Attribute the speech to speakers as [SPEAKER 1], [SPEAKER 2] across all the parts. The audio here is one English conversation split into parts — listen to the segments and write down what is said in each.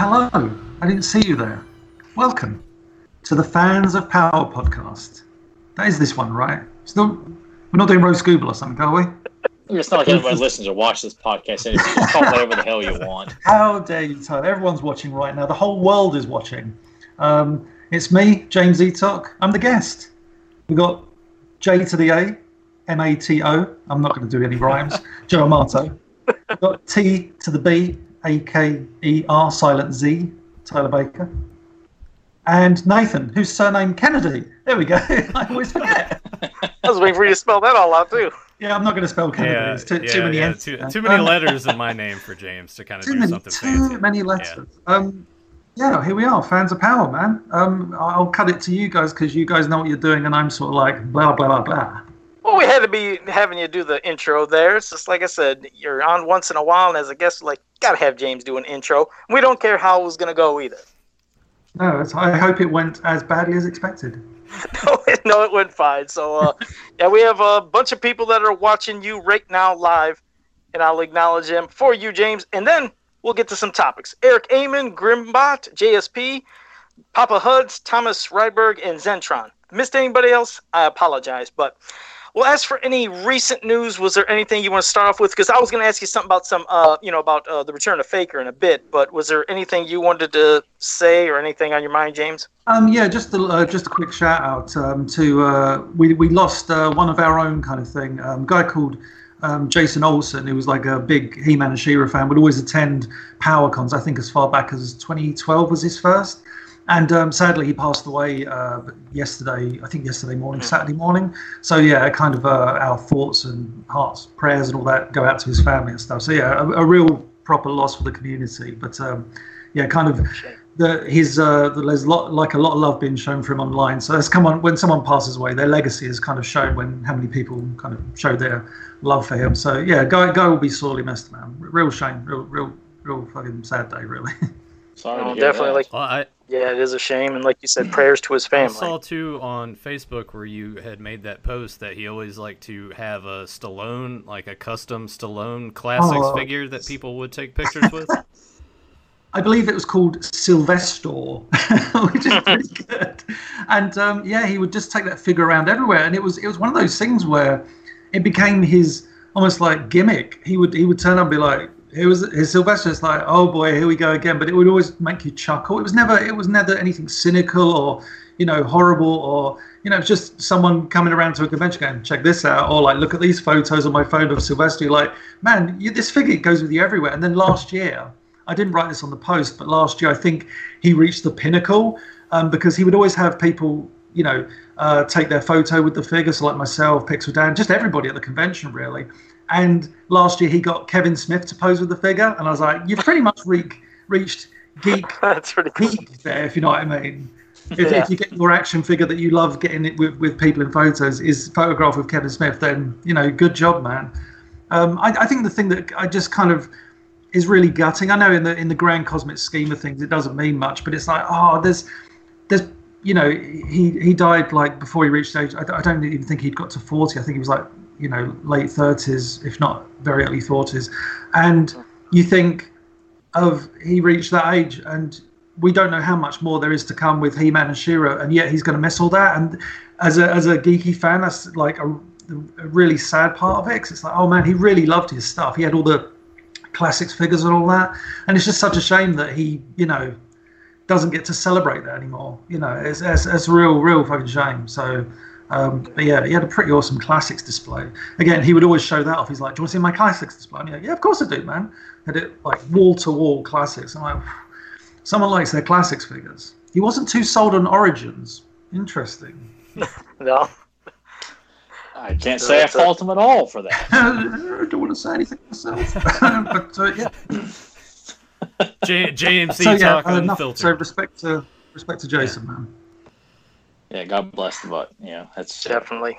[SPEAKER 1] hello. I didn't see you there. Welcome to the Fans of Power podcast. That is this one, right? Still, we're not doing Rose Google or something, are we?
[SPEAKER 2] It's not like anybody listens or watches this podcast. Anyway. You call whatever the hell you want.
[SPEAKER 1] How dare you, Tyler? Everyone's watching right now. The whole world is watching. Um, it's me, James Eatock. I'm the guest. We've got J to the A, M A T O. I'm not going to do any rhymes. Joe Amato. We've got T to the B, A K E R, silent Z, Tyler Baker. And Nathan, whose surname Kennedy. There we go. I always forget.
[SPEAKER 3] I was waiting for you to spell that all out too.
[SPEAKER 1] Yeah, I'm not going to spell Kennedy.
[SPEAKER 4] Yeah,
[SPEAKER 1] It's too,
[SPEAKER 4] yeah,
[SPEAKER 1] too many
[SPEAKER 4] yeah, too, too many
[SPEAKER 1] Um,
[SPEAKER 4] letters in my name for James to kind of
[SPEAKER 1] too
[SPEAKER 4] do
[SPEAKER 1] many,
[SPEAKER 4] something
[SPEAKER 1] too
[SPEAKER 4] fancy.
[SPEAKER 1] many letters. Um, yeah, here we are, fans of power, man. Um, I'll cut it to you guys because you guys know what you're doing, and I'm sort of like blah blah blah blah.
[SPEAKER 3] Well, we had to be having you do the intro there. It's just like I said, you're on once in a while, and as a guest, like gotta have James do an intro. We don't care how it was gonna go either.
[SPEAKER 1] No, I hope it went as badly as expected.
[SPEAKER 3] no, it- no, it went fine. So, uh, yeah, we have a bunch of people that are watching you right now live, and I'll acknowledge them for you, James, and then we'll get to some topics. Eric Amon, Grimbot, JSP, Papa Huds, Thomas Ryberg, and Zentron. Missed anybody else? I apologize, but. Well, as for any recent news, was there anything you want to start off with? Because I was going to ask you something about some, uh, you know, about uh, the return of Faker in a bit. But was there anything you wanted to say or anything on your mind, James?
[SPEAKER 1] Um, yeah, just a, uh, just a quick shout out um, to uh, we we lost uh, one of our own kind of thing. Um, guy called um, Jason Olson, who was like a big He-Man and She-Ra fan, would always attend PowerCons. I think as far back as 2012 was his first. And um, sadly, he passed away uh, yesterday. I think yesterday morning, Saturday morning. So yeah, kind of uh, our thoughts and hearts, prayers, and all that go out to his family and stuff. So yeah, a, a real proper loss for the community. But um, yeah, kind of the his uh, the, there's lot like a lot of love being shown for him online. So that's come on when someone passes away, their legacy is kind of shown when how many people kind of show their love for him. So yeah, guy guy will be sorely missed, man. Real shame, real real real fucking sad day, really.
[SPEAKER 2] Sorry.
[SPEAKER 3] Oh, definitely,
[SPEAKER 2] that.
[SPEAKER 3] like
[SPEAKER 4] Well, I,
[SPEAKER 3] yeah, it is a shame, and like you said, prayers to his family.
[SPEAKER 4] I saw too on Facebook where you had made that post that he always liked to have a Stallone, like a custom Stallone classics
[SPEAKER 1] Oh.
[SPEAKER 4] figure that people would take pictures with.
[SPEAKER 1] I believe it was called Sylvester, which is pretty good. And um, yeah, he would just take that figure around everywhere, and it was it was one of those things where it became his almost like gimmick. He would he would turn up and be like, "It was his Sylvester." It's like, "Oh boy, here we go again." But it would always make you chuckle. It was never it was never anything cynical or you know horrible or you know just someone coming around to a convention going, "Check this out," or like, "Look at these photos on my phone of Sylvester." You're like, man, you, this figure goes with you everywhere. And then last year. I didn't write this on the post, but last year I think he reached the pinnacle um, because he would always have people, you know, uh, take their photo with the figure. So like myself, Pixel Dan, just everybody at the convention really. And last year he got Kevin Smith to pose with the figure, and I was like, you've pretty much re- reached geek
[SPEAKER 3] That's pretty cool.
[SPEAKER 1] peak there, if you know what I mean. If,
[SPEAKER 3] Yeah.
[SPEAKER 1] if you get your action figure that you love getting it with, with people in photos is photographed with Kevin Smith, then you know, good job, man. Um, I, I think the thing that I just kind of is really gutting. I know in the in the grand cosmic scheme of things, it doesn't mean much, but it's like, oh, there's, there's, you know, he he died like before he reached age. I, I don't even think he'd got to forty. I think he was like, you know, late thirties, if not very early forties, and you think of he reached that age and we don't know how much more there is to come with He-Man and She-Ra, and yet he's going to miss all that. And as a as a geeky fan, that's like a, a really sad part of it. 'cause it's like, oh man, he really loved his stuff. He had all the classics figures and all that, and it's just such a shame that he, you know, doesn't get to celebrate that anymore. You know, it's it's, it's a real real fucking shame. So. Um, but yeah, he had a pretty awesome classics display. Again, he would always show that off. He's like, "Do you want to see my classics display?" I'm like, "Yeah, of course I do, man." Had it like wall to wall classics. I'm like, someone likes their classics figures. He wasn't too sold on Origins. Interesting.
[SPEAKER 3] No,
[SPEAKER 2] I can't say I fault him at all for that.
[SPEAKER 1] I don't want to say anything myself, but uh, yeah.
[SPEAKER 4] J- JMC
[SPEAKER 1] So yeah,
[SPEAKER 4] talk
[SPEAKER 1] uh, enough,
[SPEAKER 4] unfiltered.
[SPEAKER 1] so respect to respect to Jason, man.
[SPEAKER 2] Yeah, God bless the butt. Yeah, that's
[SPEAKER 3] definitely.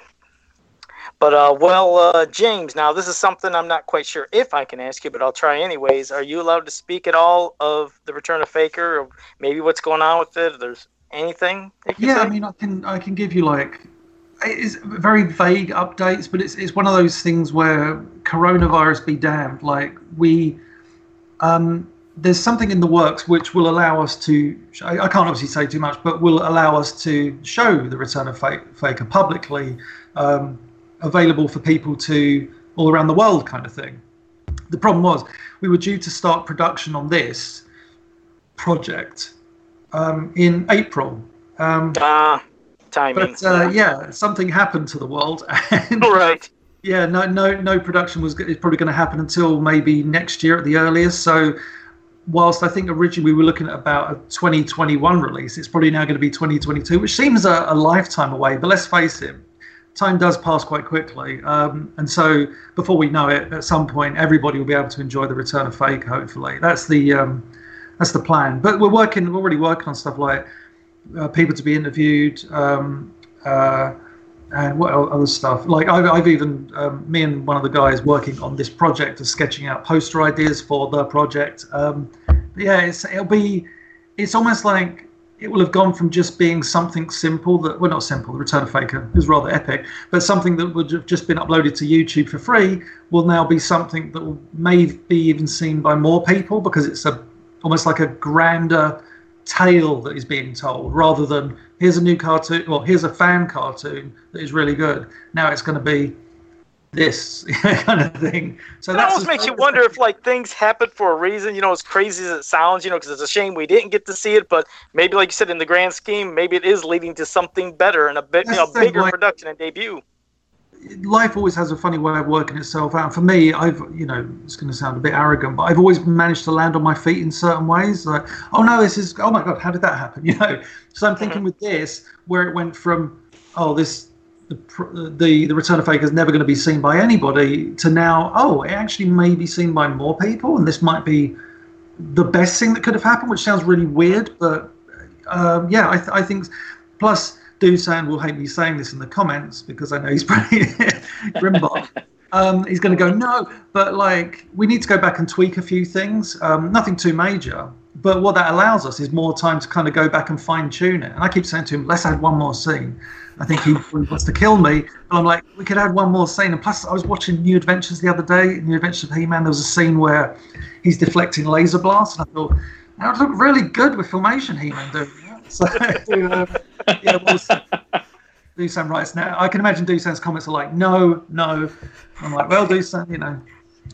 [SPEAKER 3] But uh, well, uh, James. Now this is something I'm not quite sure if I can ask you, but I'll try anyways. Are you allowed to speak at all of the Return of Faker, or maybe what's going on with it? If there's anything?
[SPEAKER 1] Yeah,
[SPEAKER 3] say?
[SPEAKER 1] I mean, I can I can give you like it's very vague updates, but it's it's one of those things where coronavirus be damned. Like we, um, there's something in the works which will allow us to. I, I can't obviously say too much, but will allow us to show the Return of Faker publicly, um, available for people to all around the world, kind of thing. The problem was we were due to start production on this project um, in April. Um,
[SPEAKER 3] ah, timing.
[SPEAKER 1] But uh, yeah, something happened to the world. And,
[SPEAKER 3] All right.
[SPEAKER 1] Yeah, no, no, no production was is probably going to happen until maybe next year at the earliest. So, whilst I think originally we were looking at about a 2021 release, it's probably now going to be 2022, which seems a, a lifetime away. But let's face it, time does pass quite quickly. Um, and so, before we know it, at some point, everybody will be able to enjoy the return of Fake. Hopefully, that's the um, that's the plan. But we're working, we're already working on stuff like uh, people to be interviewed. Um, uh, and what other stuff? Like I've, I've even um, me and one of the guys working on this project are sketching out poster ideas for the project. Um, yeah, it'll be. It's almost like it will have gone from just being something simple that well not simple the return of faker is rather epic but something that would have just been uploaded to youtube for free will now be something that will maybe be even seen by more people because it's a almost like a grander tale that is being told rather than here's a new cartoon well here's a fan cartoon that is really good. Now it's going to be this kind of thing.
[SPEAKER 3] So that almost makes you wonder if like things happen for a reason you know as crazy as it sounds you know because it's a shame we didn't get to see it but maybe like you said in the grand scheme maybe it is leading to something better and a bit you know bigger like, production and debut
[SPEAKER 1] life always has a funny way of working itself out. For me, I've, you know, it's going to sound a bit arrogant, but I've always managed to land on my feet in certain ways. Like, oh no, this is, oh my god, how did that happen? You know. So I'm thinking with this, where it went from, oh, this, the the the Return of Fake is never going to be seen by anybody, to now, oh, it actually may be seen by more people, and this might be the best thing that could have happened, which sounds really weird, but um, yeah, I, th- I think. Plus, Doosan will hate me saying this in the comments because I know he's pretty Grimbot. Um, he's going to go no, but like we need to go back and tweak a few things. Um, nothing too major, but what that allows us is more time to kind of go back and fine tune it. And I keep saying to him, let's add one more scene. I think he wants to kill me, but I'm like, we could add one more scene. And plus, I was watching New Adventures the other day. In New Adventures of He-Man. There was a scene where he's deflecting laser blasts, and I thought that would look really good with filmation He-Man doing that. So. Yeah, we'll Doosan writes now. I can imagine Doosan's comments are like, no, no. I'm like, well, Doosan, you know,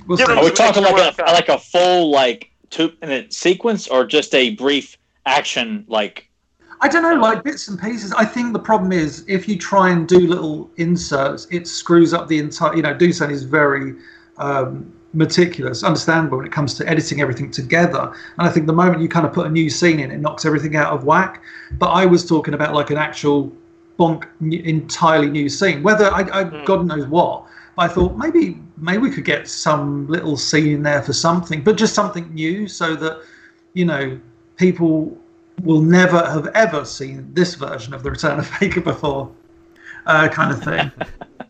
[SPEAKER 2] we'll yeah, Are we talking like a like a full like two minute sequence or just a brief action like?
[SPEAKER 1] I don't know, like bits and pieces. I think the problem is if you try and do little inserts, it screws up the entire. You know, Doosan is very um, meticulous, understandable when it comes to editing everything together. And I think the moment you kind of put a new scene in, it knocks everything out of whack. But I was talking about like an actual bonk, entirely new scene. Whether I, I mm. God knows what. But I thought maybe maybe we could get some little scene in there for something, but just something new, so that you know people will never have ever seen this version of the Return of Faker before, uh, kind of thing.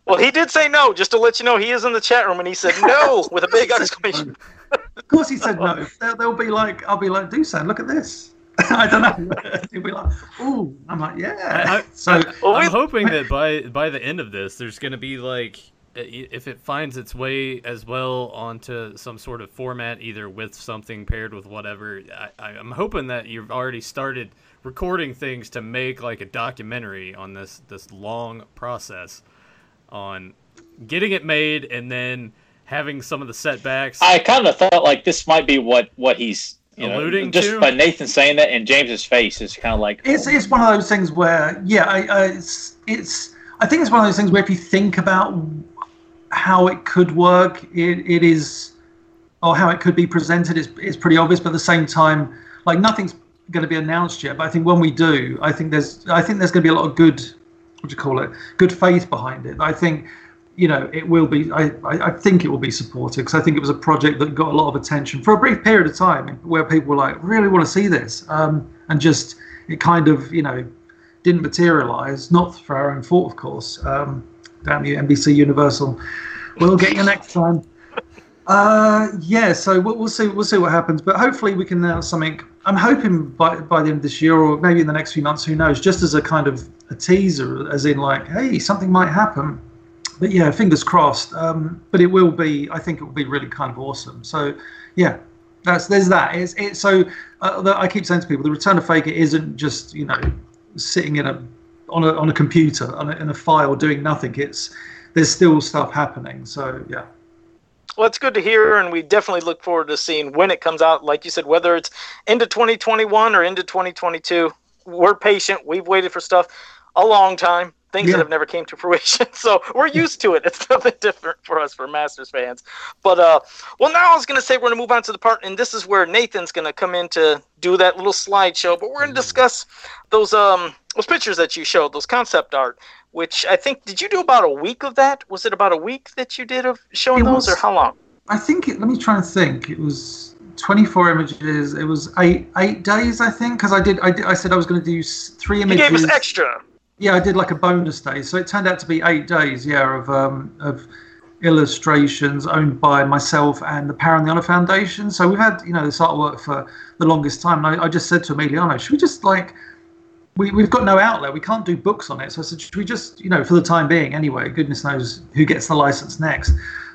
[SPEAKER 3] Well, he did say no, just to let you know he is in the chat room, and he said no with a big exclamation.
[SPEAKER 1] of course, he said no. They'll, they'll be like, I'll be like, do Doosan, look at this. I don't know. He'll be like, "Ooh," I'm like, "Yeah." I,
[SPEAKER 4] so well, I'm hoping that by by the end of this, there's going to be like, if it finds its way as well onto some sort of format, either with something paired with whatever. I, I'm hoping that you've already started recording things to make like a documentary on this this long process on getting it made and then having some of the setbacks.
[SPEAKER 2] I kind of thought like this might be what what he's you alluding know, just
[SPEAKER 4] to.
[SPEAKER 2] by Nathan saying that and James's face is kind of like
[SPEAKER 1] it's it's one of those things where yeah, I, I, it's it's I think it's one of those things where if you think about how it could work, it, it is or how it could be presented is is pretty obvious, but at the same time, like nothing's going to be announced yet. But I think when we do, I think there's I think there's going to be a lot of good what do you call it? Good faith behind it. I think, you know, it will be. I, I, think it will be supported because I think it was a project that got a lot of attention for a brief period of time, where people were like, really want to see this, um, and just it kind of, you know, didn't materialize. Not for our own fault, of course. Um, damn you, NBC Universal. We'll get you next time. Uh, yeah, so we'll, we'll, see. We'll see what happens, but hopefully we can announce something. I'm hoping by by the end of this year, or maybe in the next few months. Who knows? Just as a kind of a teaser, as in like, hey, something might happen. But yeah, fingers crossed. Um, but it will be. I think it will be really kind of awesome. So yeah, That's there's that. It's it's so uh, I keep saying to people, the Return of Faker isn't just you know sitting in a on a on a computer on a, in a file doing nothing. It's there's still stuff happening. So yeah.
[SPEAKER 3] Well, it's good to hear, and we definitely look forward to seeing when it comes out. Like you said, whether it's into 2021 or into 2022, we're patient. We've waited for stuff a long time things yeah. that have never came to fruition. So we're used to it. It's nothing different for us for Masters fans. But uh, well, now I was gonna say we're gonna move on to the part, and this is where Nathan's gonna come in to do that little slideshow. But we're gonna discuss those um those pictures that you showed, those concept art. Which I think did you do about a week of that? Was it about a week that you did of showing it those, was, or how long?
[SPEAKER 1] I think. It, let me try and think. It was 24 images. It was eight eight days, I think, because I did, I did. I said I was going to do three images.
[SPEAKER 3] You gave us extra.
[SPEAKER 1] Yeah, I did like a bonus day, so it turned out to be eight days. Yeah, of um, of illustrations owned by myself and the Power and the Honor Foundation. So we've had you know this artwork for the longest time. And I, I just said to Emiliano, should we just like we, we've got no outlet. We can't do books on it. So I said, should we just, you know, for the time being anyway, goodness knows who gets the license next.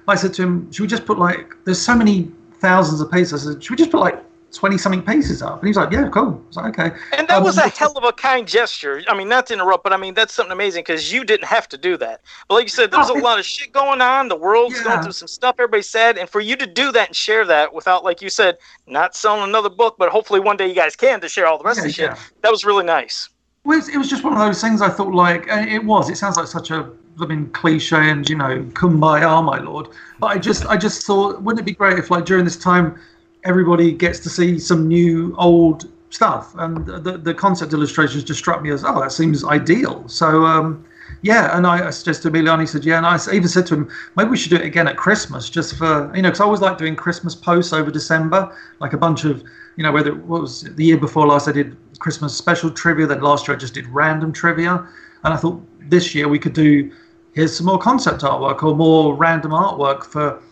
[SPEAKER 1] I said to him, should we just put like, there's so many thousands of pieces. I said, should we just put like 20 something pieces up. And he's like, yeah, cool. I was like, okay.
[SPEAKER 3] And that um, was a hell of a kind gesture. I mean, not to interrupt, but I mean, that's something amazing because you didn't have to do that. But like you said, there's a lot of shit going on. The world's yeah. going through some stuff. Everybody's sad. And for you to do that and share that without, like you said, not selling another book, but hopefully one day you guys can to share all the rest yeah, of the shit, yeah. that was really nice.
[SPEAKER 1] Well, it was just one of those things I thought like, it was. It sounds like such a I mean, cliche and you know, kumbaya, my lord. But I just, I just thought, wouldn't it be great if, like, during this time, everybody gets to see some new old stuff and the, the concept illustrations just struck me as oh that seems ideal so um, yeah and I, I suggested to Emiliano he said yeah and I even said to him maybe we should do it again at Christmas just for you know because I always like doing Christmas posts over December like a bunch of you know whether what was the year before last I did Christmas special trivia then last year I just did random trivia and I thought this year we could do here's some more concept artwork or more random artwork for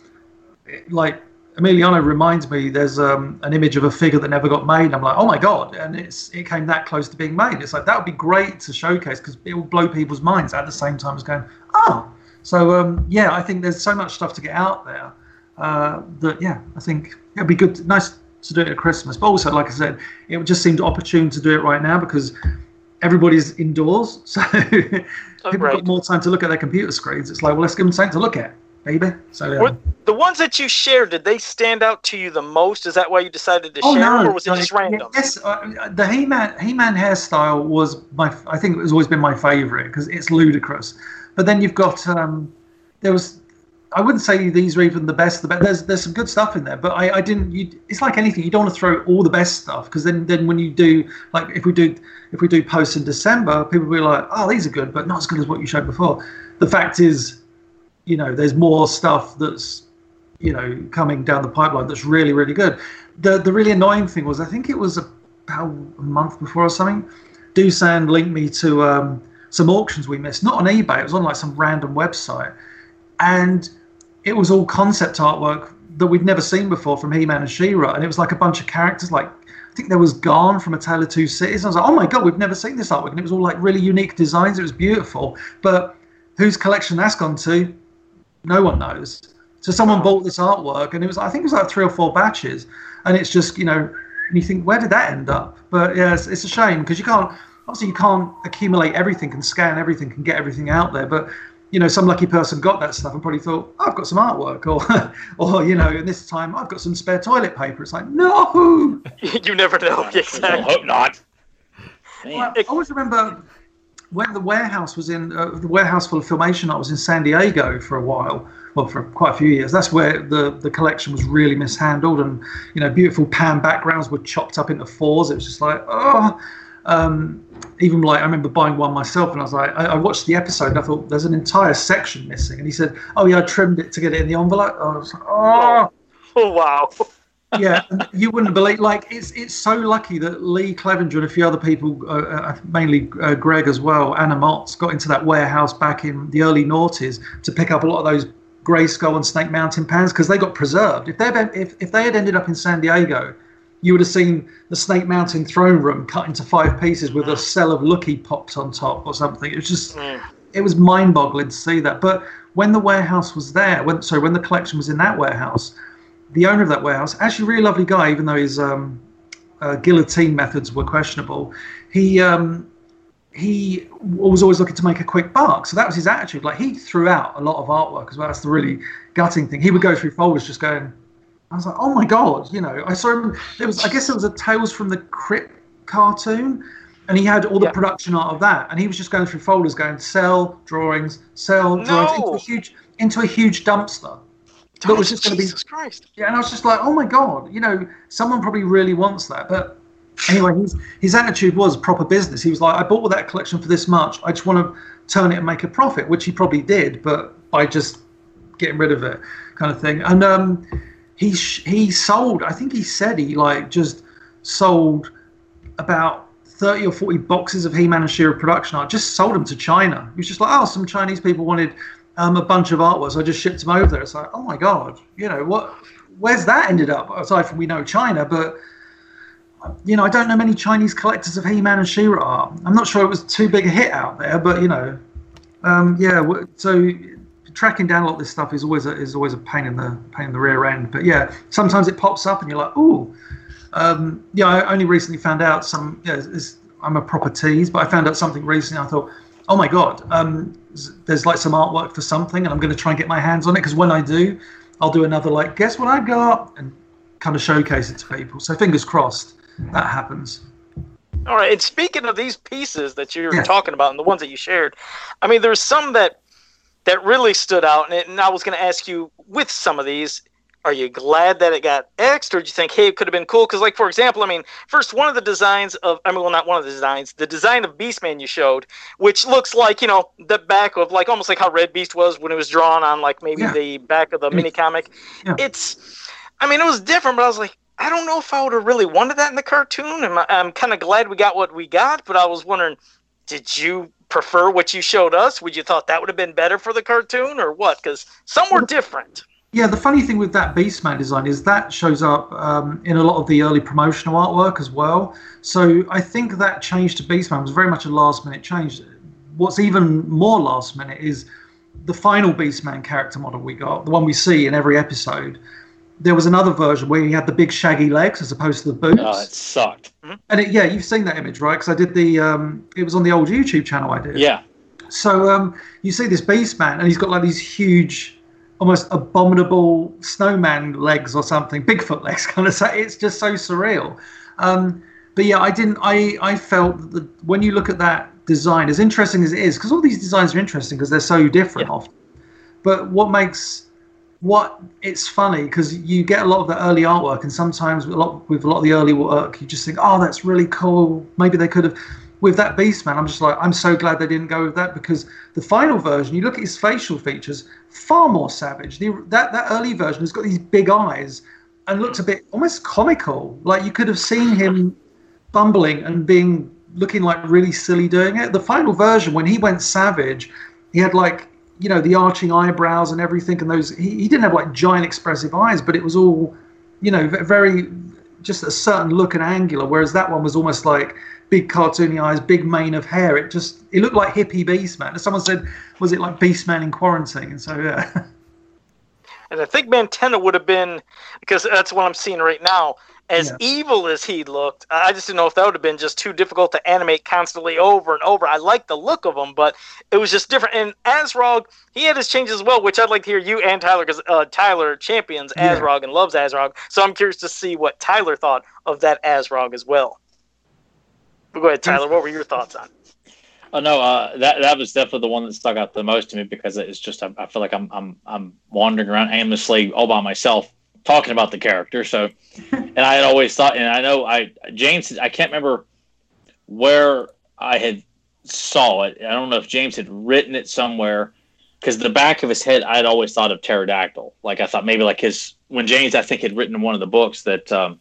[SPEAKER 1] like Emiliano reminds me there's um, an image of a figure that never got made. And I'm like, oh my god, and it's it came that close to being made. It's like that would be great to showcase because it will blow people's minds at the same time as going, oh. So um, yeah, I think there's so much stuff to get out there uh, that yeah, I think it'd be good, nice to do it at Christmas. But also, like I said, it just seemed opportune to do it right now because everybody's indoors, so oh, people right. got more time to look at their computer screens. It's like, well, let's give them something to look at baby. So yeah.
[SPEAKER 3] the ones that you shared, did they stand out to you the most? Is that why you decided to oh, share no, or was it just random?
[SPEAKER 1] Yes, uh, the He-Man He-Man hairstyle was my. I think it has always been my favorite because it's ludicrous. But then you've got um, there was. I wouldn't say these are even the best. The best. There's there's some good stuff in there, but I, I didn't. You, it's like anything. You don't want to throw all the best stuff because then then when you do like if we do if we do posts in December, people will be like, oh these are good, but not as good as what you showed before. The fact is you know, there's more stuff that's, you know, coming down the pipeline that's really, really good. The the really annoying thing was, I think it was about a month before or something, Doosan linked me to um, some auctions we missed, not on eBay, it was on like some random website. And it was all concept artwork that we'd never seen before from He-Man and She-Ra. And it was like a bunch of characters, like I think there was Garn from A Tale of Two Cities. I was like, oh my god, we've never seen this artwork, and it was all like really unique designs. It was beautiful, but whose collection that's gone to? no one knows. So someone bought this artwork, and it was I think it was like three or four batches, and it's just you know, and you think where did that end up? But yeah, it's, it's a shame because you can't obviously you can't accumulate everything and scan everything and get everything out there, but you know, some lucky person got that stuff and probably thought, I've got some artwork, or, or you know, and this time I've got some spare toilet paper. It's like, no,
[SPEAKER 3] you never know. Exactly. I
[SPEAKER 2] hope not.
[SPEAKER 1] Well, I always remember when the warehouse was in uh, the warehouse full of filmation I was in San Diego for a while, well for quite a few years. That's where the the collection was really mishandled, and you know beautiful pan backgrounds were chopped up into fours. It was just like oh. Um, even like I remember buying one myself, and I was like, I, I, watched the episode, and I thought there's an entire section missing, and he said, "Oh yeah, I trimmed it to get it in the envelope." I was like, oh,
[SPEAKER 3] oh wow
[SPEAKER 1] yeah, you wouldn't believe. Like it's it's so lucky that Lee Clevenger and a few other people, uh, uh, mainly uh, Greg as well, Anna Motz, got into that warehouse back in the early noughties to pick up a lot of those Grayskull and Snake Mountain pans because they got preserved. If they if if they had ended up in San Diego, you would have seen the Snake Mountain throne room cut into five pieces with a cell of Lucky pops on top or something. It was just it was mind-boggling to see that. But when the warehouse was there, when sorry, when the collection was in that warehouse the owner of that warehouse, actually a really lovely guy, even though his um, uh, guillotine methods were questionable. He um, he was always looking to make a quick buck, so that was his attitude. Like he threw out a lot of artwork as well. That's the really gutting thing. He would go through folders just going. I was like, oh my god, you know. I saw him. There was, I guess, it was a Tales from the Crypt cartoon, and he had all the yeah. production art of that, and he was just going through folders, going sell drawings, sell no. drawings into a huge into a huge dumpster
[SPEAKER 3] that was just going to be Jesus Christ.
[SPEAKER 1] Yeah, and I was just like, oh my god, you know, someone probably really wants that. But anyway, his his attitude was proper business. He was like, I bought all that collection for this much. I just want to turn it and make a profit, which he probably did, but by just getting rid of it, kind of thing. And um, he he sold. I think he said he like just sold about 30 or 40 boxes of He-Man and She-Ra production art, just sold them to China. He was just like, oh, some Chinese people wanted um, a bunch of artwork. So I just shipped them over there. It's like, oh my god, you know what? Where's that ended up? Aside from we know China, but you know, I don't know many Chinese collectors of He-Man and She-Ra art. I'm not sure it was too big a hit out there, but you know, um, yeah. So tracking down a lot of this stuff is always a, is always a pain in the pain in the rear end. But yeah, sometimes it pops up and you're like, ooh. Um, yeah, I only recently found out some. Yeah, I'm a proper tease, but I found out something recently. I thought, oh my god, um, there's like some artwork for something, and I'm going to try and get my hands on it because when I do, I'll do another like, guess what I got, and kind of showcase it to people. So fingers crossed that happens.
[SPEAKER 3] All right, and speaking of these pieces that you're yeah. talking about and the ones that you shared, I mean, there's some that that really stood out, and, it, and I was going to ask you with some of these are you glad that it got X'd, or do you think, hey, it could have been cool? Because, like, for example, I mean, first, one of the designs of, I mean, well, not one of the designs, the design of Beastman you showed, which looks like, you know, the back of, like, almost like how Red Beast was when it was drawn on, like, maybe yeah. the back of the mini comic. Yeah. It's, I mean, it was different, but I was like, I don't know if I would have really wanted that in the cartoon. I'm, I'm kind of glad we got what we got, but I was wondering, did you prefer what you showed us? Would you thought that would have been better for the cartoon, or what? Because some were different.
[SPEAKER 1] Yeah, the funny thing with that Beastman design is that shows up um, in a lot of the early promotional artwork as well. So I think that change to Beastman was very much a last minute change. What's even more last minute is the final Beastman character model we got, the one we see in every episode. There was another version where he had the big shaggy legs as opposed to the boots.
[SPEAKER 2] Oh, it sucked.
[SPEAKER 1] And it, yeah, you've seen that image, right? Because I did the, um, it was on the old YouTube channel I did.
[SPEAKER 2] Yeah.
[SPEAKER 1] So um, you see this beast man, and he's got like these huge almost abominable snowman legs or something, Bigfoot legs, kind of. say it's just so surreal. Um, but yeah, I didn't. I I felt that when you look at that design, as interesting as it is, because all these designs are interesting because they're so different yeah. often. But what makes what it's funny because you get a lot of the early artwork, and sometimes with a lot with a lot of the early work, you just think, oh, that's really cool. Maybe they could have with that Beastman, I'm just like, I'm so glad they didn't go with that because the final version, you look at his facial features, far more savage. The, that that early version has got these big eyes and looks a bit almost comical. Like you could have seen him bumbling and being looking like really silly doing it. The final version, when he went savage, he had like you know the arching eyebrows and everything, and those he, he didn't have like giant expressive eyes, but it was all you know very just a certain look and angular. Whereas that one was almost like big cartoony eyes, big mane of hair. It just it looked like hippie Beastman. As someone said, was it like Beastman in quarantine? And so yeah.
[SPEAKER 3] And I think Mantenna would have been because that's what I'm seeing right now. As yeah. evil as he looked, I just didn't know if that would have been just too difficult to animate constantly over and over. I like the look of him, but it was just different. And Azrog, he had his changes as well, which I'd like to hear you and Tyler, because uh, Tyler champions Azrog yeah. and loves Azrog. So I'm curious to see what Tyler thought of that Azrog as well. But go ahead, Tyler. What were your thoughts on?
[SPEAKER 2] Oh no, uh, that that was definitely the one that stuck out the most to me because it's just I, I, feel like I'm I'm I'm wandering around aimlessly all by myself talking about the character. So, and I had always thought, and I know I James I can't remember where I had saw it. I don't know if James had written it somewhere because the back of his head I had always thought of pterodactyl. Like I thought maybe like his when James I think had written one of the books that. Um,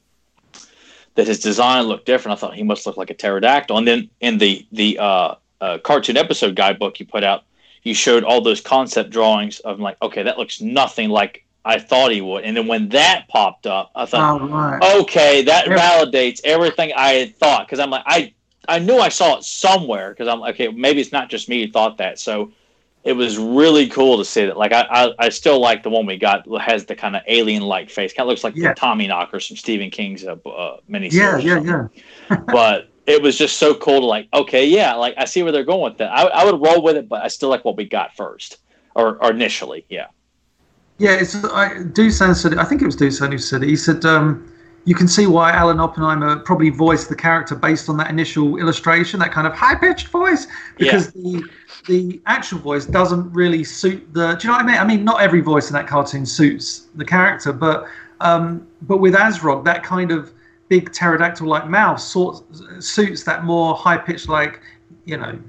[SPEAKER 2] that his design looked different. I thought he must look like a pterodactyl. And then in the the uh, uh, cartoon episode guidebook you put out, you showed all those concept drawings of like, okay, that looks nothing like I thought he would. And then when that popped up, I thought, right. okay, that validates everything I had thought. Because I'm like, I I knew I saw it somewhere. Because I'm like, okay, maybe it's not just me who thought that. So it was really cool to see that. Like I, I, I still like the one we got has the kind of alien like face. Kind of looks like
[SPEAKER 1] Yeah.
[SPEAKER 2] the Tommyknockers from Stephen King's uh, uh, miniseries.
[SPEAKER 1] Yeah, yeah, yeah.
[SPEAKER 2] but it was just so cool to like, okay, yeah, like I see where they're going with that. I, I would roll with it, but I still like what we got first or, or initially. Yeah.
[SPEAKER 1] Yeah, it's I, Dusan said. I think it was Dusan who said it. He said um, you can see why Alan Oppenheimer probably voiced the character based on that initial illustration, that kind of high pitched voice, because the the actual voice doesn't really suit the. Do you know what I mean? I mean, not every voice in that cartoon suits the character, but um, but with Azrog, that kind of big pterodactyl like mouth sort suits that more high pitched like you know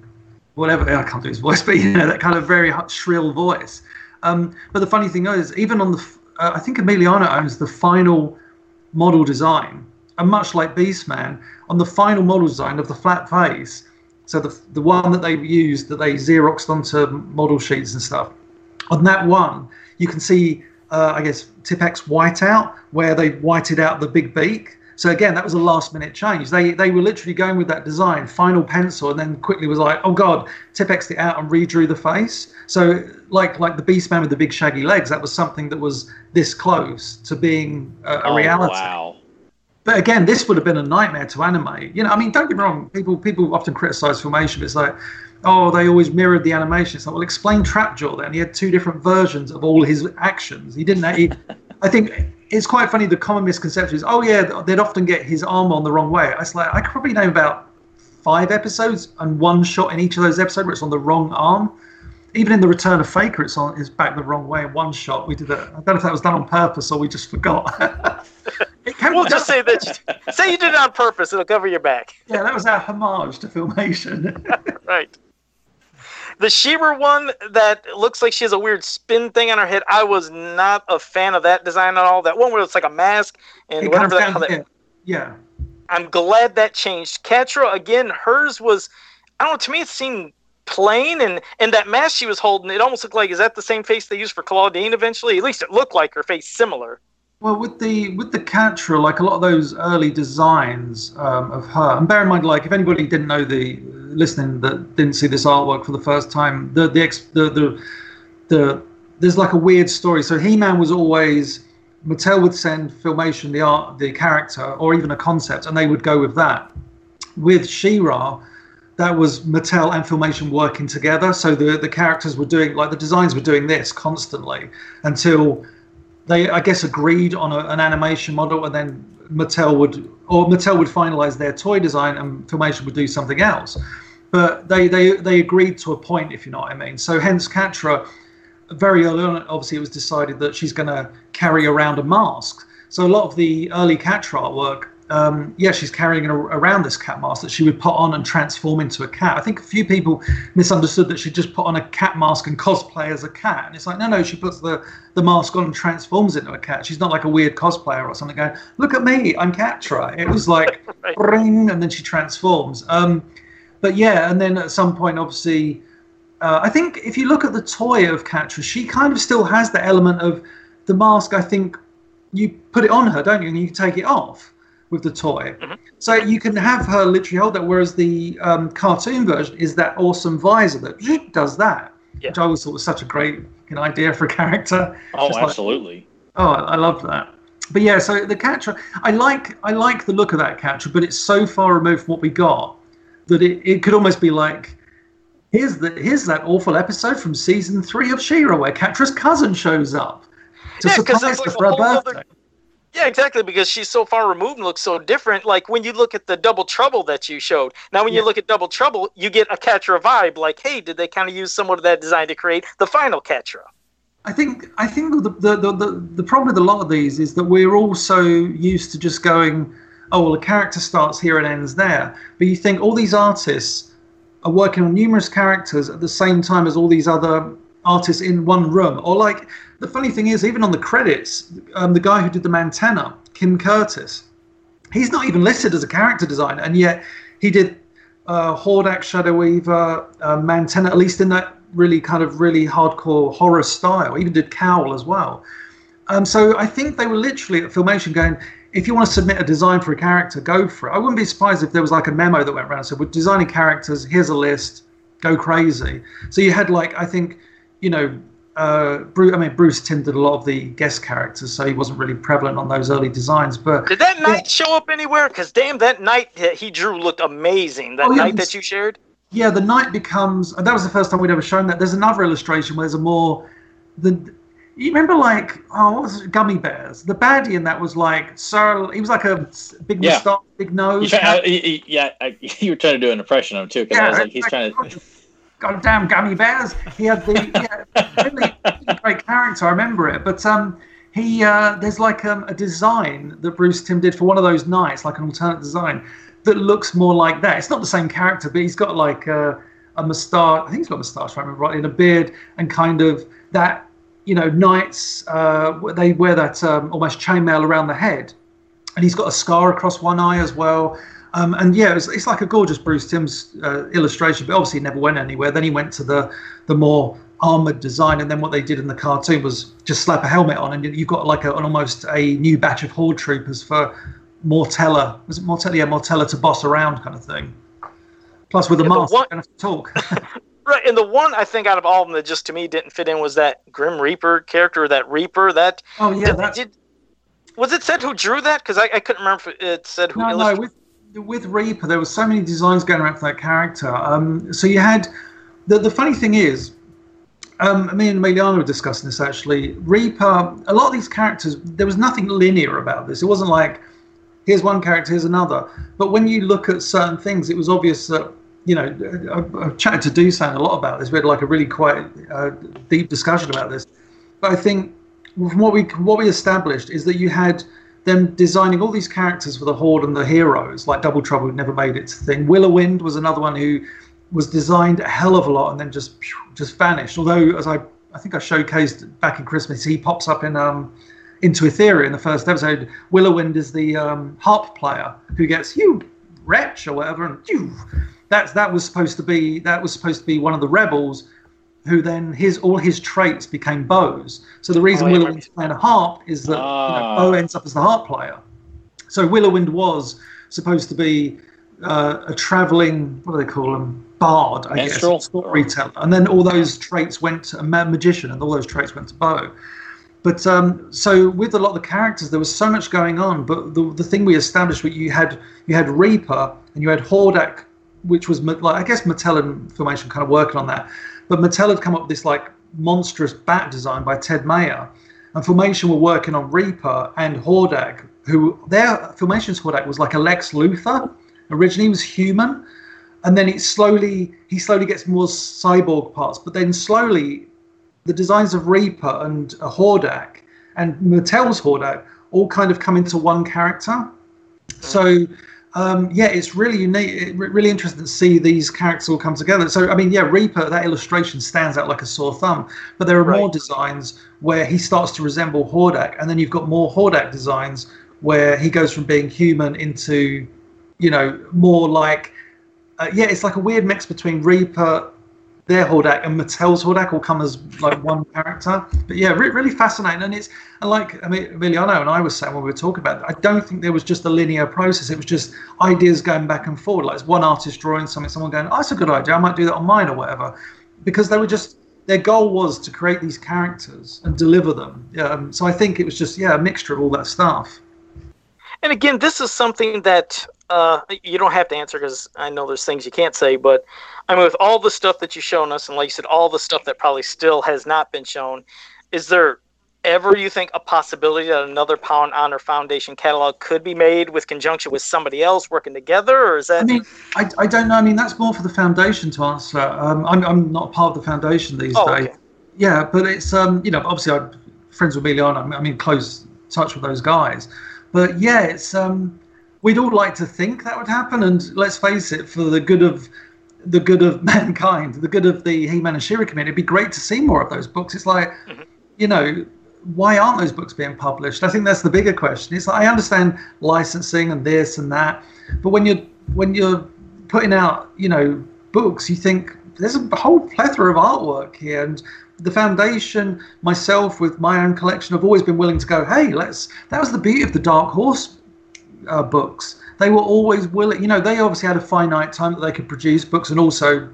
[SPEAKER 1] whatever I can't do his voice, but you know that kind of very shrill voice. Um, but the funny thing is, even on the, uh, I think Emiliano owns the final model design, and much like Beastman, on the final model design of the flat face, so the the one that they used that they xeroxed onto model sheets and stuff, on that one you can see, uh, I guess Tipp-Ex whiteout where they whited out the big beak. So again, that was a last minute change. They they were literally going with that design, final pencil, and then quickly was like, oh god, Tipp-Exed it out and redrew the face. So like like the Beastman with the big shaggy legs, that was something that was this close to being a, a
[SPEAKER 2] Oh,
[SPEAKER 1] reality.
[SPEAKER 2] Wow.
[SPEAKER 1] But again, this would have been a nightmare to animate. You know, I mean, don't get me wrong. People people often criticize filmation. But it's like, oh, they always mirrored the animation. It's like, well, explain Trapjaw then. He had two different versions of all his actions. He didn't. He, I think it's quite funny. The common misconception is, oh yeah, they'd often get his arm on the wrong way. It's like I could probably name about five episodes and one shot in each of those episodes where it's on the wrong arm. Even in the Return of Faker, it's on his back the wrong way in one shot. We did it. I don't know if that was done on purpose or we just forgot.
[SPEAKER 3] We'll just say that you, say you did it on purpose. It'll cover your back.
[SPEAKER 1] Yeah, that was our homage to Filmation.
[SPEAKER 3] Right. The She-Ra one that looks like she has a weird spin thing on her head. I was not a fan of that design at all. That one where it's like a mask and
[SPEAKER 1] it
[SPEAKER 3] whatever that,
[SPEAKER 1] down
[SPEAKER 3] how
[SPEAKER 1] to
[SPEAKER 3] that.
[SPEAKER 1] Yeah.
[SPEAKER 3] I'm glad that changed. Catra again, hers was I don't know, to me it seemed plain and and that mask she was holding, it almost looked like is that the same face they used for Clawdeen eventually? At least it looked like her face similar.
[SPEAKER 1] Well, with the with the Catra, like a lot of those early designs um, of her, and bear in mind, like if anybody didn't know the listening that didn't see this artwork for the first time, the the ex, the, the the there's like a weird story. So He-Man was always Mattel would send Filmation the art, the character, or even a concept, and they would go with that. With She-Ra, that was Mattel and Filmation working together. So the the characters were doing like the designs were doing this constantly until they I guess agreed on a, an animation model, and then Mattel would or Mattel would finalize their toy design, and Filmation would do something else. But they they they agreed to a point, if you know what I mean. So hence Catra, very early on, obviously it was decided that she's going to carry around a mask. So a lot of the early Catra artwork. Um, yeah, she's carrying a, around this cat mask that she would put on and transform into a cat. I think a few people misunderstood that she just put on a cat mask and cosplay as a cat. And it's like, no, no, she puts the, the mask on and transforms into a cat. She's not like a weird cosplayer or something going, look at me, I'm Catra. It was like,
[SPEAKER 3] Right.
[SPEAKER 1] ring, and then she transforms. Um, but yeah, and then at some point, obviously, uh, I think if you look at the toy of Catra, she kind of still has the element of the mask. I think you put it on her, don't you? And you take it off with the toy. So you can have her literally hold that. Whereas the um, cartoon version is that awesome visor that does that,
[SPEAKER 3] Yeah.
[SPEAKER 1] which I always thought was such a great fucking idea for a character.
[SPEAKER 2] Oh,
[SPEAKER 1] Just like-
[SPEAKER 2] absolutely.
[SPEAKER 1] Oh, I love that. But yeah, so the Catra, I like I like the look of that Catra, but it's so far removed from what we got that it, it could almost be like here's the here's that awful episode from season three of She-Ra where Catra's cousin shows up to
[SPEAKER 3] Yeah,
[SPEAKER 1] surprise her
[SPEAKER 3] like
[SPEAKER 1] for her
[SPEAKER 3] whole other-
[SPEAKER 1] birthday.
[SPEAKER 3] Yeah, exactly, because she's so far removed and looks so different. Like when you look at the Double Trouble that you showed. Now, when
[SPEAKER 1] Yeah.
[SPEAKER 3] you look at Double Trouble, you get a Catra vibe. Like, hey, did they kind of use somewhat of that design to create the final Catra?
[SPEAKER 1] I think I think the the, the the the problem with a lot of these is that we're all so used to just going, oh well, a character starts here and ends there. But you think all these artists are working on numerous characters at the same time as all these other artists in one room. Or like the funny thing is, even on the credits, um, the guy who did the Mantenna, Kim Curtis, he's not even listed as a character designer, and yet he did uh, Hordak, Shadow Weaver, uh, Mantenna, at least in that really kind of really hardcore horror style. He even did Cowl as well. Um, so I think they were literally at Filmation going, if you want to submit a design for a character, go for it. I wouldn't be surprised if there was like a memo that went around. So we're designing characters. Here's a list. Go crazy. So you had like I think you know, uh, Bruce, I mean, Bruce Timm did a lot of the guest characters, so he wasn't really prevalent on those early designs. But
[SPEAKER 3] did that knight yeah. show up anywhere? Because damn, that knight he drew looked amazing. That oh, yeah, knight that you shared.
[SPEAKER 1] Yeah, the knight becomes. That was the first time we'd ever shown that. There's another illustration where there's a more the. You remember, like, oh, what was it? Gummy bears. The baddie in that was like Sir. He was like a big yeah. mustache, big nose.
[SPEAKER 2] Try, uh, yeah, I, you were trying to do an impression of him too, because yeah, I was like, he's trying to
[SPEAKER 1] goddamn gummy bears. He had the he had really, great character. I remember it, but um, he uh, there's like um, a design that Bruce Timm did for one of those nights, like an alternate design that looks more like that. It's not the same character, but he's got like a, a moustache. I think he's got a moustache, I remember right, in a beard and kind of that. You know, knights uh, they wear that um, almost chainmail around the head, and he's got a scar across one eye as well. Um, and yeah, it's, it's like a gorgeous Bruce Timm's uh, illustration, but obviously never went anywhere. Then he went to the the more armored design, and then what they did in the cartoon was just slap a helmet on, and you've got like a, an almost a new batch of horde troopers for Mortella. Was it Mortella? Yeah, Mortella to boss around kind of thing. Plus, with a yeah, mask, one, have to talk.
[SPEAKER 3] right, and the one I think out of all of them that just to me didn't fit in was that Grim Reaper character, that Reaper. That
[SPEAKER 1] oh yeah, did, did,
[SPEAKER 3] was it said who drew that? Because I, I couldn't remember if it said who.
[SPEAKER 1] No, no, with, with Reaper, there were so many designs going around for that character. Um, so you had the the funny thing is, um, me and Emiliano were discussing this actually. Reaper, a lot of these characters, there was nothing linear about this. It wasn't like here's one character, here's another. But when you look at certain things, it was obvious that you know I, have chatted to Dusan a lot about this. We had like a really quite uh, deep discussion about this. But I think from what we what we established is that you had them designing all these characters for the Horde and the heroes, like Double Trouble never made its thing. Willow Wind was another one who was designed a hell of a lot and then just just vanished. Although, as I I think I showcased back in Christmas, he pops up in um into Etheria in the first episode. Wind is the um, harp player who gets you wretch or whatever, and you. That's that was supposed to be that was supposed to be one of the rebels who then his all his traits became bows. So the reason oh, Willowind's playing a harp is that you know, ah. Bow ends up as the harp player. So Willowind was supposed to be uh, a traveling what do they call them bard, I Minstrel? guess, storyteller, and then all those traits went to a magician, and all those traits went to Bow. But um, so with a lot of the characters, there was so much going on. But the, the thing we established, was you had you had Reaper and you had Hordak, which was like I guess Mattel and Filmation kind of working on that. But Mattel had come up with this like monstrous bat design by Ted Mayer, and Filmation were working on Reaper and Hordak, who their Filmation's Hordak was like a Lex Luthor. Originally, he was human, and then it slowly he slowly gets more cyborg parts, but then slowly the designs of Reaper and uh, Hordak and Mattel's Hordak all kind of come into one character. So um, yeah, it's really unique, really interesting to see these characters all come together. So, I mean, yeah, Reaper, that illustration stands out like a sore thumb, but there are right. more designs where he starts to resemble Hordak, and then you've got more Hordak designs where he goes from being human into, you know, more like, uh, yeah, it's like a weird mix between Reaper their Hordak and Mattel's Hordak all come as like one character. But yeah, re- really fascinating. And it's and like I mean, Emiliano and I was saying when we were talking about it, I don't think there was just a linear process. It was just ideas going back and forward. Like it's one artist drawing something, someone going, "Oh, that's a good idea. I might do that on mine or whatever," because they were just their goal was to create these characters and deliver them. Um, so I think it was just yeah a mixture of all that stuff.
[SPEAKER 3] And again, this is something that uh, you don't have to answer because I know there's things you can't say, but I mean, with all the stuff that you've shown us, and like you said, all the stuff that probably still has not been shown, is there ever you think a possibility that another Power Honor Foundation catalog could be made with conjunction with somebody else working together, or is that?
[SPEAKER 1] I mean, I, I don't know. I mean, that's more for the foundation to answer. Um, I'm I'm not part of the foundation these oh, days. Okay. Yeah, but it's um, you know, obviously I'm friends with Emiliano. I'm in close touch with those guys, but yeah, it's um, we'd all like to think that would happen, and let's face it, for the good of the good of mankind, the good of the He-Man and She-Ra community. It'd be great to see more of those books. It's like, mm-hmm. you know, why aren't those books being published? I think that's the bigger question. It's like I understand licensing and this and that, but when you're when you're putting out, you know, books, you think there's a whole plethora of artwork here, and the foundation, myself with my own collection, have always been willing to go, hey, let's. That was the beauty of the Dark Horse uh, books they were always willing. You know, they obviously had a finite time that they could produce books, and also,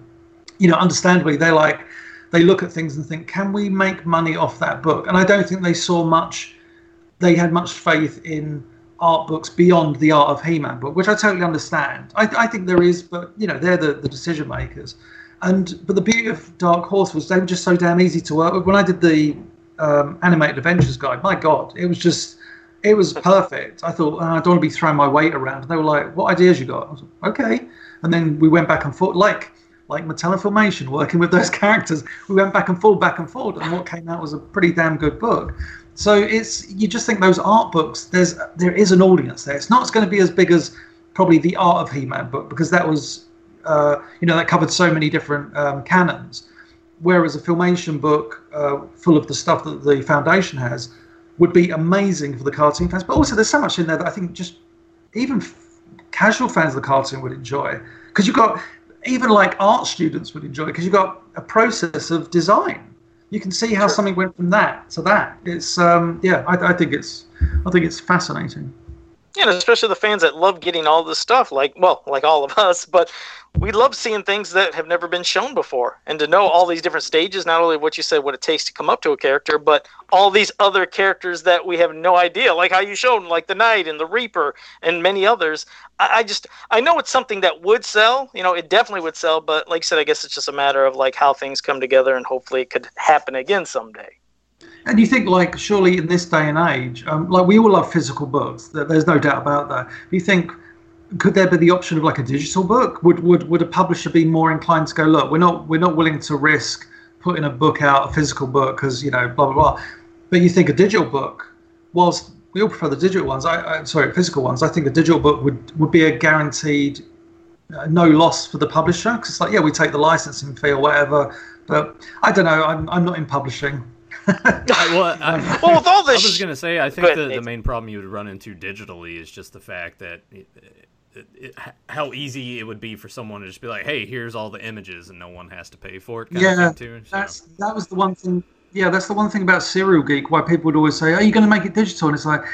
[SPEAKER 1] you know, understandably, they like they look at things and think, can we make money off that book? And I don't think they saw much. They had much faith in art books beyond the art of He-Man book, which I totally understand. I, I think there is, but you know, they're the, the decision makers. And but the beauty of Dark Horse was they were just so damn easy to work with. When I did the um, animated adventures guide, my god, it was just it was perfect. I thought oh, I don't want to be throwing my weight around. And they were like, "What ideas you got?" I was like, "Okay." And then we went back and forth, like like Mattel Filmation, working with those characters. We went back and forth, back and forth, and what came out was a pretty damn good book. So it's you just think those art books. There's there is an audience there. It's not going to be as big as probably the Art of He-Man book because that was uh, you know that covered so many different um, canons. Whereas a filmation book uh, full of the stuff that the Foundation has would be amazing for the cartoon fans. But also there's so much in there that I think just even f- casual fans of the cartoon would enjoy because you've got even like art students would enjoy because you've got a process of design you can see how sure. something went from that to that. It's um, yeah, I, I think it's I think it's fascinating.
[SPEAKER 3] Yeah, especially the fans that love getting all this stuff, like well, like all of us, but we love seeing things that have never been shown before, and to know all these different stages. Not only what you said, what it takes to come up to a character, but all these other characters that we have no idea, like how you showed, like the Knight and the Reaper and many others. I, I just I know it's something that would sell. You know, it definitely would sell, but like I said, I guess it's just a matter of like how things come together, and hopefully it could happen again someday.
[SPEAKER 1] And you think, like, surely in this day and age, um, like we all love physical books. There's no doubt about that. You think, could there be the option of like a digital book? Would would would a publisher be more inclined to go, look, we're not we're not willing to risk putting a book out, a physical book, because you know, blah blah blah. But you think a digital book, whilst we all prefer the digital ones, I, I sorry, physical ones. I think a digital book would would be a guaranteed uh, no loss for the publisher because it's like, yeah, we take the licensing fee or whatever. But I don't know. I'm I'm not in publishing.
[SPEAKER 4] well, I, well, with all this, I was going to say, I think the, the main problem you would run into digitally is just the fact that it, it, it, how easy it would be for someone to just be like, "Hey, here's all the images," and no one has to pay for it.
[SPEAKER 1] yeah, too, so. that's that was the one thing. Yeah, that's the one thing about Cereal Geek. Why people would always say, "Are you going to make it digital?" And it's like,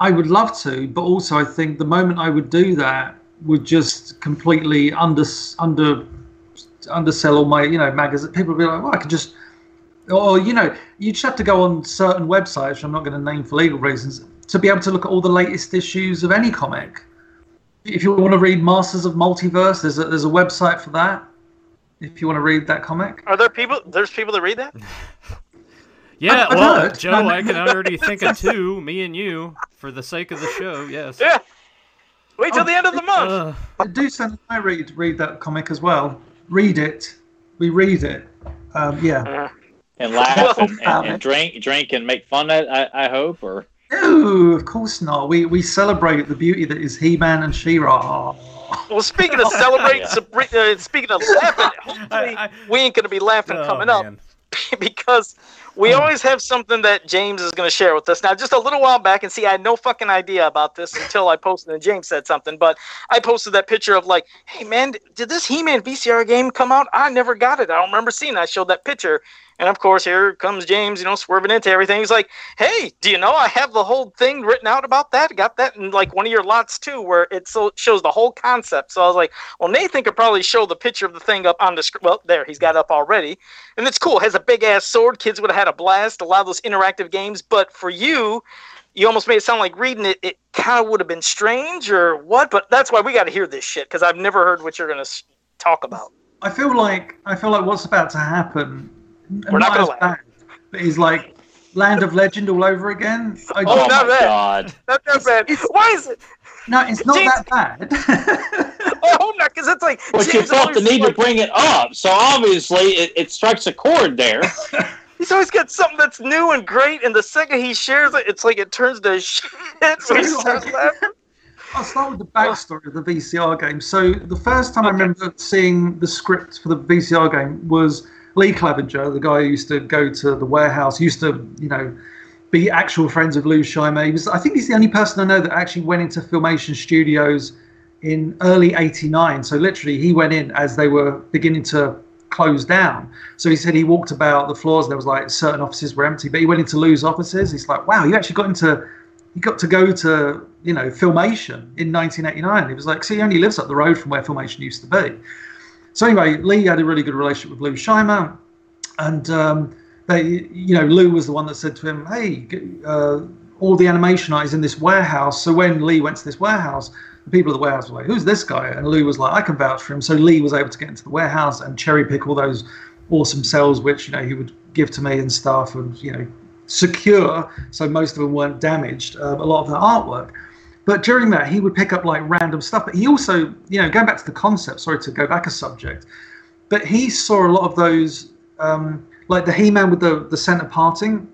[SPEAKER 1] I would love to, but also I think the moment I would do that would just completely under under undersell all my you know magazines. People would be like, "Well, I could just." Or you know, you just have to go on certain websites, which I'm not going to name for legal reasons, to be able to look at all the latest issues of any comic. If you want to read Masters of Multiverse, there's a, there's a website for that. If you want to read that comic,
[SPEAKER 3] are there people? There's people that read that.
[SPEAKER 4] yeah, I, well, heard. Joe, I can already think of two, me and you, for the sake of the show. Yes.
[SPEAKER 3] Yeah. Wait till oh, the end of the month.
[SPEAKER 1] Uh, do send I read read that comic as well. Read it. We read it. Um, yeah.
[SPEAKER 2] And laugh and, and, and, drink, drink and make fun of it. I, I hope, or
[SPEAKER 1] no, of course not. We we celebrate the beauty that is He-Man and She-Ra.
[SPEAKER 3] Well, speaking of celebrating, yeah. uh, speaking of laughing, hopefully I, I, we ain't gonna be laughing oh, coming man. up because we oh. always have something that James is going to share with us. Now, just a little while back, and see, I had no fucking idea about this until I posted, and James said something. But I posted that picture of like, hey man, did this He-Man VCR game come out? I never got it. I don't remember seeing. It. I showed that picture, and of course, here comes James, you know, swerving into everything. He's like, "Hey, do you know I have the whole thing written out about that? Got that in like one of your lots too, where it so shows the whole concept." So I was like, "Well, Nathan could probably show the picture of the thing up on the screen. Well, there, he's got up already, and it's cool. It has a big ass sword. Kids would have had a blast. A lot of those interactive games. But for you, you almost made it sound like reading it. It kind of would have been strange or what. But that's why we got to hear this shit because I've never heard what you're gonna talk about.
[SPEAKER 1] I feel like I feel like what's about to happen
[SPEAKER 3] we're not, not going to
[SPEAKER 1] But he's like Land of Legend all over again.
[SPEAKER 3] Oh I oh, not bad. God. Not that bad. Why is it?
[SPEAKER 1] No, it's not James... that bad.
[SPEAKER 3] oh, no, because it's like.
[SPEAKER 2] But James you felt the need like... to bring it up, so obviously it, it strikes a chord there.
[SPEAKER 3] He's always got something that's new and great, and the second he shares it, it's like it turns to shit. So he starts laughing.
[SPEAKER 1] I'll start with the backstory of the VCR game. So the first time okay. I remember seeing the script for the VCR game was Lee Clevenger, the guy who used to go to the warehouse, used to, you know, be actual friends of Lou Scheimer. He was, I think he's the only person I know that actually went into Filmation Studios in early 89. So literally, he went in as they were beginning to close down. So he said he walked about the floors. There was like certain offices were empty, but he went into Lou's offices. He's like, wow, you actually got into, you got to go to, you know, Filmation in 1989. He was like, see, he only lives up the road from where Filmation used to be. So anyway, Lee had a really good relationship with Lou Scheimer. and um, they, you know, Lou was the one that said to him, "Hey, uh, all the animation is in this warehouse." So when Lee went to this warehouse, the people at the warehouse were like, "Who's this guy?" And Lou was like, "I can vouch for him." So Lee was able to get into the warehouse and cherry pick all those awesome cells, which you know he would give to me and stuff, and you know, secure so most of them weren't damaged. Um, a lot of the artwork. But during that, he would pick up like random stuff. But he also, you know, going back to the concept. Sorry to go back a subject, but he saw a lot of those, um, like the He-Man with the the center parting.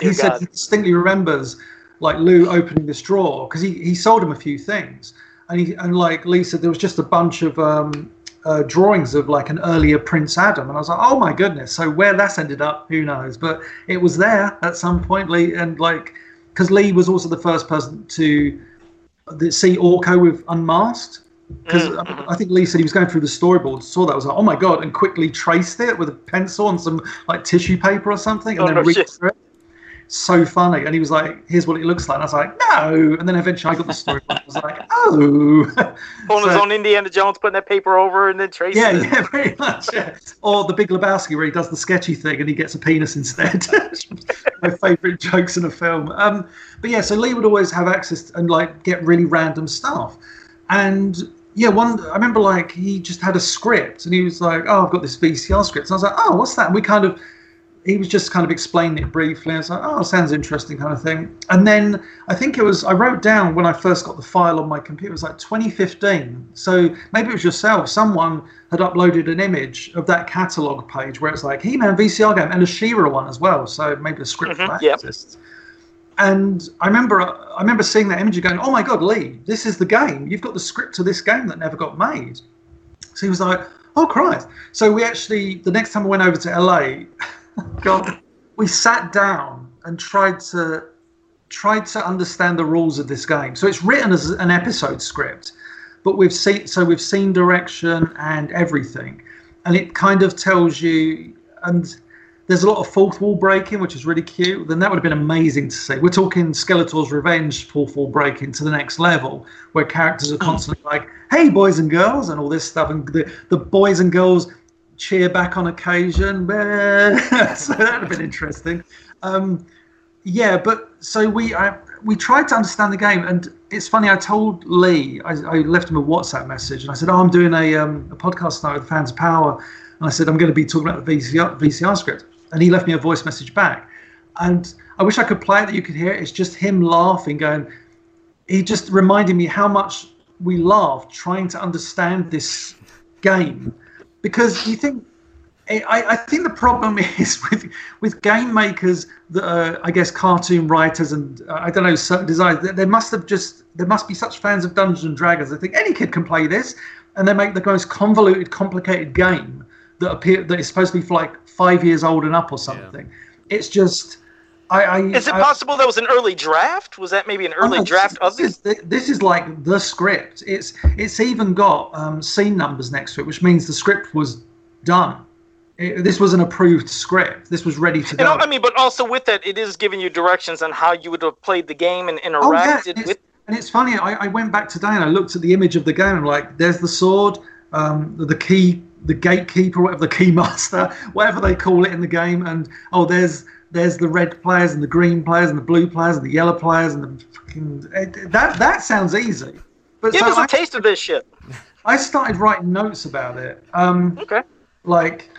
[SPEAKER 1] He
[SPEAKER 3] Dear
[SPEAKER 1] said
[SPEAKER 3] God.
[SPEAKER 1] he distinctly remembers like Lou opening this drawer because he, he sold him a few things, and he and like Lee said there was just a bunch of um, uh, drawings of like an earlier Prince Adam, and I was like, oh my goodness. So where that's ended up, who knows? But it was there at some point, Lee, and like because Lee was also the first person to see Orko with unmasked. Because
[SPEAKER 3] Mm,
[SPEAKER 1] I think Lee said he was going through the storyboard, saw that, was like, oh my god, and quickly traced it with a pencil and some like tissue paper or something, and
[SPEAKER 3] Oh,
[SPEAKER 1] then
[SPEAKER 3] no
[SPEAKER 1] it. So funny, and he was like, "Here's what it looks like." And I was like, "No!" And then eventually I got the storyboard. I was like, "Oh!"
[SPEAKER 3] His
[SPEAKER 1] So-
[SPEAKER 3] own Indiana Jones, putting that paper over, and then tracing
[SPEAKER 1] Yeah,
[SPEAKER 3] it.
[SPEAKER 1] yeah, pretty much. Yeah. Or the Big Lebowski where he does the sketchy thing and he gets a penis instead. My favourite jokes in a film. Um, but yeah, so Lee would always have access and like get really random stuff. And yeah, one I remember like he just had a script and he was like, "Oh, I've got this VCR script." And I was like, "Oh, what's that?" And we kind of he was just kind of explaining it briefly. I was like, "Oh, sounds interesting," kind of thing. And then I think it was I wrote down when I first got the file on my computer. It was like 2015. So maybe it was yourself. Someone had uploaded an image of that catalog page where it's like He-Man VCR game and a She-Ra one as well. So maybe the script for
[SPEAKER 3] Mhm,
[SPEAKER 1] that
[SPEAKER 3] yep.
[SPEAKER 1] exists. And I remember I remember seeing that image and going, "Oh my God, Lee, this is the game. You've got the script to this game that never got made." So he was like, "Oh Christ!" So we actually the next time I went over to LA, God, we sat down and tried to tried to understand the rules of this game. So it's written as an episode script, but we've seen so we've seen direction and everything, and it kind of tells you and. There's a lot of fourth wall breaking, which is really cute. Then that would have been amazing to see. We're talking Skeletor's Revenge fourth wall breaking to the next level, where characters are mm. constantly like, "Hey, boys and girls," and all this stuff, and the, the boys and girls cheer back on occasion. so that would have been interesting. Um, yeah, but so we I, we tried to understand the game, and it's funny. I told Lee, I, I left him a WhatsApp message, and I said, "Oh, I'm doing a um, a podcast now with Fans of Power," and I said, "I'm going to be talking about the VCR, VCR script," and he left me a voice message back, and I wish I could play it that you could hear it. It's just him laughing, going. He just reminded me how much we laughed trying to understand this game, because you think I, I think the problem is with with game makers that are, I guess, cartoon writers and uh, I don't know, certain designers. There must have just there must be such fans of Dungeons and Dragons. They think any kid can play this, and they make the most convoluted, complicated game that appear that is supposed to be for like five years old and up or something. It's just. I, I,
[SPEAKER 3] Is it
[SPEAKER 1] I-
[SPEAKER 3] possible that was an early draft? Was that maybe an
[SPEAKER 1] Oh,
[SPEAKER 3] early
[SPEAKER 1] no,
[SPEAKER 3] draft of
[SPEAKER 1] this,
[SPEAKER 3] this?
[SPEAKER 1] is, this is like the script. It's it's even got um, scene numbers next to it, which means the script was done. It, this was an approved script. This was ready to
[SPEAKER 3] You
[SPEAKER 1] go.
[SPEAKER 3] know, I mean, but also with that, it is giving you directions on how you would have played the game and
[SPEAKER 1] Oh yeah,
[SPEAKER 3] interacted with.
[SPEAKER 1] and it's funny. I, I went back today and I looked at the image of the game. and like, there's the sword, um, the, the key, the gatekeeper, whatever the key master, whatever they call it in the game, and oh, there's there's the red players and the green players and the blue players and the yellow players and the fucking it, that that sounds easy. But
[SPEAKER 3] Give
[SPEAKER 1] so
[SPEAKER 3] us a
[SPEAKER 1] I,
[SPEAKER 3] taste of this shit.
[SPEAKER 1] I started writing notes about it. Um,
[SPEAKER 3] Okay.
[SPEAKER 1] like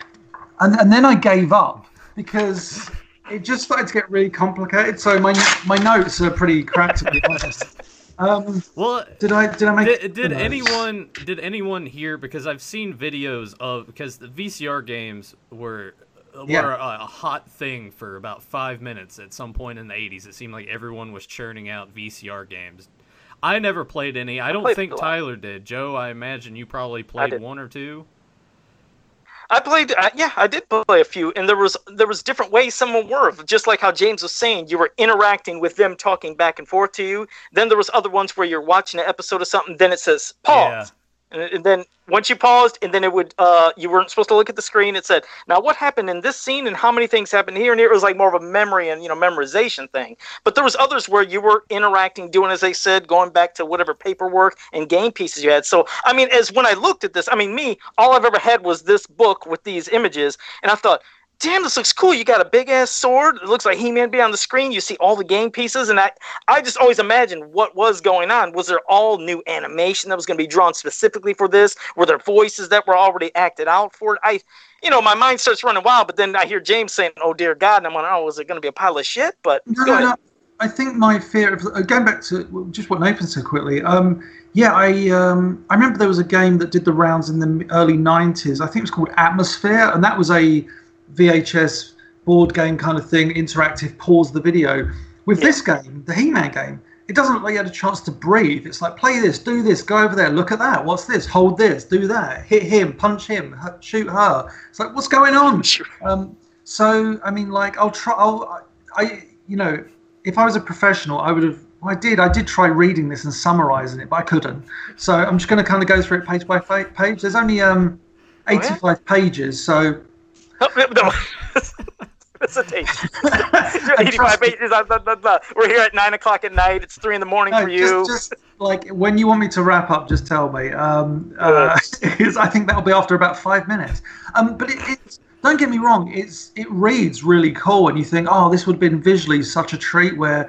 [SPEAKER 1] and, and then I gave up because it just started to get really complicated. So my my notes are pretty crap to be honest. Um,
[SPEAKER 4] Well,
[SPEAKER 1] did I did I make
[SPEAKER 4] did, did anyone did anyone here because I've seen videos of because the VCR games were were
[SPEAKER 1] Yeah.
[SPEAKER 4] a, a hot thing for about five minutes at some point in the 80s. It seemed like everyone was churning out VCR games. I never played any. I don't
[SPEAKER 3] played
[SPEAKER 4] think. Tyler did. Joe, I imagine you probably played one or two.
[SPEAKER 3] I played, uh, yeah, I did play a few, and there was there was different ways some of them were. Just like how James was saying, you were interacting with them, talking back and forth to you. Then there was other ones where you're watching an episode of something, then it says pause, and, and then once you paused, and then it would, uh, you weren't supposed to look at the screen. It said, now what happened in this scene, and how many things happened here and here. It was like more of a memory and you know memorization thing. But there was others where you were interacting, doing as they said, going back to whatever paperwork and game pieces you had. So I mean, as when I looked at this, I mean, me, all I've ever had was this book with these images, and I thought. Damn, this looks cool. You got a big ass sword. It looks like He Man be on the screen. You see all the game pieces, and I, I just always imagined what was going on. Was there all new animation that was going to be drawn specifically for this? Were there voices that were already acted out for it? I, you know, my mind starts running wild. But then I hear James saying, "Oh dear God," and I'm like, "Oh, was it going to be a pile of shit?" But
[SPEAKER 1] No, no, no. I think my fear of going back to just what Nathan said quickly. Um, yeah, I um, I remember there was a game that did the rounds in the early '90s. I think it was called Atmosfear, and that was a VHS board game kind of thing, interactive. Pause the video. With
[SPEAKER 3] Yeah.
[SPEAKER 1] this game, the He-Man game, it doesn't look like you had a chance to breathe. It's like play this, do this, go over there, look at that. What's this? Hold this, do that. Hit him, punch him, shoot her. It's like what's going on? Um, so I mean, like, I'll try. I'll, I, you know, if I was a professional, I would have. I did. I did try reading this and summarizing it, but I couldn't. So I'm just going to kind of go through it page by page. There's only um,
[SPEAKER 3] Oh, yeah?
[SPEAKER 1] 85 pages, so.
[SPEAKER 3] No. It's a tape. 85
[SPEAKER 1] trust me,
[SPEAKER 3] pages. blah, blah, blah. We're here at 9 o'clock at night. It's 3 in the morning
[SPEAKER 1] no,
[SPEAKER 3] for you.
[SPEAKER 1] just, just like when you want me to wrap up, just tell me. Um, uh, I think that'll be after about five minutes. Um, but it, it's don't get me wrong, it's it reads really cool, and you think, oh, this would have been visually such a treat where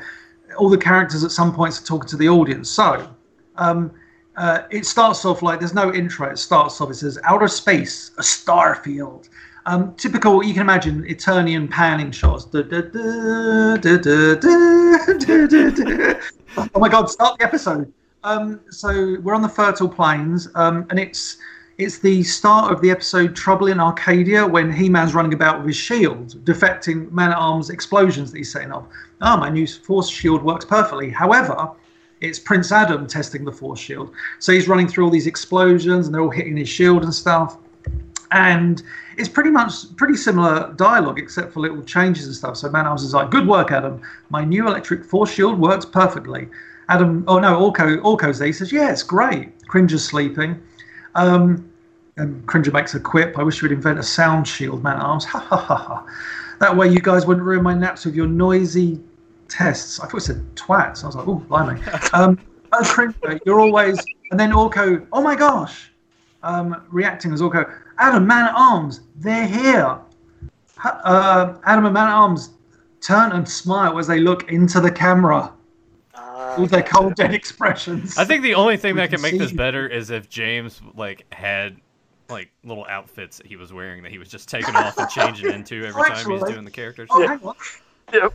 [SPEAKER 1] all the characters at some points are talking to the audience. So um, uh, it starts off like there's no intro. It starts off. It says outer space, a star field. Um, typical, you can imagine Eternian panning shots. Oh my God! Start the episode. Um, so we're on the fertile plains, um, and it's it's the start of the episode Trouble in Arcadia when He Man's running about with his shield, deflecting man at arms explosions that he's setting up. Ah, oh, my new force shield works perfectly. However, it's Prince Adam testing the force shield. So he's running through all these explosions and they're all hitting his shield and stuff. And it's pretty much pretty similar dialogue except for little changes and stuff. So Man Arms is like, "Good work, Adam. My new electric force shield works perfectly." Adam, oh no, Orko, Orko's there. He says, "Yeah, it's great." Cringer's sleeping. Um, and Cringer makes a quip. I wish we'd invent a sound shield, Man Arms. Ha ha ha ha. That way you guys wouldn't ruin my naps with your noisy tests. I thought it said twats. I was like, oh, blimey. Um, oh, Cringer, you're always. And then Orko, oh my gosh. Um, reacting as Orko, Adam, Man at Arms, they're here. Uh, Adam and Man at Arms turn and smile as they look into the camera.
[SPEAKER 3] Uh,
[SPEAKER 1] All their cold, dead expressions.
[SPEAKER 4] I think the only thing
[SPEAKER 1] We
[SPEAKER 4] that
[SPEAKER 1] can
[SPEAKER 4] can make this better is if James like had like little outfits that he was wearing that he was just taking off and changing into every time he's
[SPEAKER 1] Actually-
[SPEAKER 4] doing the characters.
[SPEAKER 1] Oh,
[SPEAKER 3] Yeah.
[SPEAKER 1] hang on.
[SPEAKER 3] Yep.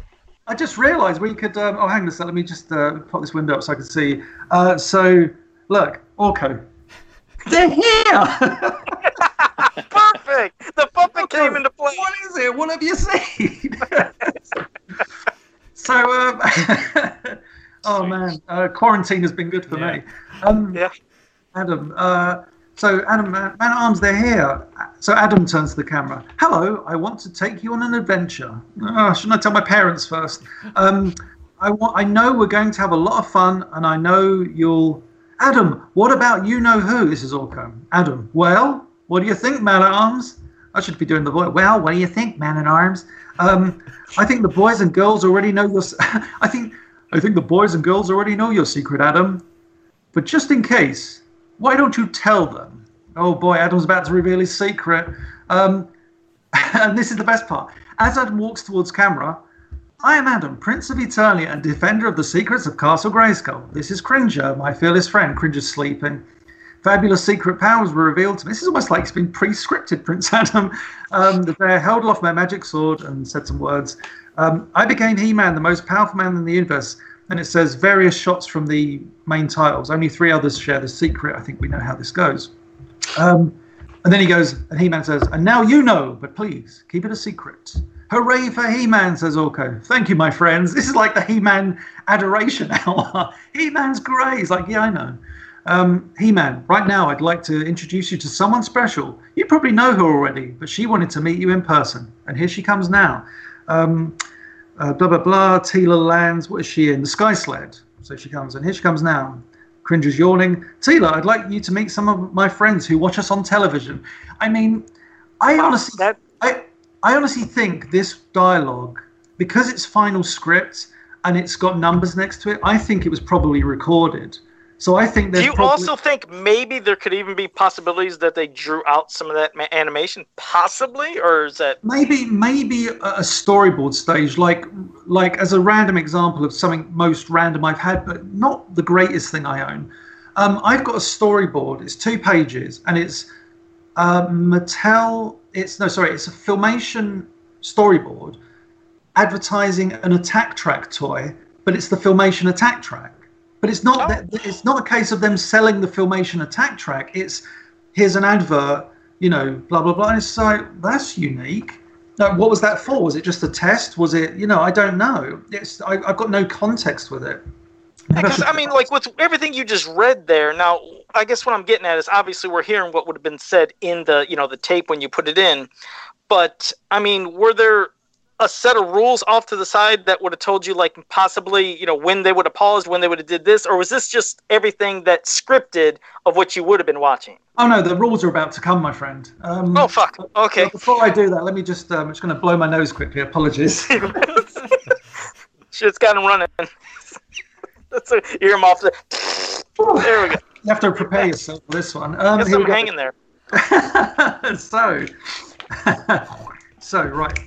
[SPEAKER 1] I just realised we could. Um, oh, hang on a sec. Let me just uh, pop this window up so I can see. Uh, so, look, Orko. They're here.
[SPEAKER 3] Perfect. The puppet came into play.
[SPEAKER 1] what is it? What have you seen? so, um, oh man, uh, quarantine has been good for
[SPEAKER 4] Yeah.
[SPEAKER 1] me. Um,
[SPEAKER 3] Yeah.
[SPEAKER 1] Adam. Uh, so, Adam, Man at Arms, they're here. So, Adam turns to the camera. Hello, I want to take you on an adventure. Oh, shouldn't I tell my parents first? Um, I want. I know we're going to have a lot of fun, and I know you'll. Adam, what about you know who? This is Orko. Adam, well, what do you think, Man at Arms? I should be doing the voice. Well, what do you think, Man at Arms? Um, I think the boys and girls already know your. I think. I think the boys and girls already know your secret, Adam. But just in case, why don't you tell them? Oh boy, Adam's about to reveal his secret. Um, and this is the best part. As Adam walks towards camera, I am Adam, Prince of Eternia and defender of the secrets of Castle Grayskull. This is Cringer, my fearless friend. Cringer's sleeping. Fabulous secret powers were revealed to me. This is almost like it's been pre-scripted, Prince Adam. Um, the bear held aloft my magic sword and said some words. Um, I became He-Man, the most powerful man in the universe. And it says various shots from the main titles. Only three others share the secret. I think we know how this goes. Um, and then he goes, and He Man says, And now you know, but please keep it a secret. Hooray for He Man, says Orko. Thank you, my friends. This is like the He Man adoration hour. He Man's great. He's like, Yeah, I know. Um, he Man, right now I'd like to introduce you to someone special. You probably know her already, but she wanted to meet you in person. And here she comes now. Um, uh, blah, blah, blah. Teela lands. What is she in? The Sky Sled. So she comes, and here she comes now. Cringer's yawning. Teela, I'd like you to meet some of my friends who watch us on television. I mean, I honestly,
[SPEAKER 3] that-
[SPEAKER 1] I, I honestly think this dialogue, because it's final script and it's got numbers next to it, I think it was probably recorded So I think
[SPEAKER 3] Do you
[SPEAKER 1] probably,
[SPEAKER 3] also think maybe there could even be possibilities that they drew out some of that ma- animation, possibly, or is that
[SPEAKER 1] maybe maybe a a storyboard stage like like as a random example of something most random I've had, but not the greatest thing I own. Um, I've got a storyboard. It's two pages, and it's uh, Mattel. It's no, sorry, it's a Filmation storyboard advertising an Attak Trak toy, but it's the Filmation Attak Trak. But it's not
[SPEAKER 3] Oh.
[SPEAKER 1] that. It's not a case of them selling the Filmation Attak Trak. It's here's an advert, you know, blah blah blah. And it's like that's unique. No, what was that for? Was it just a test? Was it, you know, I don't know. It's I, I've got no context with it.
[SPEAKER 3] Because I mean, like with everything you just read there. Now, I guess what I'm getting at is obviously we're hearing what would have been said in the you know the tape when you put it in, but I mean, were there a set of rules off to the side that would have told you like possibly you know when they would have paused, when they would have did this, or was this just everything that scripted of what you would have been watching?
[SPEAKER 1] Oh no, the rules are about to come, my friend. Um,
[SPEAKER 3] Oh fuck. Okay.
[SPEAKER 1] but Before I do that, let me just. Um, I'm just going to blow my nose quickly. Apologies.
[SPEAKER 3] Shit's got him running. That's a, off. There we go.
[SPEAKER 1] You have to prepare yourself for this one. Um,
[SPEAKER 3] Get
[SPEAKER 1] here we go.
[SPEAKER 3] hanging there.
[SPEAKER 1] so, so right,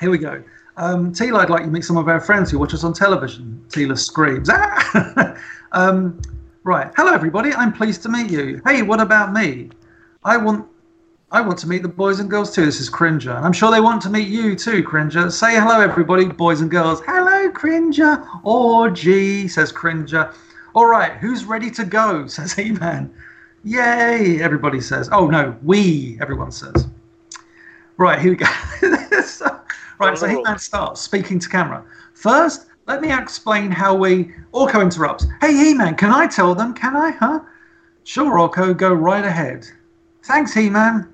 [SPEAKER 1] here we go. Um, Teela, I'd like you to meet some of our friends who watch us on television. Teela screams. um, right, hello everybody. I'm pleased to meet you. Hey, what about me? I want, I want to meet the boys and girls too. This is Cringer, and I'm sure they want to meet you too, Cringer. Say hello, everybody, boys and girls. Hello, Cringer. Orgy, says Cringer. All right, who's ready to go? Says He-Man. Yay! Everybody says. Oh no, we. Everyone says. Right, here we go. Right, so He-Man starts speaking to camera. First, let me explain how we. Orko interrupts. Hey, He-Man, can I tell them? Can I? Huh? Sure, Orko. Go right ahead. Thanks, He-Man.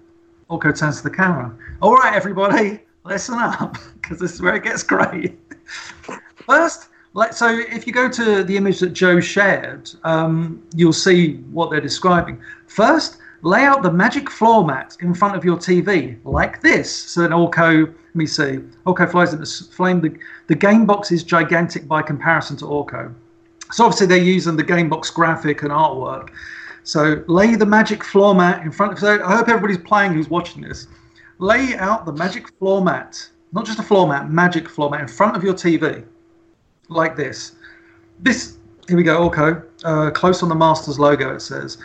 [SPEAKER 1] Orko turns to the camera. All right, everybody, listen up, because this is where it gets great. First, let, so if you go to the image that Joe shared, um, you'll see what they're describing. First, lay out the magic floor mat in front of your TV, like this. So then Orko, let me see, Orko flies into flame. The, the game box is gigantic by comparison to Orko. So obviously they're using the game box graphic and artwork. So lay the magic floor mat in front of. So I hope everybody's playing who's watching this. Lay out the magic floor mat, not just a floor mat, magic floor mat in front of your TV, like this. This here we go, Orko. Uh, close on the Masters logo, it says.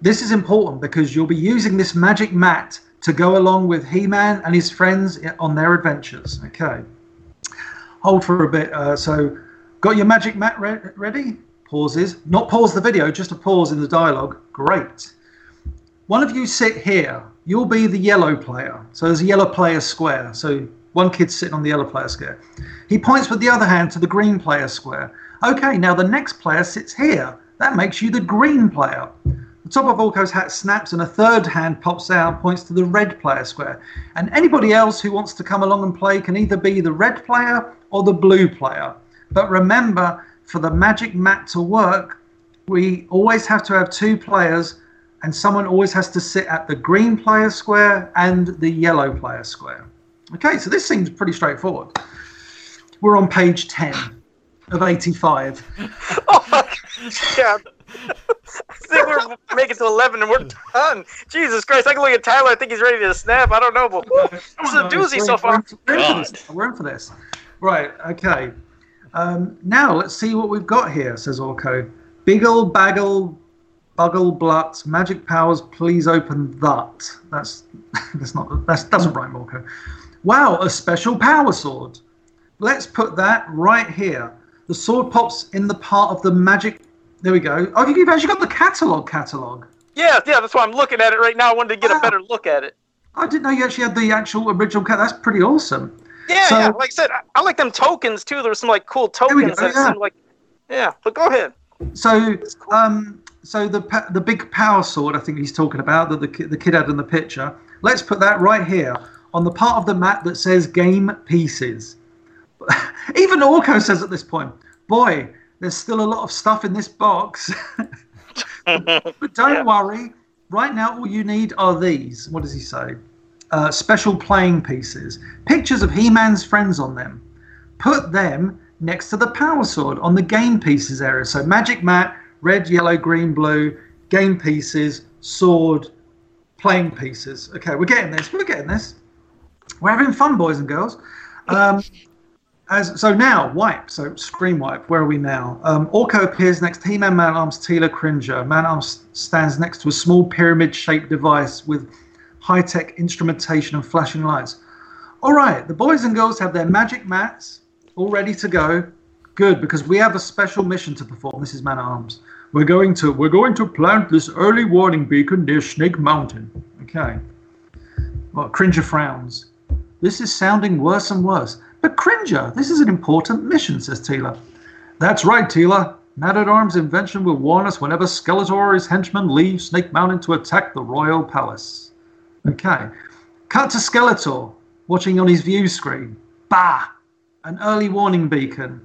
[SPEAKER 1] This is important because you'll be using this magic mat to go along with He-Man and his friends on their adventures. Okay. Hold for a bit. Uh, so, got your magic mat re- ready? Pauses. Not pause the video, just a pause in the dialogue. Great. One of you sit here. You'll be the yellow player. So there's a yellow player square. So one kid's sitting on the yellow player square. He points with the other hand to the green player square. Okay, now the next player sits here. That makes you the green player. The top of Orko's hat snaps and a third hand pops out, points to the red player square. And anybody else who wants to come along and play can either be the red player or the blue player. But remember, for the magic mat to work, we always have to have two players, and someone always has to sit at the green player square and the yellow player square. Okay, so this seems pretty straightforward. We're on page 10 of 85.
[SPEAKER 3] Oh my god. I think we're making to 11 and we're done. Jesus Christ. I can look at Tyler. I think he's ready to snap. I don't know, but whew, this is a oh, doozy so far.
[SPEAKER 1] We're in for this. We're in for this. Right, okay. Um, now let's see what we've got here, says Orko. Biggle, baggle, buggle, blut, magic powers, please open that. That's that's not that doesn't rhyme, Orko. Wow, a special power sword. Let's put that right here. The sword pops in the part of the magic. There we go. Oh, you've actually got the catalog. Catalog.
[SPEAKER 3] Yeah, yeah, that's why I'm looking at it right now. I wanted to get a better look at it.
[SPEAKER 1] I didn't know you actually had the actual original cat. That's pretty awesome.
[SPEAKER 3] Yeah,
[SPEAKER 1] So-
[SPEAKER 3] yeah. Like I said, I, I like them tokens too. There were some like cool tokens
[SPEAKER 1] go,
[SPEAKER 3] that
[SPEAKER 1] yeah.
[SPEAKER 3] seemed like. Yeah, but go ahead.
[SPEAKER 1] So, um, so the the big power sword, I think he's talking about that the the kid had in the picture. Let's put that right here on the part of the map that says game pieces. Even Orko says at this point, "Boy, there's still a lot of stuff in this box." but don't
[SPEAKER 3] Yeah.
[SPEAKER 1] worry. Right now, all you need are these. What does he say? Uh, special playing pieces. Pictures of He-Man's friends on them. Put them next to the power sword on the game pieces area. So magic mat red, yellow, green, blue, game pieces, sword, playing pieces. Okay, we're getting this. We're getting this. We're having fun, boys and girls. Um, as so now, wipe. So screen wipe. Where are we now? Um, Orko appears next to He-Man, Man Arms, Teela, Cringer. Man Arms stands next to a small pyramid-shaped device with high-tech instrumentation and flashing lights. All right, the boys and girls have their magic mats all ready to go. Good, because we have a special mission to perform. This is Man Arms. We're going to we're going to plant this early warning beacon near Snake Mountain. Okay. Well, Cringer frowns. This is sounding worse and worse. But Cringer, this is an important mission, says Teela. That's right, Teela. Man at Arms' invention will warn us whenever Skeletor or his henchmen leave Snake Mountain to attack the royal palace. Okay. Cut to Skeletor, watching on his view screen. Bah! An early warning beacon.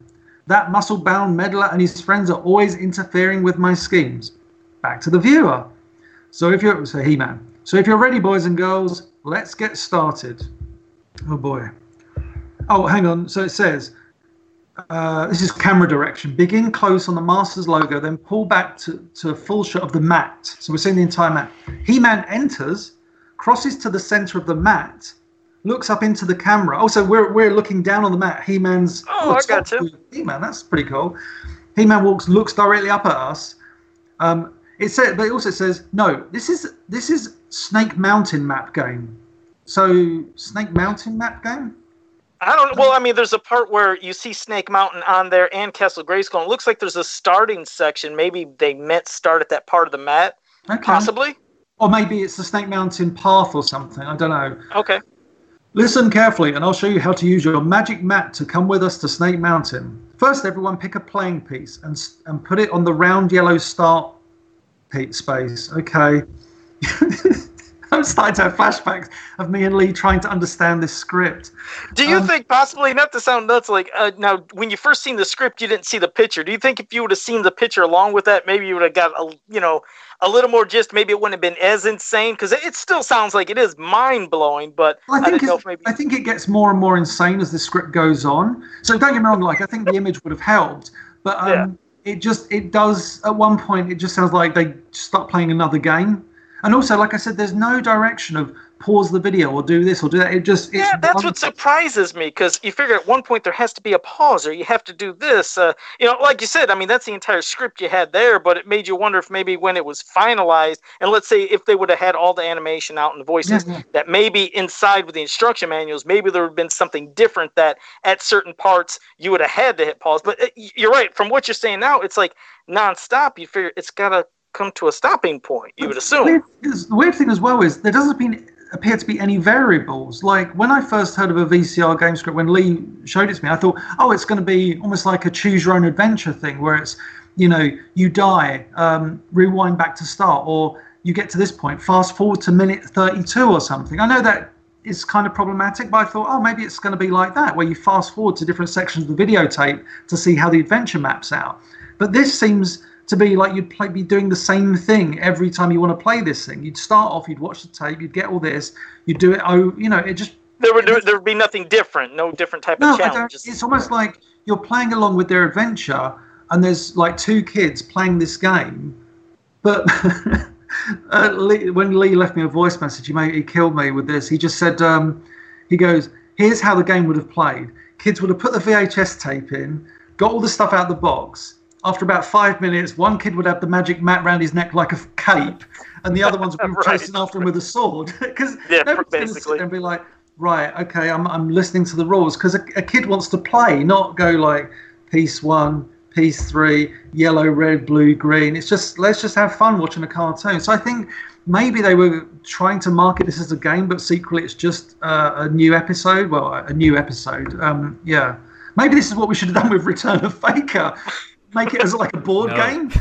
[SPEAKER 1] That muscle bound meddler and his friends are always interfering with my schemes. Back to the viewer. So if you're so He Man. So if you're ready, boys and girls, let's get started. Oh boy. Oh, hang on. So it says, uh, this is camera direction. Begin close on the Masters logo, then pull back to, to a full shot of the mat. So we're seeing the entire mat. He Man enters, crosses to the center of the mat, looks up into the camera. Also, we're, we're looking down on the mat. He Man's.
[SPEAKER 3] Oh, I got you.
[SPEAKER 1] He Man, that's pretty cool. He Man walks, looks directly up at us. Um, it said, but it also says, no, this is this is Snake Mountain map game. So Snake Mountain map game.
[SPEAKER 3] I don't. Well, I mean, there's a part where you see Snake Mountain on there and Castle Grayskull. It looks like there's a starting section. Maybe they meant start at that part of the map,
[SPEAKER 1] Okay.
[SPEAKER 3] possibly.
[SPEAKER 1] Or maybe it's the Snake Mountain path or something. I don't know.
[SPEAKER 3] Okay.
[SPEAKER 1] Listen carefully, and I'll show you how to use your magic mat to come with us to Snake Mountain. First, everyone pick a playing piece and and put it on the round yellow start space. Okay. I'm starting to have flashbacks of me and Lee trying to understand this script.
[SPEAKER 3] Do you
[SPEAKER 1] Um,
[SPEAKER 3] think possibly not to sound nuts? Like uh, now, when you first seen the script, you didn't see the picture. Do you think if you would have seen the picture along with that, maybe you would have got a you know a little more gist? Maybe it wouldn't have been as insane because it, it still sounds like it is mind blowing. But
[SPEAKER 1] Well, I
[SPEAKER 3] I,
[SPEAKER 1] think
[SPEAKER 3] if maybe.
[SPEAKER 1] I think it gets more and more insane as the script goes on. So don't get me wrong, like I think the image would have helped, but um,
[SPEAKER 3] Yeah.
[SPEAKER 1] it just it does at one point it just sounds like they start playing another game. And also, like I said, there's no direction of pause the video or do this or do that. It just it's
[SPEAKER 3] yeah, that's what surprises me because you figure at one point there has to be a pause or you have to do this. Uh, you know, like you said, I mean, that's the entire script you had there, but it made you wonder if maybe when it was finalized, and let's say if they would have had all the animation out and the voices,
[SPEAKER 1] Yeah, yeah.
[SPEAKER 3] that maybe inside with the instruction manuals, maybe there would have been something different that at certain parts you would have had to hit pause. But uh, y- you're right. From what you're saying now, it's like nonstop. You figure it's got to come to a stopping point, you would assume.
[SPEAKER 1] The weird thing as well is there doesn't been, appear to be any variables. Like when I first heard of a VCR game script, when Lee showed it to me, I thought, oh, it's going to be almost like a choose your own adventure thing where it's, you know, you die, um, rewind back to start, or you get to this point, fast forward to minute 32 or something. I know that is kind of problematic, but I thought, oh, maybe it's going to be like that, where you fast forward to different sections of the videotape to see how the adventure maps out. But this seems to be like you'd play, be doing the same thing every time you want to play this thing. You'd start off, you'd watch the tape, you'd get all this, you'd do it. Oh, you know, it just
[SPEAKER 3] There would there would be nothing different, no different type
[SPEAKER 1] no.
[SPEAKER 3] of
[SPEAKER 1] don't, it's almost like you're playing along with their adventure, and there's like two kids playing this game, but. Uh, Lee, when Lee left me a voice message, he made, he killed me with this. He just said, um, he goes, "Here's how the game would have played. Kids would have put the VHS tape in, got all the stuff out of the box. After about five minutes, one kid would have the magic mat round his neck like a cape, and the other ones would be
[SPEAKER 3] Right.
[SPEAKER 1] chasing after him with a sword. Because
[SPEAKER 3] Yeah,
[SPEAKER 1] nobody's going to sit there and be like, right, okay, I'm I'm listening to the rules because a, a kid wants to play, not go like piece one, piece three, yellow, red, blue, green. It's just let's just have fun watching a cartoon. So I think maybe they were trying to market this as a game, but secretly it's just uh, a new episode. Well, a new episode. Um, yeah, maybe this is what we should have done with Return of Faker. Make it as like a board
[SPEAKER 4] No.
[SPEAKER 1] game.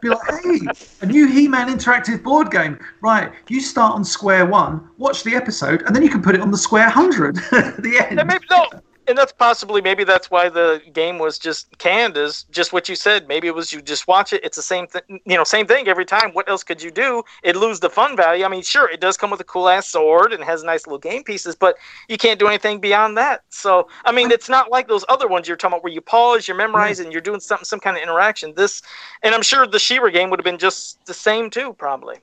[SPEAKER 1] Be like, hey, a new He-Man interactive board game. Right, you start on square one, watch the episode, and then you can put it on the square hundred at the end.
[SPEAKER 3] Yeah, maybe no. And that's possibly maybe that's why the game was just canned is just what you said. Maybe it was you just watch it it's the same thing you know same thing every time. What else could you do? It lose the fun value. I mean sure it does come with a cool ass sword and has nice little game pieces but you can't do anything beyond that. So i mean it's not like those other ones you're talking about where you pause you're memorizing you're doing something some kind of interaction. This and i'm sure the She-Ra game would have been just the same too probably.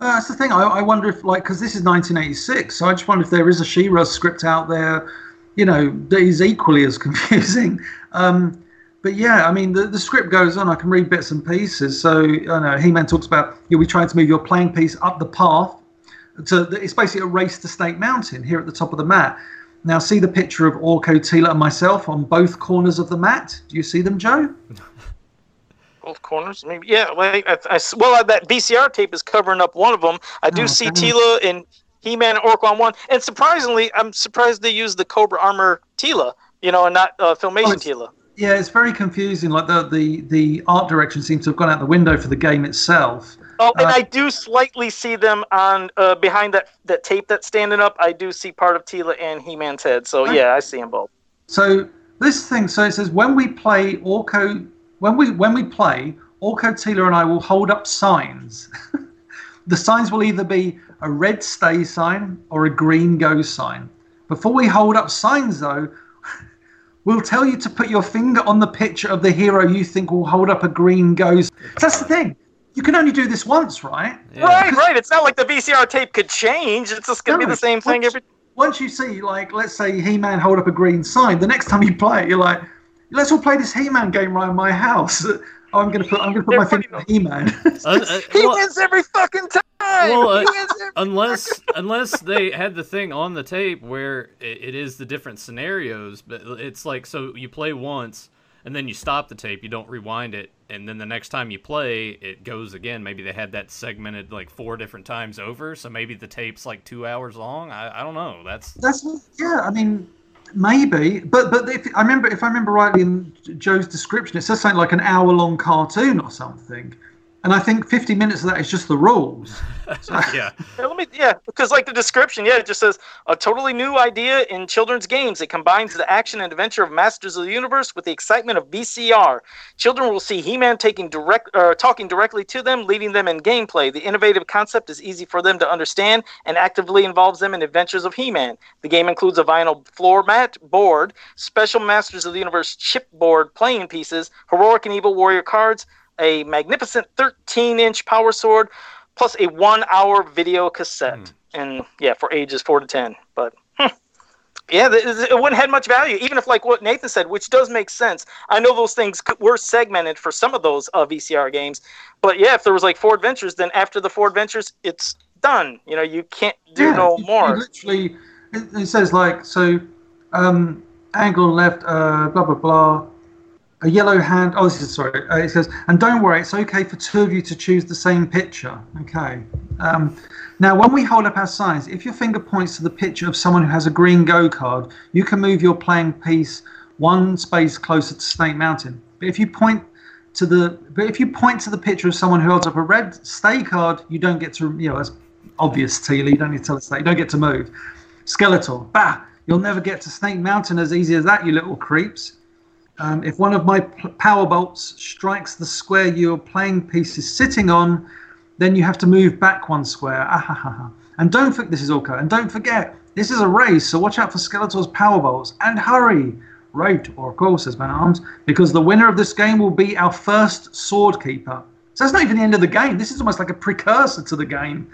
[SPEAKER 1] Uh, that's the thing. I, I wonder if, like, because this is 1986, so I just wonder if there is a She-Ra script out there you know, that is equally as confusing. Um, but yeah, I mean, the, the script goes on. I can read bits and pieces. So, I know, He-Man talks about you'll be trying to move your playing piece up the path. To, it's basically a race to Snake Mountain here at the top of the mat. Now, see the picture of Orko, Teela and myself on both corners of the mat. Do you see them, Joe?
[SPEAKER 3] Both corners, maybe. Yeah. Well, I, I, well, that VCR tape is covering up one of them. I do oh, see Teela and he-Man and Orko on one. And surprisingly, I'm surprised they used the Cobra Armor Teela, you know, and not uh, Filmation oh, Teela.
[SPEAKER 1] Yeah, it's very confusing. Like the, the the art direction seems to have gone out the window for the game itself.
[SPEAKER 3] Oh, and uh, I do slightly see them on uh, behind that that tape that's standing up. I do see part of Teela and He-Man's head. So yeah, I see them both.
[SPEAKER 1] So this thing, so it says when we play Orko, when we when we play Orko, Teela and I will hold up signs. the signs will either be a red stay sign or a green go sign. Before we hold up signs, though, we'll tell you to put your finger on the picture of the hero you think will hold up a green go. That's the thing. You can only do this once, right?
[SPEAKER 3] Yeah. Right, right. It's not like the VCR tape could change. It's just going to no, be the same thing every.
[SPEAKER 1] Once you see, like, let's say He-Man hold up a green sign, the next time you play it, you're like, let's all play this He-Man game around my house. Oh, I'm gonna put I'm gonna put my finger on He-Man. uh, uh,
[SPEAKER 3] he wins every fucking time.
[SPEAKER 4] Well, uh, unless unless they had the thing on the tape where it, it is the different scenarios, but it's like so you play once and then you stop the tape, you don't rewind it, and then the next time you play, it goes again. Maybe they had that segmented like four different times over, so maybe the tape's like two hours long. I, I don't know. That's
[SPEAKER 1] that's yeah. I mean, Maybe, but but if, I remember if I remember rightly in Joe's description, it says something like an hour long cartoon or something. And I think 50 minutes of that is just the rules.
[SPEAKER 4] So. yeah.
[SPEAKER 3] yeah. Let me, yeah, because like the description, yeah, it just says a totally new idea in children's games. It combines the action and adventure of Masters of the Universe with the excitement of VCR. Children will see He-Man taking direct, uh, talking directly to them, leading them in gameplay. The innovative concept is easy for them to understand and actively involves them in adventures of He-Man. The game includes a vinyl floor mat board, special Masters of the Universe chipboard playing pieces, heroic and evil warrior cards a magnificent 13 inch power sword, plus a one hour video cassette. Mm. And yeah, for ages 4 to 10. But hmm, yeah, it wouldn't have much value, even if, like what Nathan said, which does make sense. I know those things were segmented for some of those uh, VCR games, but yeah, if there was like four adventures, then after the four adventures, it's done. You know, you can't do yeah, no more.
[SPEAKER 1] Literally, it, it, says like so, um, angle left, uh, blah blah blah a yellow hand. Oh, this is sorry. Uh, it says, and don't worry, it's okay for two of you to choose the same picture. Okay. Um, now, when we hold up our signs, if your finger points to the picture of someone who has a green go card, you can move your playing piece one space closer to Snake Mountain. But if you point to the but if you point to the picture of someone who holds up a red stay card, you don't get to you know that's obvious, Teela. You don't need to tell us that. You don't get to move. Skeletor, bah! You'll never get to Snake Mountain as easy as that, you little creeps. Um, if one of my power bolts strikes the square your playing piece is sitting on, then you have to move back one square. Ah, ha, ha, ha. and don't forget, this is Orko. And don't forget, this is a race, so watch out for Skeletor's power bolts. And hurry! Right, Orko, says Man Arms, because the winner of this game will be our first sword keeper. So that's not even the end of the game. This is almost like a precursor to the game.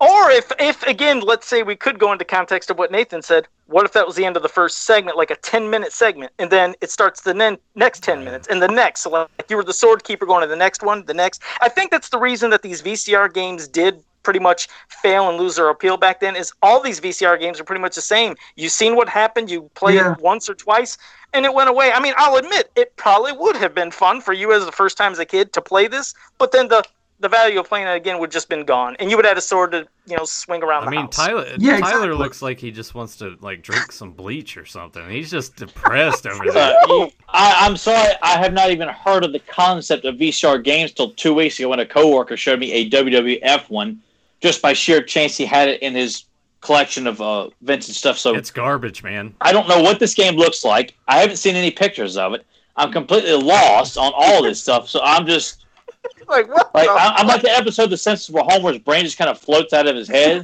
[SPEAKER 3] Or if, if again, let's say we could go into context of what Nathan said. What if that was the end of the first segment, like a ten-minute segment, and then it starts the ne- next ten minutes, and the next, so like you were the sword keeper going to the next one, the next. I think that's the reason that these VCR games did pretty much fail and lose their appeal back then. Is all these VCR games are pretty much the same. You've seen what happened. You play yeah. it once or twice, and it went away. I mean, I'll admit it probably would have been fun for you as the first time as a kid to play this, but then the the value of playing it again would just been gone, and you would have had a sword to you know swing around. I
[SPEAKER 4] mean,
[SPEAKER 3] house.
[SPEAKER 4] Tyler. Yeah, Tyler exactly. looks like he just wants to like drink some bleach or something. He's just depressed over there.
[SPEAKER 2] Uh, I, am sorry, I have not even heard of the concept of VCR games till two weeks ago when a coworker showed me a WWF one, just by sheer chance he had it in his collection of uh, vintage stuff. So
[SPEAKER 4] It's garbage, man.
[SPEAKER 2] I don't know what this game looks like. I haven't seen any pictures of it. I'm completely lost on all this stuff. So I'm just
[SPEAKER 3] Like what?
[SPEAKER 2] like
[SPEAKER 3] the
[SPEAKER 2] I- I'm like the episode of The Simpsons where Homer's brain just kind of floats out of his head,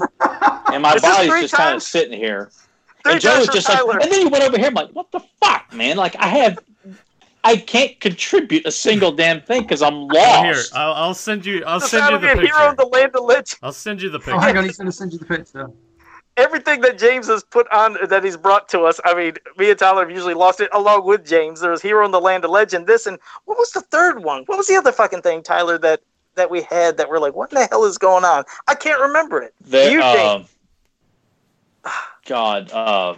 [SPEAKER 2] and my body's
[SPEAKER 3] three
[SPEAKER 2] just kind of sitting here.
[SPEAKER 3] Three
[SPEAKER 2] and Joe was just
[SPEAKER 3] Tyler.
[SPEAKER 2] like, and then he went over here. I'm like, what the fuck, man? Like I have, I can't contribute a single damn thing because I'm
[SPEAKER 4] Well, here,
[SPEAKER 2] lost.
[SPEAKER 4] I'll, I'll send you. I'll
[SPEAKER 3] Just
[SPEAKER 4] send you the
[SPEAKER 3] your hero in
[SPEAKER 4] picture.
[SPEAKER 3] the land of legend.
[SPEAKER 4] I'll send you the
[SPEAKER 1] oh
[SPEAKER 4] picture. Oh, picture.
[SPEAKER 1] hang on, he's going to send you the picture.
[SPEAKER 3] Everything that James has put on that he's brought to us. I mean, me and Tyler have usually lost it along with James. There's He-Ro in the Land of Legend. This and what was the third one? What was the other fucking thing, Tyler? That that we had that we're like, what the hell is going on? I can't remember it.
[SPEAKER 2] There,
[SPEAKER 3] you think-
[SPEAKER 2] um, God, uh,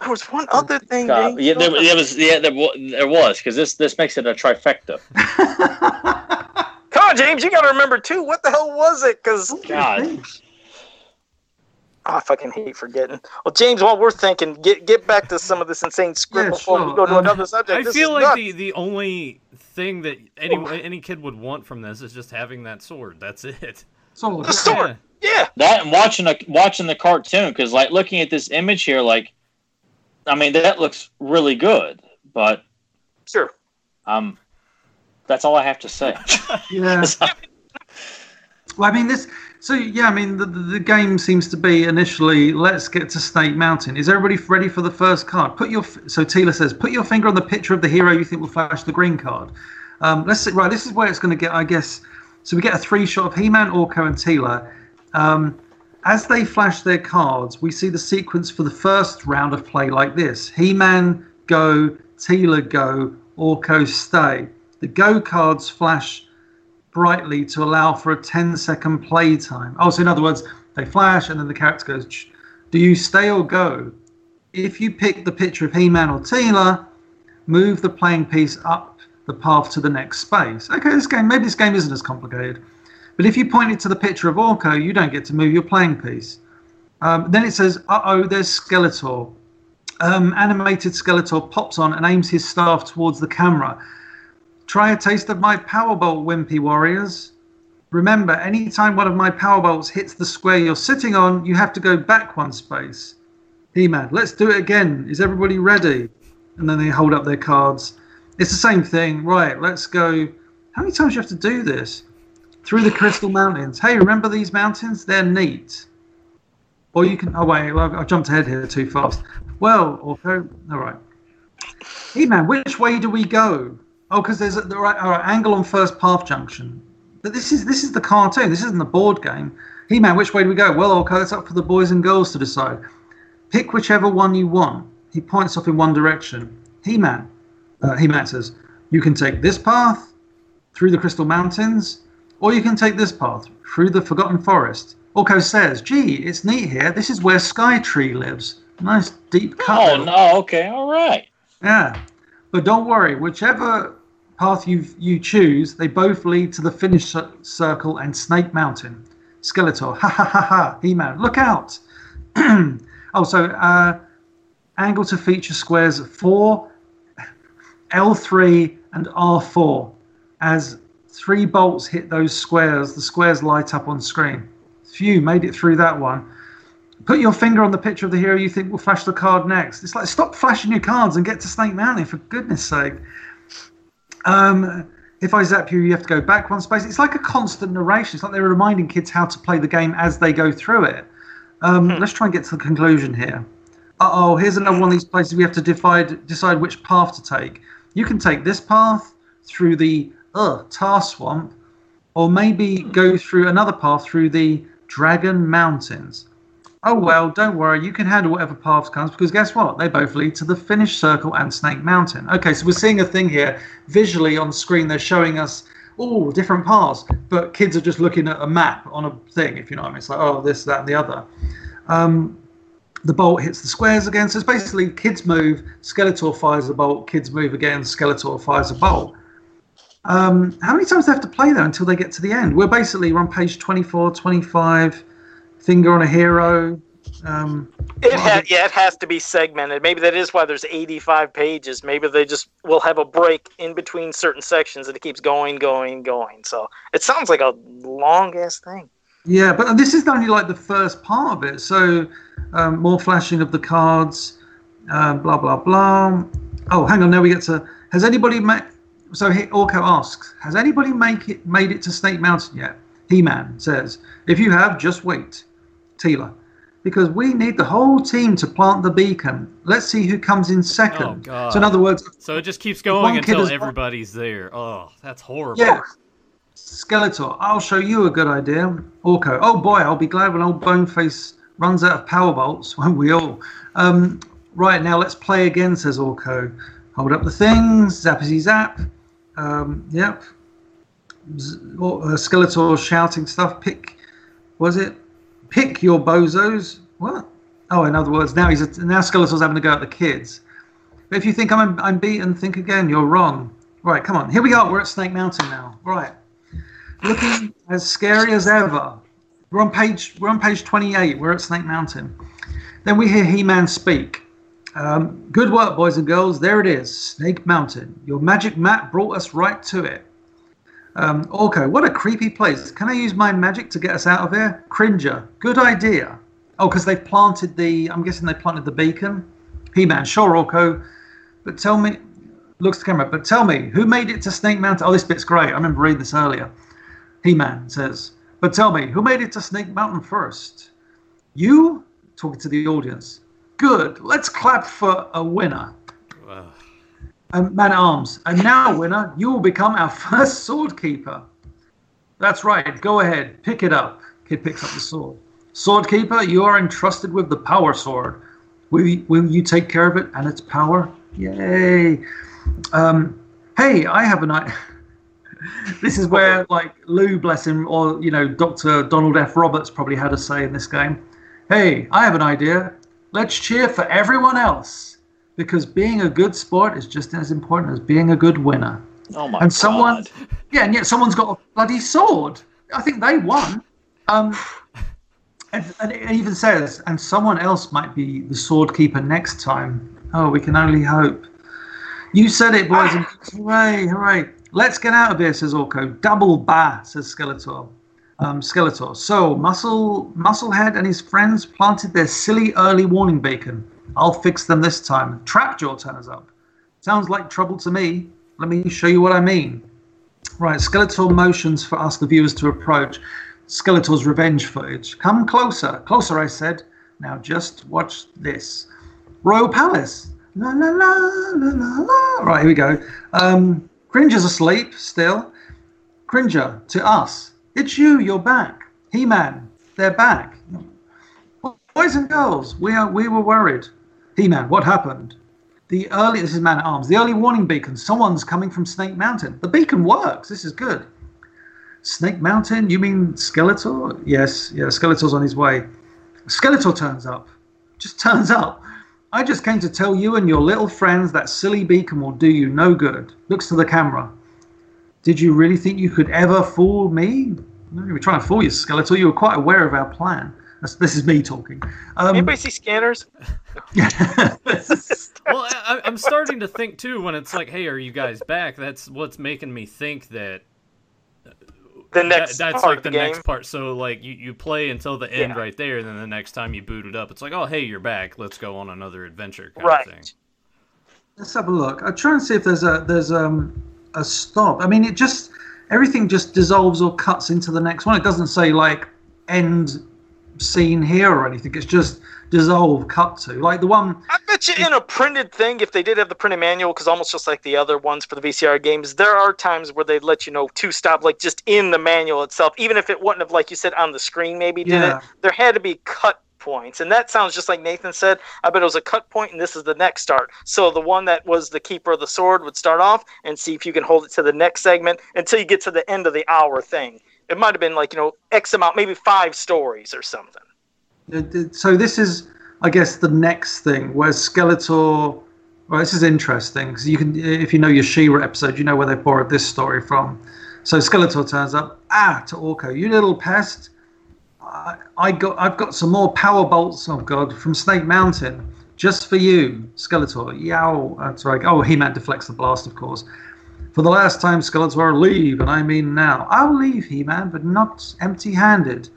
[SPEAKER 3] There was one other thing.
[SPEAKER 2] God,
[SPEAKER 3] James.
[SPEAKER 2] yeah, there, there was, yeah, there, there was because this this makes it a trifecta.
[SPEAKER 3] Come on, James, you got to remember too. What the hell was it? Because
[SPEAKER 2] God.
[SPEAKER 3] I fucking hate forgetting. Well, James, while we're thinking, get get back to some of this insane script
[SPEAKER 1] Yeah,
[SPEAKER 3] before we go to
[SPEAKER 1] Um,
[SPEAKER 3] another subject.
[SPEAKER 4] I
[SPEAKER 3] This
[SPEAKER 4] feel like
[SPEAKER 3] nuts.
[SPEAKER 4] the, the only thing that any any kid would want from this is just having that sword. That's it.
[SPEAKER 1] So,
[SPEAKER 3] The sword. Yeah.
[SPEAKER 2] That and watching a watching the cartoon because like looking at this image here, like, I mean that looks really good, but
[SPEAKER 3] Sure.
[SPEAKER 2] um, that's all I have to say.
[SPEAKER 1] yeah. Well, I mean, this. So yeah, I mean, the, the game seems to be initially let's get to Snake Mountain. Is everybody ready for the first card? Put your so Teela says, put your finger on the picture of the hero you think will flash the green card. Um, let's see, right. This is where it's going to get, I guess. So we get a three shot of He-Man, Orko, and Teela. Um, as they flash their cards, we see the sequence for the first round of play like this: He-Man go, Teela go, Orko stay. The go cards flash brightly to allow for a 10 second play time. Oh, so in other words, they flash and then the character goes, "Ch- Do you stay or go? If you pick the picture of He Man or Teela, move the playing piece up the path to the next space. Okay, this game, maybe this game isn't as complicated. But if you point it to the picture of Orko, you don't get to move your playing piece. Um, then it says, Uh oh, there's Skeletor. Um, animated Skeletor pops on and aims his staff towards the camera. Try a taste of my Powerbolt, Wimpy Warriors. Remember, anytime one of my Powerbolts hits the square you're sitting on, you have to go back one space. He Man, let's do it again. Is everybody ready? And then they hold up their cards. It's the same thing. Right, let's go. How many times do you have to do this? Through the Crystal Mountains. Hey, remember these mountains? They're neat. Or you can. Oh, wait, well, I jumped ahead here too fast. Well, Orko, all right. He Man, which way do we go? Oh, because there's a, the right, all right angle on first path junction. But this is this is the cartoon. This isn't the board game. He Man, which way do we go? Well, okay, it's up for the boys and girls to decide. Pick whichever one you want. He points off in one direction. He Man, uh, He Man says, you can take this path through the Crystal Mountains, or you can take this path through the Forgotten Forest. Orko says, gee, it's neat here. This is where Skytree lives. Nice deep cut.
[SPEAKER 2] oh no, okay, all right.
[SPEAKER 1] Yeah, but don't worry. Whichever path you you choose, they both lead to the finish circle and Snake Mountain. Skeletor, ha ha ha ha. He-Man, look out! also, uh, angle to feature squares four, L3, and R4. As three bolts hit those squares, the squares light up on screen. Phew, made it through that one. Put your finger on the picture of the hero you think will flash the card next. It's like stop flashing your cards and get to Snake Mountain for goodness sake. Um, if I zap you, you have to go back one space. It's like a constant narration. It's like they're reminding kids how to play the game as they go through it. Um, Let's try and get to the conclusion here. Uh oh, here's another one of these places we have to decide decide which path to take. You can take this path through the uh, tar swamp, or maybe go through another path through the Dragon Mountains. Oh well, don't worry, you can handle whatever path comes because guess what? They both lead to the finish circle and Snake Mountain. Okay, so we're seeing a thing here visually on screen. They're showing us all different paths, but kids are just looking at a map on a thing. If you know what I mean, it's like oh this, that, and the other. Um, the bolt hits the squares again. So it's basically kids move, Skeletor fires a bolt, kids move again, Skeletor fires a bolt. Um, how many times do they have to play there until they get to the end? We're basically we're on page 24, 25, finger on a hero. Um,
[SPEAKER 3] It ha- yeah, it has to be segmented. Maybe that is why there's 85 pages. Maybe they just will have a break in between certain sections and it keeps going, going, going. So it sounds like a long ass thing.
[SPEAKER 1] Yeah, but this is only like the first part of it. So um, more flashing of the cards, uh, blah blah blah. Oh, hang on. Now we get to. Has anybody made? So Orko asks, has anybody make it made it to Snake Mountain yet? He-Man says, if you have, just wait. Teela, because we need the whole team to plant the beacon. Let's see who comes in second.
[SPEAKER 4] Oh, God.
[SPEAKER 1] So in other words,
[SPEAKER 4] So it just keeps going until everybody's there. Oh, that's horrible.
[SPEAKER 1] Yeah. Skeletor, I'll show you a good idea. Orko, oh boy, I'll be glad when old Boneface runs out of power bolts, won't we all? Um, right, now let's play again, says Orko. Hold up the things, zappity zap. Um, yep. Z- or, uh, Skeletor shouting stuff. Pick, was it? Pick your bozos. What? Oh, in other words, now he's a, now Skeletor's having to go at the kids. But if you think I'm I'm beaten, think again. You're wrong. Right, come on. Here we are. We're at Snake Mountain now. Right, looking as scary as ever. We're on page we're on page 28. We're at Snake Mountain. Then we hear He-Man speak. Um, good work, boys and girls. There it is, Snake Mountain. Your magic map brought us right to it. Um, Orko, what a creepy place. Can I use my magic to get us out of here? Cringer, good idea. Oh, because they planted the. I'm guessing they planted the beacon. He-Man, sure, Orko. But tell me, looks the camera. But tell me, who made it to Snake Mountain? Oh, this bit's great. I remember reading this earlier. He-Man says, but tell me, who made it to Snake Mountain first? You? Talking to the audience. Good. Let's clap for a winner. Um, Man at Arms. And now, winner, you will become our first sword keeper. That's right. Go ahead. Pick it up. Kid picks up the sword. Sword keeper, you are entrusted with the power sword. Will you, will you take care of it and its power? Yay. Um, hey, I have an idea. this is where, like, Lou, bless him, or, you know, Dr. Donald F. Roberts probably had a say in this game. Hey, I have an idea. Let's cheer for everyone else because being a good sport is just as important as being a good winner.
[SPEAKER 2] Oh my
[SPEAKER 1] and someone,
[SPEAKER 2] god.
[SPEAKER 1] yeah, and yet someone's got a bloody sword. I think they won. Um, and, and it even says, and someone else might be the sword keeper next time. Oh, we can only hope. You said it, boys. and hooray, hooray. Let's get out of here, says Orko. Double ba, says Skeletor. Um, Skeletor. So, Muscle, Musclehead and his friends planted their silly early warning beacon. I'll fix them this time. Trapjaw turns up. Sounds like trouble to me. Let me show you what I mean. Right, Skeletor motions for us, the viewers, to approach. Skeletor's revenge footage. Come closer. Closer, I said. Now just watch this. Royal Palace. La la la la la la. Right, here we go. Um, Cringer's asleep still. Cringer, to us. It's you, you're back. He Man, they're back. Boys and girls, we are we were worried. He Man, what happened? The early this is Man at Arms. The early warning beacon. Someone's coming from Snake Mountain. The beacon works. This is good. Snake Mountain? You mean Skeletor? Yes, yeah, Skeletor's on his way. Skeletor turns up. Just turns up. I just came to tell you and your little friends that silly beacon will do you no good. Looks to the camera. Did you really think you could ever fool me? We were trying to fool you, Skeletor. You were quite aware of our plan. That's, this is me talking. Um,
[SPEAKER 3] Anybody see scanners?
[SPEAKER 4] Well, I, I'm starting to think too when it's like, "Hey, are you guys back?" That's what's making me think that
[SPEAKER 3] The next
[SPEAKER 4] that, that's
[SPEAKER 3] part
[SPEAKER 4] like the,
[SPEAKER 3] the,
[SPEAKER 4] next part. So like you, you play until the end
[SPEAKER 3] Yeah.
[SPEAKER 4] right there, and then the next time you boot it up, it's like, "Oh, hey, you're back. Let's go on another adventure." Kind
[SPEAKER 3] Right.
[SPEAKER 4] Of thing.
[SPEAKER 1] Let's have a look. I'll try and see if there's a there's um a stop. I mean, it just everything just dissolves or cuts into the next one. It doesn't say like end scene here or anything. It's just dissolve, cut to. Like the one.
[SPEAKER 3] I bet you in a printed thing, if they did have the printed manual, because almost just like the other ones for the VCR games, there are times where they let you know to stop, like just in the manual itself, even if it wouldn't have, like you said, on the screen maybe did
[SPEAKER 1] Yeah.
[SPEAKER 3] it. There had to be cut points, and that sounds just like Nathan said. I bet it was a cut point, and this is the next start. So the one that was the keeper of the sword would start off and see if you can hold it to the next segment until you get to the end of the hour thing. It might have been like you know X amount, maybe five stories or something.
[SPEAKER 1] So this is, I guess, the next thing where Skeletor. Well, this is interesting because you can, if you know your She-Ra episode, you know where they borrowed this story from. So Skeletor turns up. Ah, to Orko, you little pest. I, I got, I've got some more power bolts. Oh God, from Snake Mountain, just for you, Skeletor. Yow. That's right. Oh, He-Man deflects the blast, of course. For the last time, Skeletor, leave, and I mean now. I'll leave, He-Man, but not empty-handed.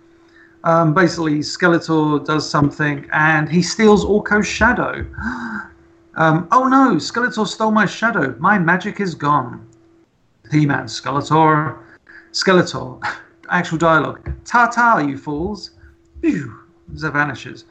[SPEAKER 1] Um, basically, Skeletor does something and he steals Orko's shadow. Um, oh no, Skeletor stole my shadow. My magic is gone. He-Man, Skeletor, Skeletor. Actual dialogue. Ta ta, you fools. Phew, vanishes.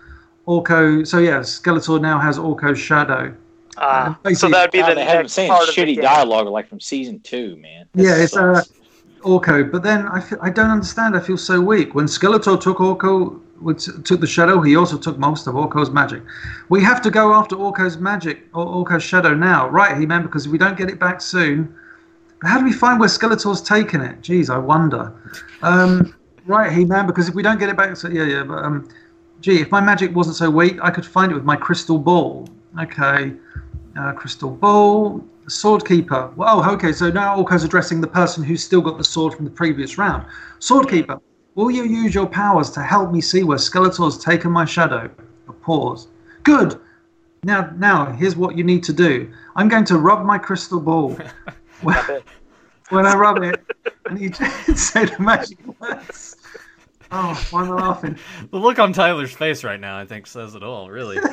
[SPEAKER 1] Orko. So yeah, Skeletor now has Orko's shadow.
[SPEAKER 3] Uh, so that'd be
[SPEAKER 2] God,
[SPEAKER 3] the
[SPEAKER 2] they
[SPEAKER 3] next
[SPEAKER 2] saying
[SPEAKER 3] part of the
[SPEAKER 2] shitty
[SPEAKER 3] game.
[SPEAKER 2] dialogue like from season two, man.
[SPEAKER 1] Yeah, it's uh,
[SPEAKER 2] Sucks.
[SPEAKER 1] Orko. But then I—I don't understand. I feel so weak. When Skeletor took Orko, which took the shadow, he also took most of Orko's magic. We have to go after Orko's magic or Orko's shadow now, right, He-Man? Because if we don't get it back soon, but how do we find where Skeletor's taken it? Jeez, I wonder. Um, right, He-Man? Because if we don't get it back, so yeah, yeah. But um, gee, if my magic wasn't so weak, I could find it with my crystal ball. Okay, uh, crystal ball. Sword Keeper. Well, oh, okay. So now Orko's addressing the person who's still got the sword from the previous round. Sword Keeper, will you use your powers to help me see where Skeletor's taken my shadow? A pause. Good. Now, now, here's what you need to do. I'm going to rub my crystal ball. when, when I rub it, and you say the magic words. Oh, why am I laughing?
[SPEAKER 4] The look on Tyler's face right now, I think, says it all. Really.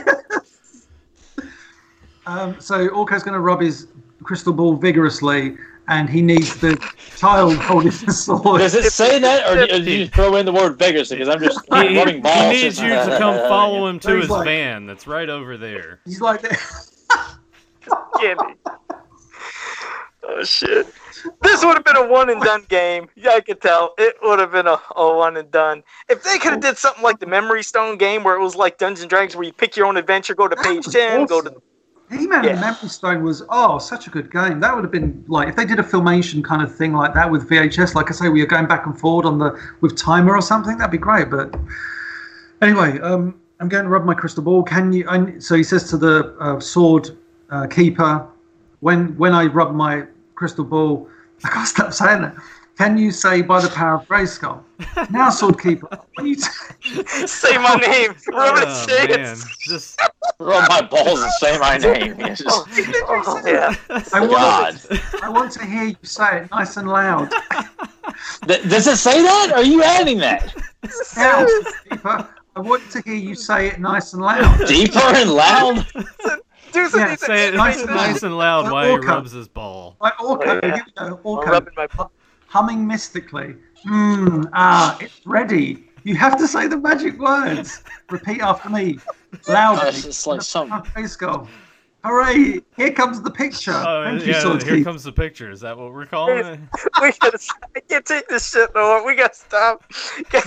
[SPEAKER 1] Um, so Orko's going to rub his crystal ball vigorously, and he needs the child holding the sword.
[SPEAKER 2] Does it say that, or do do you throw in the word vigorously? Because I'm just
[SPEAKER 4] He, he-
[SPEAKER 2] rubbing
[SPEAKER 4] he
[SPEAKER 2] balls.
[SPEAKER 4] needs you to come follow him to
[SPEAKER 1] He's
[SPEAKER 4] his
[SPEAKER 1] like-
[SPEAKER 4] van that's right over there.
[SPEAKER 1] He's like,
[SPEAKER 3] Candy. Oh shit! This would have been a one and done game. Yeah, I could tell it would have been a, a one and done. If they could have did something like the Memory Stone game, where it was like Dungeons and Dragons, where you pick your own adventure, go to page
[SPEAKER 1] was
[SPEAKER 3] ten, go to
[SPEAKER 1] awesome. He-Man
[SPEAKER 3] Yeah.
[SPEAKER 1] and Memory Stone was oh such a good game. That would have been like if they did a filmation kind of thing like that with VHS. Like I say, we are going back and forward on the with timer or something. That'd be great. But anyway, um, I'm going to rub my crystal ball. Can you? I, so he says to the uh, sword uh, keeper, when when I rub my crystal ball, I can't stop saying that. Can you say by the power of Grayskull? Now, sword keeper, when you
[SPEAKER 3] say my name. Rub it,
[SPEAKER 4] Oh, man. Just
[SPEAKER 2] Rub my balls and say my name. Just-
[SPEAKER 3] oh, oh, yeah.
[SPEAKER 1] I want,
[SPEAKER 2] God.
[SPEAKER 1] I want to hear you say it nice and loud.
[SPEAKER 2] Th- Does it say that? Are you adding that?
[SPEAKER 1] Now, Keeper, I want to hear you say it nice and loud.
[SPEAKER 2] Deeper and loud?
[SPEAKER 3] Do some
[SPEAKER 1] Yeah,
[SPEAKER 3] these
[SPEAKER 4] say it
[SPEAKER 1] Nice
[SPEAKER 4] nice,
[SPEAKER 1] and
[SPEAKER 4] nice and loud
[SPEAKER 1] Like
[SPEAKER 4] while he rubs his ball.
[SPEAKER 1] Like Orko,
[SPEAKER 3] Oh, yeah.
[SPEAKER 1] here we go.
[SPEAKER 3] I'm
[SPEAKER 1] Orko,
[SPEAKER 3] rubbing my
[SPEAKER 1] humming mystically. Mmm, ah, it's ready. You have to say the magic words. Repeat after me, loudly.
[SPEAKER 2] It's just like some-
[SPEAKER 1] Face goal. Hooray! Here comes the picture.
[SPEAKER 4] Oh,
[SPEAKER 1] Thank you,
[SPEAKER 4] yeah,
[SPEAKER 1] Sword
[SPEAKER 4] here
[SPEAKER 1] Keeper.
[SPEAKER 4] comes the picture. Is that what we're calling it?
[SPEAKER 3] we gotta. I can't take this shit no more. We gotta stop. God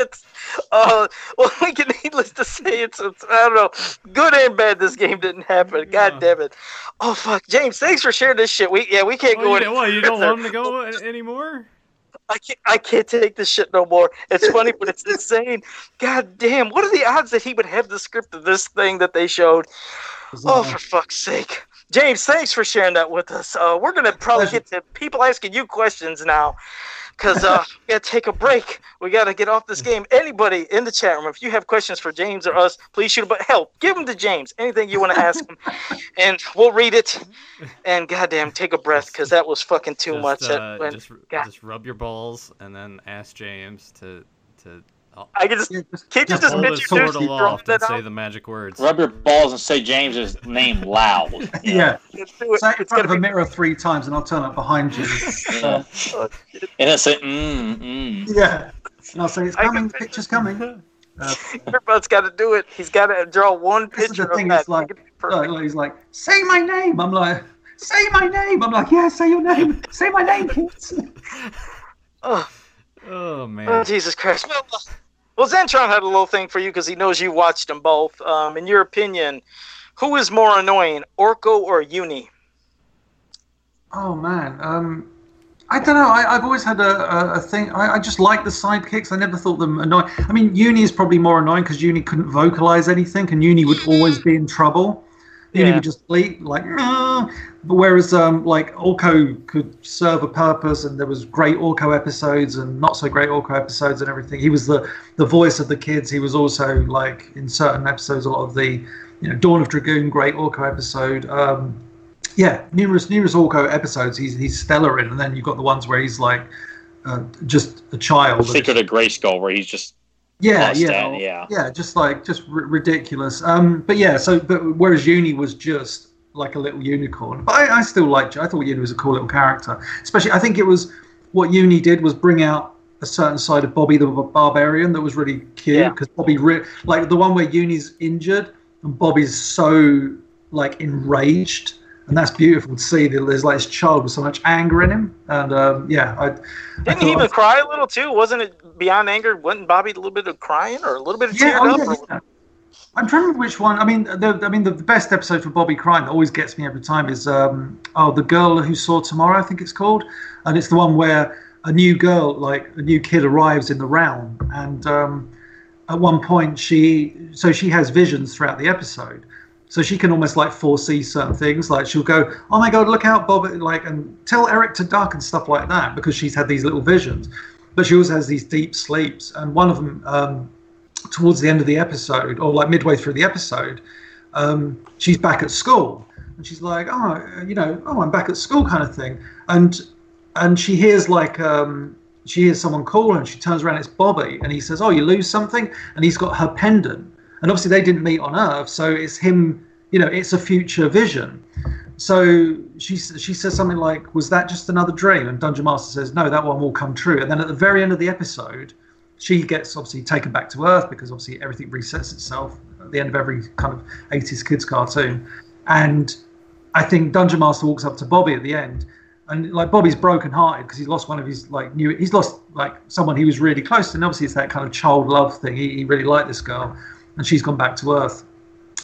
[SPEAKER 3] damn it. Uh, well, we can needless to say, it's, it's I don't know, good and bad. This game didn't happen. God
[SPEAKER 4] Yeah.
[SPEAKER 3] damn it. Oh fuck, James, thanks for sharing this shit. We yeah, we can't go.
[SPEAKER 4] Oh,
[SPEAKER 3] any
[SPEAKER 4] you, what, you don't want him to go anymore?
[SPEAKER 3] I can't. I can't take this shit no more. It's funny, but it's insane. God damn, what are the odds that he would have the script of this thing that they showed? Oh, for fuck's sake. James, thanks for sharing that with us. Uh, we're going to probably get to people asking you questions now because uh, we got to take a break. We got to get off this game. Anybody in the chat room, if you have questions for James or us, please shoot them. But help, give them to James. Anything you want to ask him, and we'll read it. And goddamn, take a breath because that was fucking too
[SPEAKER 4] just,
[SPEAKER 3] much.
[SPEAKER 4] Uh,
[SPEAKER 3] went-
[SPEAKER 4] just,
[SPEAKER 3] God.
[SPEAKER 4] just rub your balls and then ask James to to
[SPEAKER 3] I can just
[SPEAKER 1] Yeah, just-
[SPEAKER 3] can't you
[SPEAKER 1] just
[SPEAKER 3] just
[SPEAKER 4] hold
[SPEAKER 1] hold
[SPEAKER 4] his
[SPEAKER 3] introduce
[SPEAKER 4] sword
[SPEAKER 3] you
[SPEAKER 1] Keeper.
[SPEAKER 3] from
[SPEAKER 4] aloft
[SPEAKER 3] that
[SPEAKER 4] and say
[SPEAKER 3] out?
[SPEAKER 4] the magic words.
[SPEAKER 2] Rub your balls and say James's name loud.
[SPEAKER 1] Yeah.
[SPEAKER 3] Let's do it.
[SPEAKER 1] Say it in
[SPEAKER 3] It's
[SPEAKER 1] front
[SPEAKER 3] gonna
[SPEAKER 1] of a
[SPEAKER 3] be
[SPEAKER 1] mirror three times and I'll turn up behind you.
[SPEAKER 2] Yeah. And it's like, mm, mm.
[SPEAKER 1] yeah. And I'll say, it's
[SPEAKER 3] I can
[SPEAKER 1] coming, the
[SPEAKER 3] picture-
[SPEAKER 1] picture's coming. Uh,
[SPEAKER 3] Everybody's got to do it. He's got to draw one
[SPEAKER 1] This is
[SPEAKER 3] picture
[SPEAKER 1] the thing,
[SPEAKER 3] of that.
[SPEAKER 1] it's like-
[SPEAKER 3] Make it perfect.
[SPEAKER 1] like, he's like, say my name. I'm like, say my name. I'm like, yeah, say your name. Say my name, kids.
[SPEAKER 3] Oh,
[SPEAKER 4] Oh man.
[SPEAKER 3] oh, Jesus Christ. Well, well, Zentron had a little thing for you because he knows you watched them both. Um, in your opinion, who is more annoying, Orko or Uni?
[SPEAKER 1] Oh man, um, I don't know. I, I've always had a, a, a thing. I, I just like the sidekicks. I never thought them annoying. I mean, Uni is probably more annoying because Uni couldn't vocalize anything, and Uni would always be in trouble. Uni
[SPEAKER 3] Yeah.
[SPEAKER 1] would just bleat like. "Ah." But whereas um, like Orko could serve a purpose, and there was great Orko episodes and not so great Orko episodes and everything. He was the the voice of the kids. He was also like in certain episodes a lot of the, you know, Dawn of Dragoon, great Orko episode. Um, yeah, numerous numerous Orko episodes. He's he's stellar in, and then you've got the ones where he's like uh, just a child.
[SPEAKER 2] Secret of Grayskull, where he's just
[SPEAKER 1] Yeah, yeah,
[SPEAKER 2] 10, yeah.
[SPEAKER 1] yeah, just like just r- ridiculous. Um, but yeah, so but whereas Uni was just like a little unicorn, but I, I still liked. I thought Uni was a cool little character. Especially, I think it was what Uni did was bring out a certain side of Bobby the Barbarian that was really cute
[SPEAKER 3] Yeah.
[SPEAKER 1] because Bobby, re- like the one where Uni's injured and Bobby's so like enraged. And that's beautiful to see. that There's like this child with so much anger in him, and um, yeah, I, I
[SPEAKER 3] Didn't he
[SPEAKER 1] thought-
[SPEAKER 3] even cry a little too? Wasn't it beyond anger? Wasn't Bobby a little bit of crying or a little bit of
[SPEAKER 1] Yeah,
[SPEAKER 3] teared
[SPEAKER 1] oh,
[SPEAKER 3] up?
[SPEAKER 1] yeah, yeah. I'm trying to remember which one. I mean, the, I mean, the, the best episode for Bobby crying that always gets me every time is um, oh, the girl who saw tomorrow. I think it's called, and it's the one where a new girl, like a new kid, arrives in the realm, and um, at one point she, so she has visions throughout the episode, so she can almost like foresee certain things. Like she'll go, oh my god, look out, Bob, like, and tell Eric to duck and stuff like that because she's had these little visions. But she also has these deep sleeps, and one of them. Um, towards the end of the episode or like midway through the episode um, she's back at school and she's like oh you know oh i'm back at school kind of thing and and she hears like um, she hears someone call and she turns around it's bobby and he says oh you lose something and he's got her pendant and obviously they didn't meet on earth so it's him you know it's a future vision. So she she says something like was that just another dream? And dungeon master says no that one will come true. And then at the very end of the episode she gets obviously taken back to Earth because obviously everything resets itself at the end of every kind of 80s kids cartoon. And I think Dungeon Master walks up to Bobby at the end, and like Bobby's broken hearted because he's lost one of his like new, he's lost like someone he was really close to, and obviously it's that kind of child love thing. He, he really liked this girl, and she's gone back to Earth,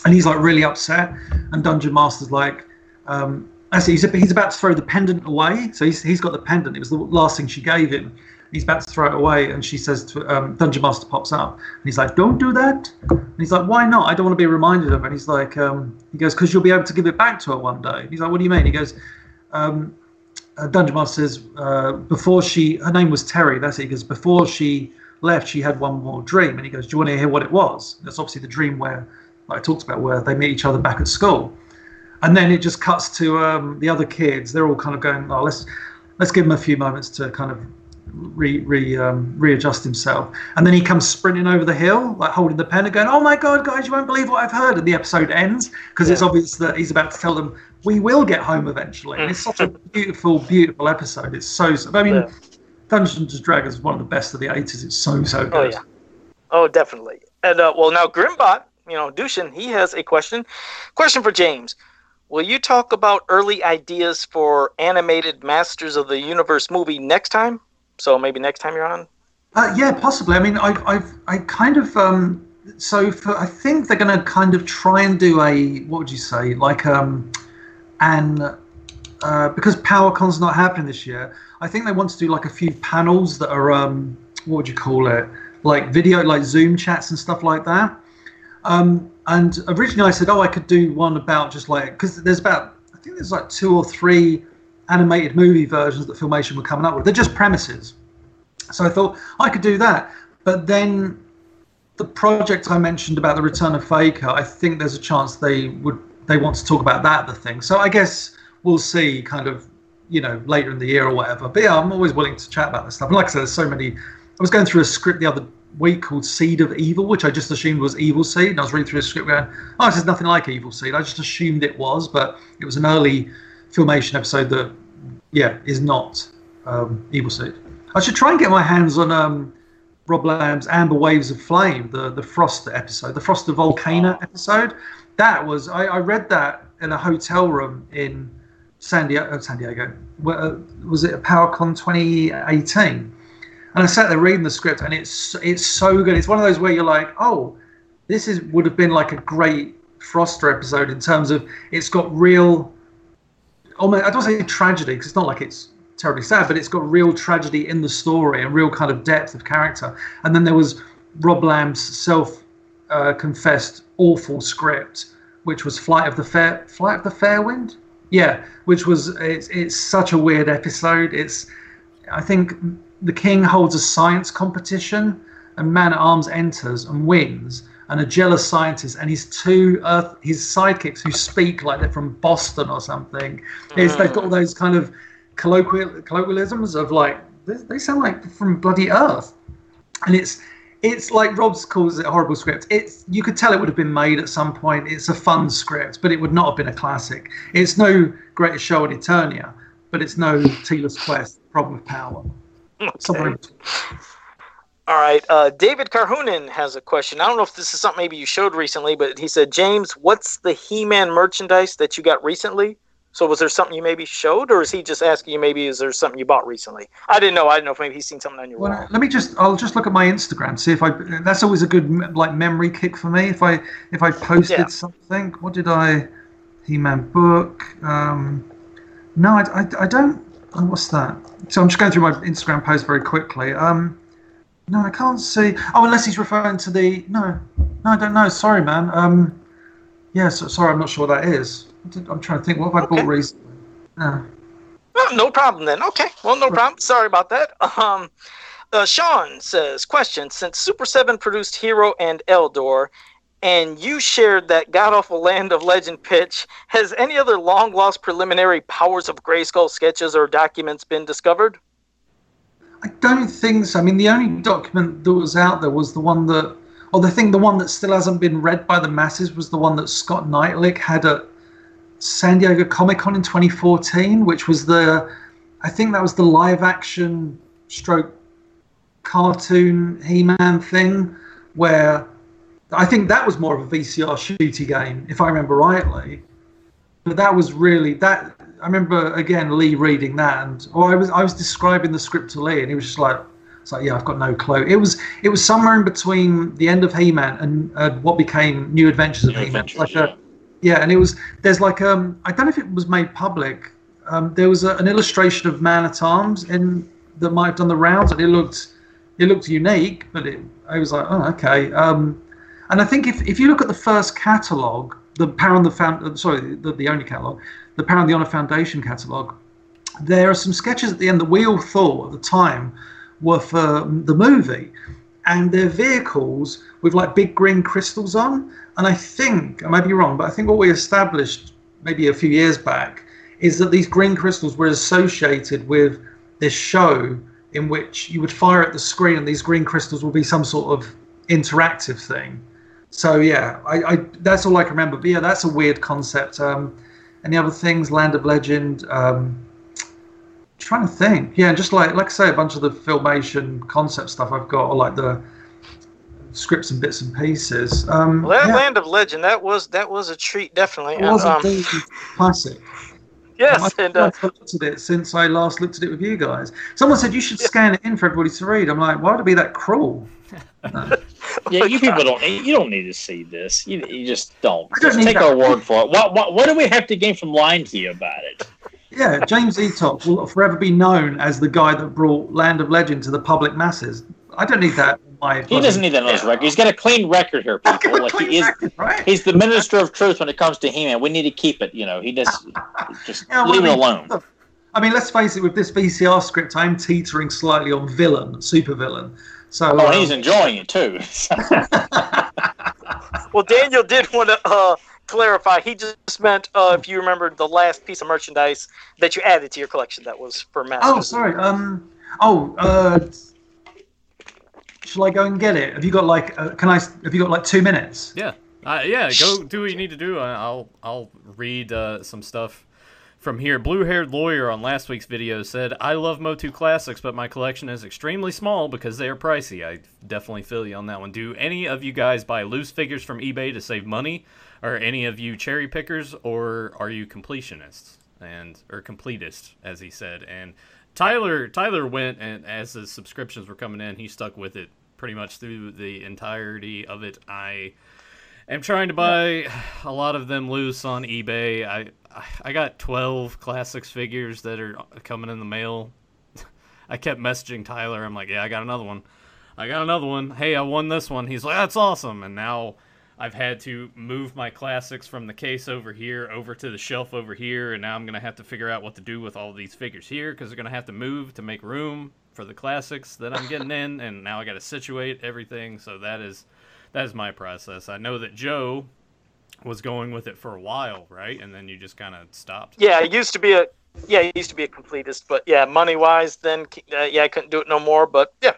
[SPEAKER 1] and he's like really upset. And Dungeon Master's like, um, actually he's, he's about to throw the pendant away, so he's he's got the pendant. It was the last thing she gave him. He's about to throw it away. And she says to um, dungeon master pops up. And he's like don't do that. And he's like why not? I don't want to be reminded of it. And he's like um, he goes because you'll be able to give it back to her one day he's like what do you mean? He goes um, uh, dungeon master says uh, before she her name was terry that's it. He goes before she left she had one more dream and he goes do you want to hear what it was that's obviously the dream where like i talked about where they meet each other back at school and then it just cuts to um, the other kids they're all kind of going oh let's let's give him a few moments to kind of re, re um, readjust himself. And then he comes sprinting over the hill, like holding the pen and going, "Oh my god, guys, you won't believe what I've heard!" And the episode ends because it's obvious that he's about to tell them we will get home eventually. And it's such a beautiful, beautiful episode. It's so. so I mean,
[SPEAKER 3] Yeah.
[SPEAKER 1] Dungeons and Dragons is one of the best of the '80s. It's so so good.
[SPEAKER 3] Oh yeah. Oh, definitely. And uh, well, now Grimbot, you know, Dushin, he has a question. Question for James. Will you talk about early ideas for animated Masters of the Universe movie next time? So maybe next time you're on.
[SPEAKER 1] Uh, yeah, possibly. I mean, I've, I've, I kind of, um, so for, I think they're going to kind of try and do a, what would you say, like, um, an, uh, because PowerCon's not happening this year, I think they want to do like a few panels that are, um, what would you call it, like video, like Zoom chats and stuff like that. Um, and originally I said, oh, I could do one about just like, because there's about, I think there's like two or three animated movie versions that Filmation were coming up with. They're just premises. So I thought I could do that. But then the project I mentioned about the return of Faker, I think there's a chance they would they want to talk about that the thing. So I guess we'll see kind of, you know, later in the year or whatever. But yeah, I'm always willing to chat about this stuff. And like I said, there's so many I was going through a script the other week called Seed of Evil, which I just assumed was Evil Seed. And I was reading through a script going, Oh, this is nothing like Evil Seed. I just assumed it was, but it was an early filmation episode that yeah, is not um, Evil Seed. I should try and get my hands on um, Rob Lamb's Amber Waves of Flame, the the Frost episode, the Frost of Volcano episode. That was I, I read that in a hotel room in San Diego. uh, San Diego. Uh, was it a PowerCon 2018? And I sat there reading the script, and it's it's so good. It's one of those where you're like, oh, this is would have been like a great Froster episode in terms of it's got real almost I don't say tragedy because it's not like it's terribly sad, but it's got real tragedy in the story and real kind of depth of character. And then there was Rob Lamb's self uh, confessed awful script, which was Flight of the Fair Flight of the Fairwind. Yeah, which was it's it's such a weird episode. It's I think the king holds a science competition and Man at Arms enters and wins. And a jealous scientist and his two Earth, his sidekicks who speak like they're from Boston or something. It's, they've got all those kind of colloquial colloquialisms of like they, they sound like from bloody Earth, and it's it's like Rob's calls it a horrible script. It's you could tell it would have been made at some point. It's a fun script, but it would not have been a classic. It's no Greatest Show on Eternia, but it's no Teela's Quest, Problem of Power. Between.
[SPEAKER 3] All right. Uh, David Carhoonan has a question. I don't know if this is something maybe you showed recently, but he said, James, what's the He Man merchandise that you got recently? So was there something you maybe showed, or is he just asking you maybe is there something you bought recently? I didn't know. I didn't know if maybe he's seen something on your
[SPEAKER 1] Well,
[SPEAKER 3] wall.
[SPEAKER 1] let me just. I'll just look at my Instagram. See if I. That's always a good like memory kick for me. If I if I posted
[SPEAKER 3] Yeah.
[SPEAKER 1] something. What did I? He-Man book. Um, no, I, I, I don't. Oh, what's that? So I'm just going through my Instagram post very quickly. Um, no, I can't see. Oh, unless he's referring to the. No, no, I don't know. Sorry, man. Um, yeah, so, sorry, I'm not sure what that is. I'm trying to think. What have I
[SPEAKER 3] Okay.
[SPEAKER 1] bought recently? No.
[SPEAKER 3] Oh, no problem then. Okay. Well, no problem. Sorry about that. Um, uh, Sean says, question: Since Super Seven produced He-Ro and Eldor, and you shared that god awful Land of Legend pitch, has any other long lost preliminary Powers of Grayskull sketches or documents been discovered?
[SPEAKER 1] I don't think so. I mean, the only document that was out there was the one that, or the thing, the one that still hasn't been read by the masses was the one that Scott Neitlich had at San Diego Comic Con in 2014, which was the, I think that was the live action stroke cartoon He Man thing, where I think that was more of a VCR shooty game, if I remember rightly. But that was really that. I remember again Lee reading that, and or I was I was describing the script to Lee, and he was just like, "It's like yeah, I've got no clue." It was it was somewhere in between the end of He-Man and uh, what became New Adventures of
[SPEAKER 2] New
[SPEAKER 1] He-Man.
[SPEAKER 2] Adventures,
[SPEAKER 1] Like a, yeah, and it was there's like um I don't know if it was made public. Um, there was a, an illustration of Man at Arms in that might have done the rounds, and it looked it looked unique, but it I was like, oh okay. Um, and I think if, if you look at the first catalogue, the Power and the Found, uh, sorry, the, the only catalogue, the Power and the Honor Foundation catalogue, there are some sketches at the end that we all thought at the time were for the movie, and they're vehicles with like big green crystals on. And I think I might be wrong, but I think what we established maybe a few years back is that these green crystals were associated with this show in which you would fire at the screen and these green crystals will be some sort of interactive thing. So yeah, I, I that's all I can remember. But yeah, that's a weird concept. Um, any other things? Land of Legend. Um, trying to think. Yeah, just like like I say, a bunch of the filmation concept stuff I've got, or like the scripts and bits and pieces. Um,
[SPEAKER 3] Well, that
[SPEAKER 1] yeah,
[SPEAKER 3] Land of Legend, that was that was a treat, definitely.
[SPEAKER 1] it was
[SPEAKER 3] Um,
[SPEAKER 1] indeed classic.
[SPEAKER 3] yes,
[SPEAKER 1] I
[SPEAKER 3] and uh,
[SPEAKER 1] I've looked at it since I last looked at it with you guys. Someone said you should scan it in for everybody to read. I'm like, why would it be that cruel?
[SPEAKER 2] Yeah, you people don't. You don't need to see this. You, you just don't.
[SPEAKER 1] I don't
[SPEAKER 2] Just take
[SPEAKER 1] that.
[SPEAKER 2] our word for it. What, what What do we have to gain from lying to you about it?
[SPEAKER 1] Yeah, James Eatock will forever be known as the guy that brought Land of Legend to the public masses. I don't need that. In My
[SPEAKER 2] He doesn't need that on his record. He's got a clean record here, people. Like he is.
[SPEAKER 1] right?
[SPEAKER 2] He's the minister of truth when it comes to He-Man. We need to keep it. You know, he just just
[SPEAKER 1] Yeah, well,
[SPEAKER 2] leave
[SPEAKER 1] I
[SPEAKER 2] it
[SPEAKER 1] mean,
[SPEAKER 2] alone.
[SPEAKER 1] I mean, let's face it. With this VCR script, I'm teetering slightly on villain, super villain. So
[SPEAKER 2] Oh,
[SPEAKER 1] um,
[SPEAKER 2] he's enjoying it too.
[SPEAKER 3] well, Daniel did want to uh, clarify. He just meant uh, if you remember the last piece of merchandise that you added to your collection that was for Masters.
[SPEAKER 1] Oh, sorry. Um. Oh. Uh. Shall I go and get it? Have you got like? Uh, can I? Have you got like two minutes?
[SPEAKER 4] Yeah, uh, yeah. Go do what you need to do. I'll I'll read uh, some stuff from here. Blue-haired lawyer on last week's video said, "I love Motu classics, but my collection is extremely small because they are pricey." I definitely feel you on that one. Do any of you guys buy loose figures from eBay to save money? Are any of you cherry pickers, or are you completionists and or completists, as he said? And Tyler Tyler went and as the subscriptions were coming in, he stuck with it pretty much through the entirety of it. I am trying to buy a lot of them loose on eBay. I I got 12 classics figures that are coming in the mail. I kept messaging Tyler. I'm like, "Yeah, I got another one. I got another one. Hey, I won this one." He's like, "That's awesome." And now I've had to move my classics from the case over here over to the shelf over here, and now I'm gonna have to figure out what to do with all these figures here because they're gonna have to move to make room for the classics that I'm getting in, and now I got to situate everything. So that is that is my process. I know that Joe was going with it for a while, right? And then you just kind of stopped.
[SPEAKER 3] Yeah, it used to be a yeah, it used to be a completist, but yeah, money wise, then uh, yeah, I couldn't do it no more. But yeah,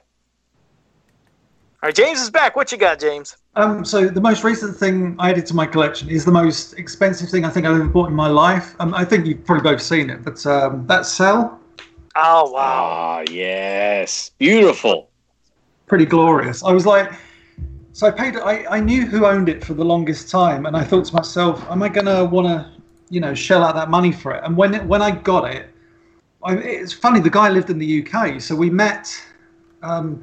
[SPEAKER 3] All right, James is back. What you got, James?
[SPEAKER 1] Um, so the most recent thing I added to my collection is the most expensive thing I think I've ever bought in my life. Um, I think you've probably both seen it, but um, that cell,
[SPEAKER 3] Oh wow.
[SPEAKER 2] Ah, yes, beautiful.
[SPEAKER 1] pretty glorious. I was like, so I paid. I, I knew who owned it for the longest time, and I thought to myself, am I gonna want to, you know, shell out that money for it? And when it, when I got it, I, it's funny. The guy lived in the UK, so we met. Um,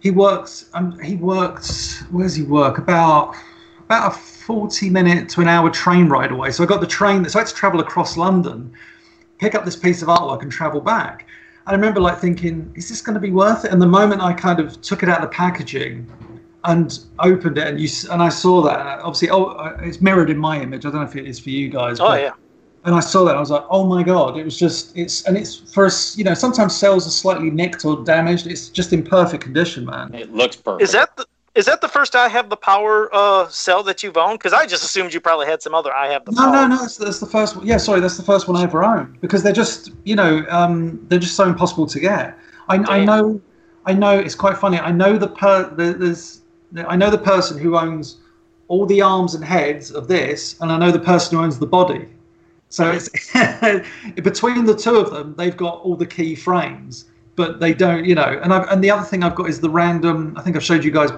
[SPEAKER 1] he works. Um, he worked. Where does he work? About about a forty minute to an hour train ride away. So I got the train. So I had to travel across London, pick up this piece of artwork, and travel back. I remember like thinking, is this going to be worth it? And the moment I kind of took it out of the packaging and opened it, and you and I saw that, obviously, oh, uh, it's mirrored in my image. I don't know if it is for you guys.
[SPEAKER 3] Oh
[SPEAKER 1] but-
[SPEAKER 3] yeah.
[SPEAKER 1] and I saw that, I was like, oh my god! It was just, it's, and it's for us, you know, sometimes cells are slightly nicked or damaged. It's just in perfect condition, man.
[SPEAKER 2] It looks perfect.
[SPEAKER 3] Is that the is that the first I have the power uh cell that you've owned? Because I just assumed you probably had some other I have the
[SPEAKER 1] No,
[SPEAKER 3] power.
[SPEAKER 1] no, no. That's, that's the first one. Yeah, sorry, that's the first one I ever owned because they're just, you know, um, they're just so impossible to get. I, I know, I know. It's quite funny. I know the per, there's, I know the person who owns all the arms and heads of this, and I know the person who owns the body. So it's between the two of them, they've got all the key frames, but they don't, you know. And I've, and the other thing I've got is the random. I think I've showed you guys.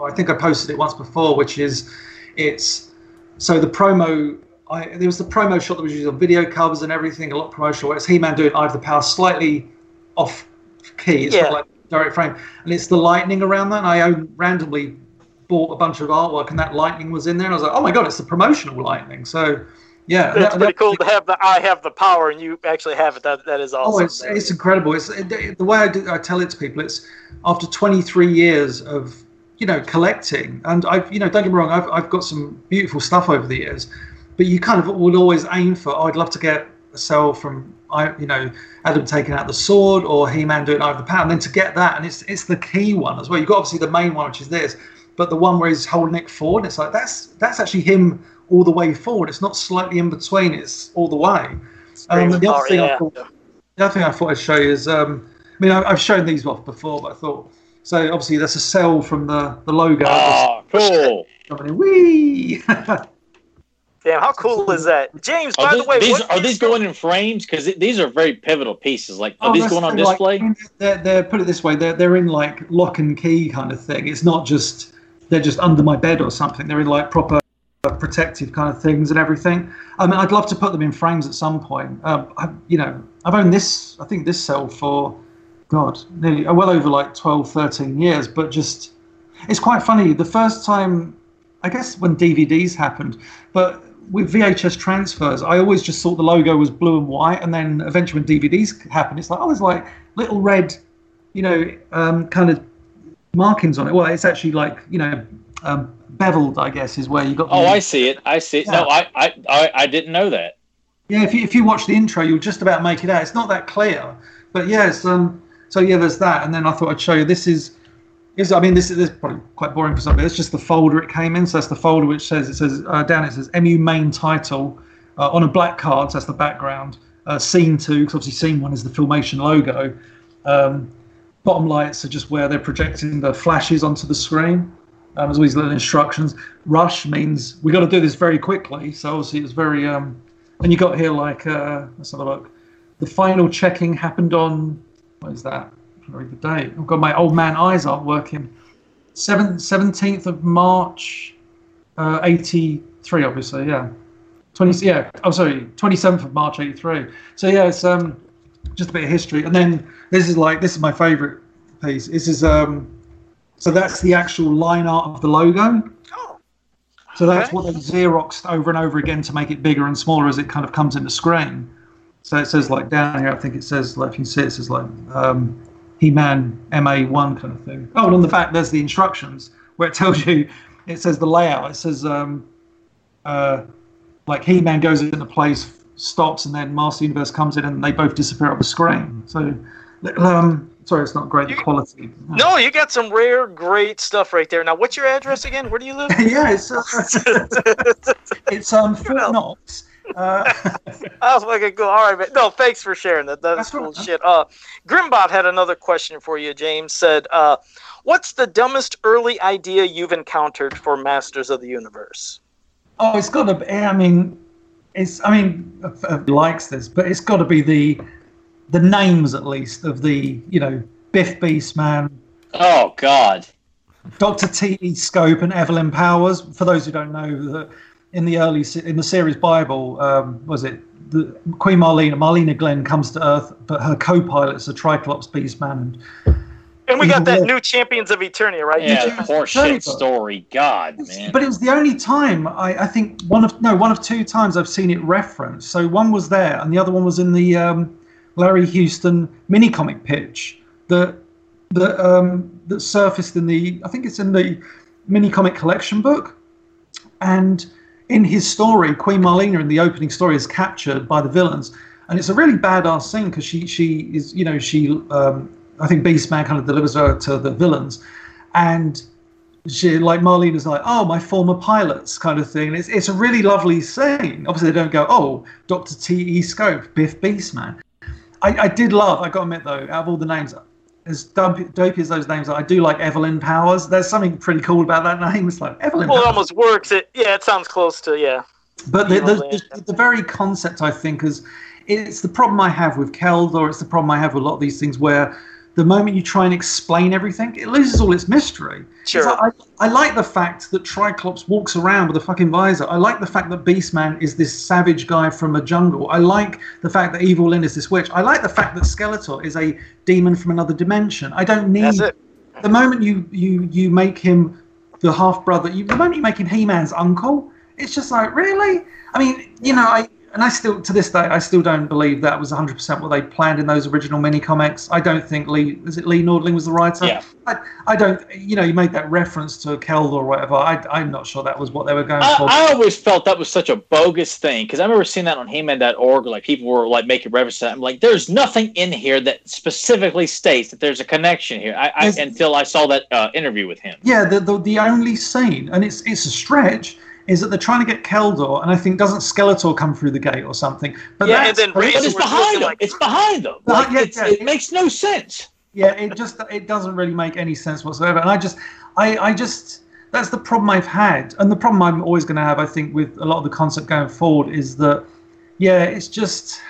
[SPEAKER 1] I think I posted it once before, which is it's so the promo. I, there was the promo shot that was used on video covers and everything, a lot of promotional. It's He-Man doing "I Have the Power, slightly off key. It's
[SPEAKER 3] Yeah.
[SPEAKER 1] not like direct frame, and it's the lightning around that. And I own, randomly bought a bunch of artwork, and that lightning was in there, and I was like, oh my god, it's the promotional lightning. So yeah,
[SPEAKER 3] It's
[SPEAKER 1] that-
[SPEAKER 3] pretty cool to have the I have the power and you actually have it. That that is oh, awesome.
[SPEAKER 1] Oh, it's, it's incredible. It's the way I, do, I tell it to people. It's after 23 years of you know collecting, and I've you know don't get me wrong, I've I've got some beautiful stuff over the years, but you kind of would always aim for. Oh, I'd love to get a cell from I you know Adam taking out the sword or He-Man doing Eye of the Power, and then to get that, and it's it's the key one as well. You've got obviously the main one, which is this, but the one where he's holding it forward, it's like that's that's actually him all the way forward. It's not slightly in between. It's all the way. Um, the other thing I thought, the other thing I thought I'd show you is, um, I mean, I, I've shown these off before, but I thought, so obviously that's a cell from the, the logo.
[SPEAKER 2] Oh, cool.
[SPEAKER 1] Whee!
[SPEAKER 3] Damn, how cool is that, James?
[SPEAKER 2] Are,
[SPEAKER 3] by
[SPEAKER 2] these,
[SPEAKER 3] the way,
[SPEAKER 2] these, are these going in frames? Because these are very pivotal pieces. Like, are
[SPEAKER 1] Oh,
[SPEAKER 2] these going on
[SPEAKER 1] the thing,
[SPEAKER 2] display?
[SPEAKER 1] They're, they're, put it this way, they're, they're in like lock and key kind of thing. It's not just, they're just under my bed or something. They're in like proper protective kind of things and everything. I mean, I'd love to put them in frames at some point. Um, I, you know, I've owned this, I think this cell for, God, nearly, uh, well over like 12, 13 years, but just, it's quite funny. The first time, I guess when DVDs happened, but with VHS transfers, I always just thought the logo was blue and white, and then eventually when DVDs happened, it's like, oh, there's like little red, you know, um, kind of markings on it. Well, it's actually like, you know, um, beveled, I guess, is where you got.
[SPEAKER 2] Oh, I see it. I see it. No, I, I, I, I didn't know that.
[SPEAKER 1] Yeah, if you if you watch the intro, you'll just about make it out. It's not that clear, but yeah, it's um. So yeah, there's that, and then I thought I'd show you. This is, is I mean, this is, this is probably quite boring for some, but it's just the folder it came in. So that's the folder which says it says uh, down it says MU main title uh, on a black card. So that's the background. Uh, scene two, because obviously scene one is the filmation logo. Um, bottom lights are just where they're projecting the flashes onto the screen. Um, there's these little instructions. Rush means we got to do this very quickly. So obviously it's very. Um, and you got here like uh, let's have a look. The final checking happened on what is that? Trying read the date. I've got my old man eyes aren't working. Seventh seventeenth of March, uh, eighty three. Obviously, yeah. Twenty. Yeah. I'm oh, sorry. Twenty seventh of March, eighty three. So yeah, it's um just a bit of history. And then this is like this is my favorite piece. This is um so that's the actual line art of the logo.
[SPEAKER 3] Oh,
[SPEAKER 1] So that's
[SPEAKER 3] Okay.
[SPEAKER 1] what they xeroxed over and over again to make it bigger and smaller as it kind of comes into screen. So it says like down here, I think it says like if you can see it, it says like um, He-Man MA1 kind of thing. Oh, and on the back there's the instructions where it tells you, it says the layout. It says um, uh, like He-Man goes into place, stops, and then Master Universe comes in, and they both disappear off the screen. So, um, sorry, it's not great
[SPEAKER 3] You-
[SPEAKER 1] quality.
[SPEAKER 3] no, you got some rare, great stuff right there. Now, what's your address again? Where do you live?
[SPEAKER 1] yeah, it's uh, it's um Fort Knox Uh,
[SPEAKER 3] I was like, cool. All right, man. No, thanks for sharing that.
[SPEAKER 1] That's
[SPEAKER 3] cool
[SPEAKER 1] right.
[SPEAKER 3] shit. Uh, Grimbot had another question for you, James. Said, uh, what's the dumbest early idea you've encountered for Masters of the Universe?
[SPEAKER 1] oh, it's got to be. I mean, it's. I mean, uh, uh, likes this, but it's got to be the the names at least of the you know Biff Beastman,
[SPEAKER 2] Oh God.
[SPEAKER 1] Doctor T. E. Scope, and Evelyn Powers. For those who don't know, that in the early in the series Bible, um, was it the Queen Marlena? Marlena Glenn comes to Earth, but her co-pilot's a Triclops Beastman. And
[SPEAKER 3] And we got that
[SPEAKER 1] Yeah.
[SPEAKER 3] new Champions of Eternia, right?
[SPEAKER 2] Yeah,
[SPEAKER 1] James
[SPEAKER 2] horseshit story. God, man.
[SPEAKER 1] But it was the only time I, I think one of no one of two times I've seen it referenced. So one was there, and the other one was in the um, Larry Houston mini comic pitch that that um, that surfaced in the I think it's in the mini comic collection book, and in his story, Queen Marlena in the opening story is captured by the villains, and it's a really badass scene because she she is you know she um, I think Beastman kind of delivers her to the villains, and she like Marlene is like, oh, my former pilots kind of thing. It's it's a really lovely scene. Obviously, they don't go, oh, Doctor T. E. Scope, Biff Beastman. I, I did love. I got to admit though, out of all the names, as dopey, as those names are, I do like Evelyn Powers. There's something pretty cool about that name. It's like Evelyn.
[SPEAKER 3] Well, it almost works. It yeah, it sounds close to yeah.
[SPEAKER 1] But the, the, the, the very concept, I think, is it's the problem I have with Keldor. It's the problem I have with a lot of these things where the moment you try and explain everything, it loses all its mystery.
[SPEAKER 3] Sure.
[SPEAKER 1] I, I like the fact that Triclops walks around with a fucking visor. I like the fact that Beastman is this savage guy from a jungle. I like the fact that Evil Lynn is this witch. I like the fact that Skeletor is a demon from another dimension. I don't need
[SPEAKER 3] That's it.
[SPEAKER 1] the moment you you you make him the half brother, the moment you make him He Man's uncle, it's just like really. I mean, you know, I and I still to this day I still don't believe that was 100 percent what they planned in those original mini comics. I don't think Lee is it Lee Nordling was the writer.
[SPEAKER 2] Yeah.
[SPEAKER 1] I, I don't. You know, you made that reference to Keldor or whatever. I, I'm not sure that was what they were going
[SPEAKER 2] I,
[SPEAKER 1] for.
[SPEAKER 2] I always felt that was such a bogus thing because I remember seeing that on He-Man.org. Like people were like making reference to that. I'm like, there's nothing in here that specifically states that there's a connection here. I, I until I saw that uh, interview with him.
[SPEAKER 1] Yeah, the, the the only scene, and it's it's a stretch, is that they're trying to get Keldor, and I think doesn't Skeletor come through the gate or something? But
[SPEAKER 3] Yeah, and then
[SPEAKER 1] great.
[SPEAKER 2] But it's behind them.
[SPEAKER 3] like-
[SPEAKER 2] It's behind them. Like,
[SPEAKER 1] yeah,
[SPEAKER 2] it's,
[SPEAKER 1] yeah.
[SPEAKER 2] It makes no sense.
[SPEAKER 1] yeah it just it doesn't really make any sense whatsoever and i just i i just that's the problem i've had and the problem i'm always going to have i think with a lot of the concept going forward is that yeah it's just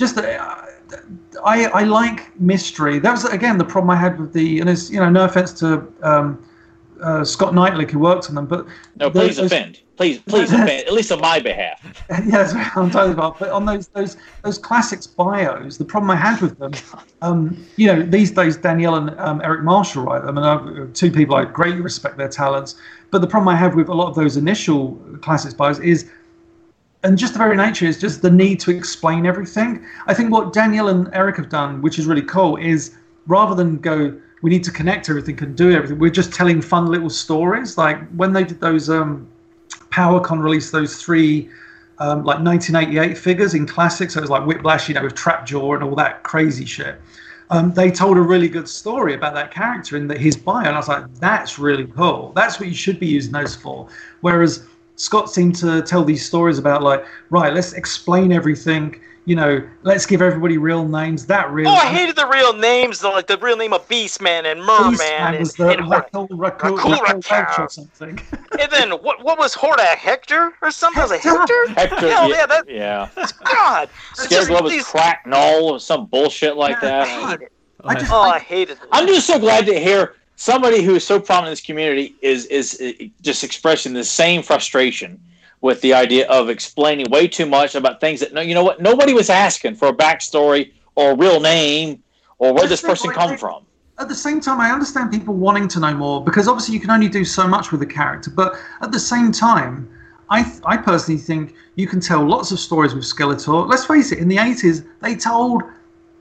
[SPEAKER 1] just that uh, i i like mystery that was again the problem i had with the and it's you know no offense to um uh, Scott Neitlich, who worked on them, but
[SPEAKER 2] No,
[SPEAKER 1] those-
[SPEAKER 2] please
[SPEAKER 1] those-
[SPEAKER 2] offend. Please, please offend. At least on my behalf.
[SPEAKER 1] yeah, what I'm talking about. But on those those those classics bios, the problem I had with them, um, you know, these days Danielle and um, Eric Marshall write them, and I, two people I greatly respect their talents. But the problem I have with a lot of those initial classics bios is, and just the very nature is just the need to explain everything. I think what Daniel and Eric have done, which is really cool, is rather than go, we need to connect everything and do everything. We're just telling fun little stories. Like when they did those. Um, PowerCon released those three um, like 1988 figures in classics. So it was like Whiplash, you know, with Trapjaw and all that crazy shit. Um, they told a really good story about that character in the, his bio, and I was like, "That's really cool. That's what you should be using those for." Whereas Scott seemed to tell these stories about like, right, let's explain everything. You know, let's give everybody real names. That real.
[SPEAKER 3] Oh, I hated the real names, though, like the real name of Beastman and Merman
[SPEAKER 1] Beastman
[SPEAKER 3] and,
[SPEAKER 1] was the
[SPEAKER 3] and.
[SPEAKER 1] Roach or something.
[SPEAKER 3] and then what? What was Hordak Hector or something? I was like
[SPEAKER 1] Hector.
[SPEAKER 3] Hector.
[SPEAKER 2] Hector,
[SPEAKER 3] Hell
[SPEAKER 2] yeah,
[SPEAKER 3] yeah, that-
[SPEAKER 2] yeah.
[SPEAKER 3] God, It's just
[SPEAKER 2] Scareglow was
[SPEAKER 3] these-
[SPEAKER 2] crack null or some bullshit like
[SPEAKER 1] Yeah.
[SPEAKER 3] I
[SPEAKER 2] that.
[SPEAKER 3] hate it.
[SPEAKER 1] I just,
[SPEAKER 3] Oh, I hated it.
[SPEAKER 2] I'm just so glad to hear somebody who is so prominent in this community is is uh, just expressing the same frustration with the idea of explaining way too much about things that no, you know what, nobody was asking for a backstory or a real name or where this person come from.
[SPEAKER 1] at the same time, I understand people wanting to know more because obviously you can only do so much with a character. But at the same time, I, th- I personally think you can tell lots of stories with Skeletor. Let's face it, in the 80s, they told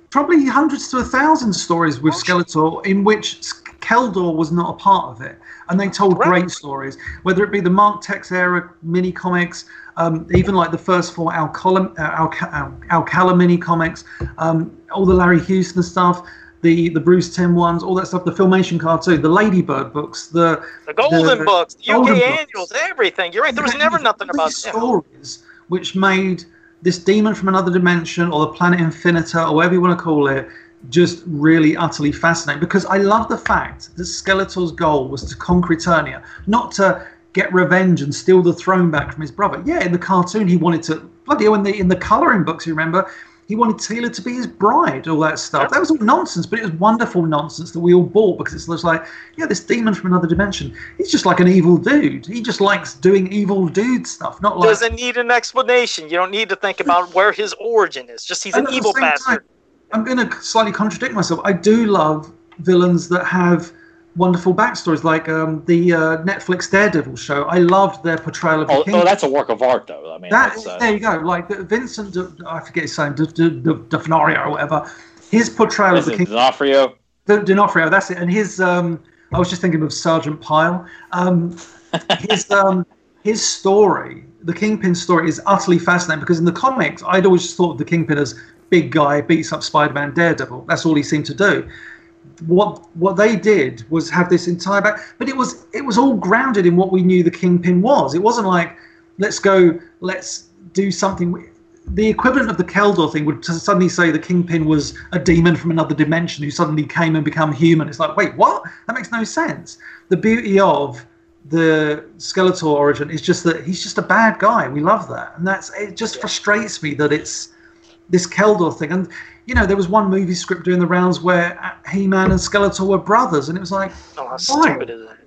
[SPEAKER 1] probably hundreds to a thousand stories with Skeletor in which Keldor was not a part of it. And they told
[SPEAKER 3] Right.
[SPEAKER 1] great stories, whether it be the Mark Tex era mini comics, um, even like the first four Alcala, uh, Al- Alcala mini comics, um, all the Larry Houston stuff, the, the Bruce Timm ones, all that stuff, the Filmation cartoon, the Ladybird books, the
[SPEAKER 3] The Golden
[SPEAKER 1] the
[SPEAKER 3] Books, the UK. Annuals, everything. You're right. There was never nothing about
[SPEAKER 1] stories which made this demon from another dimension or the planet Infinita or whatever you want to call it just really utterly fascinating because I love the fact that Skeletor's goal was to conquer Eternia, not to get revenge and steal the throne back from his brother. Yeah, in the cartoon he wanted to bloody hell in the in the colouring books, you remember, he wanted Teela to be his bride, all that stuff. That was all nonsense, but it was wonderful nonsense that we all bought because it was like, yeah, this demon from another dimension. He's just like an evil dude. He just likes doing evil dude stuff, not like
[SPEAKER 3] Doesn't need an explanation. You don't need to think about where his origin is. Just he's an evil bastard.
[SPEAKER 1] time, I'm going to slightly contradict myself. I do love villains that have wonderful backstories, like um, the uh, Netflix Daredevil show. I loved their portrayal of the
[SPEAKER 2] Oh,
[SPEAKER 1] king.
[SPEAKER 2] oh, that's a work of art, though. I mean,
[SPEAKER 1] That
[SPEAKER 2] that's, uh,
[SPEAKER 1] there you go. Like the- Vincent, I forget his name, D'Onofrio or whatever. His portrayal of the king,
[SPEAKER 2] D'Onofrio?
[SPEAKER 1] D'Onofrio. That's it. And his, um, I was just thinking of Sergeant Pyle. Um, his, um, his story, the Kingpin story, is utterly fascinating because in the comics, I'd always thought of the Kingpin as big guy beats up Spider-Man, Daredevil. That's all he seemed to do. What what they did was have this entire back, but it was it was all grounded in what we knew the Kingpin was. It wasn't like let's go, let's do something. The equivalent of the Keldor thing would suddenly say the Kingpin was a demon from another dimension who suddenly came and become human. It's like, wait, what? That makes no sense. The beauty of the Skeletor origin is just that he's just a bad guy. We love that, and that's it. Just frustrates me that it's this Keldor thing. And you know, there was one movie script doing the rounds where uh, He-Man and Skeletor were brothers, and it was like,
[SPEAKER 3] Oh, how
[SPEAKER 1] Why?
[SPEAKER 3] stupid is that?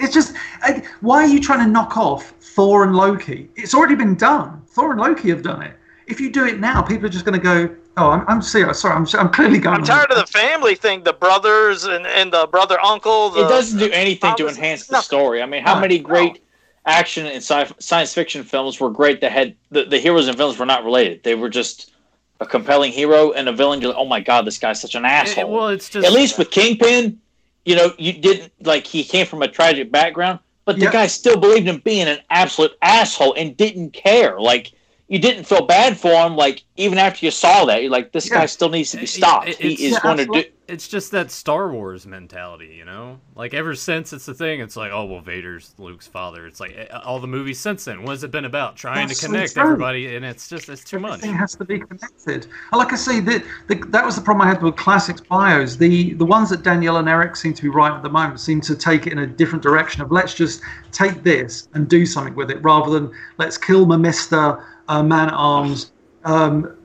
[SPEAKER 1] it's just uh, why are you trying to knock off Thor and Loki? It's already been done. Thor and Loki have done it. If you do it now, people are just going to go, "Oh, I'm, I'm serious. Sorry, I'm, I'm clearly going."
[SPEAKER 3] I'm tired of the family thing, the brothers and, and the brother uncle. The,
[SPEAKER 2] it doesn't do anything to
[SPEAKER 3] Obviously,
[SPEAKER 2] enhance the story. I mean, how
[SPEAKER 1] No,
[SPEAKER 2] many
[SPEAKER 1] no.
[SPEAKER 2] great action and sci- science fiction films were great that had the, the heroes and villains were not related? They were just a compelling hero and a villain. You're like, oh my god, this guy's such an
[SPEAKER 4] It-
[SPEAKER 2] asshole.
[SPEAKER 4] well, it's just
[SPEAKER 2] At least with Kingpin, you know, you didn't like he came from a tragic background, but the
[SPEAKER 1] Yeah.
[SPEAKER 2] guy still believed in being an absolute asshole and didn't care. Like you didn't feel bad for him. Like even after you saw that, you're like, this
[SPEAKER 1] Yeah.
[SPEAKER 2] guy still needs to be stopped.
[SPEAKER 4] it-
[SPEAKER 2] he
[SPEAKER 4] it's-
[SPEAKER 2] is
[SPEAKER 1] Yeah,
[SPEAKER 2] going to do.
[SPEAKER 4] it's just that Star Wars mentality, you know? Like ever since it's a thing, it's like, oh well, Vader's Luke's father. It's like eh, all the movies since then. What has it been about? Trying
[SPEAKER 1] That's
[SPEAKER 4] to connect
[SPEAKER 1] true.
[SPEAKER 4] everybody, and it's just it's too much.
[SPEAKER 1] Everything has to be connected. Like I say, the, the, that was the problem I had with classics bios. The the ones that Danielle and Eric seem to be writing at the moment seem to take it in a different direction of let's just take this and do something with it rather than let's kill Mamister, uh, Man at Arms, um,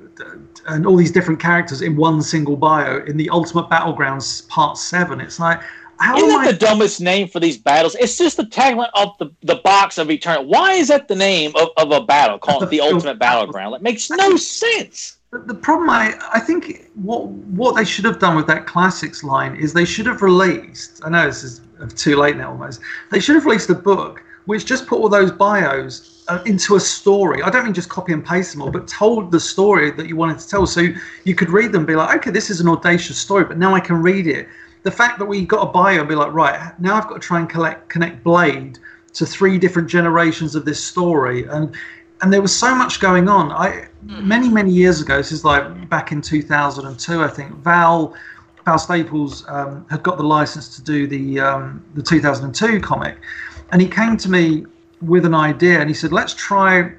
[SPEAKER 1] and all these different characters in one single bio in the Ultimate Battlegrounds Part Seven. It's like how
[SPEAKER 2] Isn't that
[SPEAKER 1] I?
[SPEAKER 2] the dumbest name for these battles? It's just the tagline of the, the box of Eternal. Why is that the name of, of a battle called the Ultimate Battleground? It makes no sense.
[SPEAKER 1] The- The problem, I, I think, what what they should have done with that classics line is they should have released. I know this is too late now, almost. They should have released a book which just put all those bios uh, into a story. I don't mean just copy and paste them all, but told the story that you wanted to tell, so you could read them, be like, okay, this is an audacious story, but now I can read it. The fact that we got a bio and be like, right, now I've got to try and collect connect Blade to three different generations of this story, and and there was so much going on. I many many years ago. This is like back in 2002, I think. Val Val Staples um, had got the license to do the um, the 2002 comic, and he came to me with an idea, and he said, "Let's try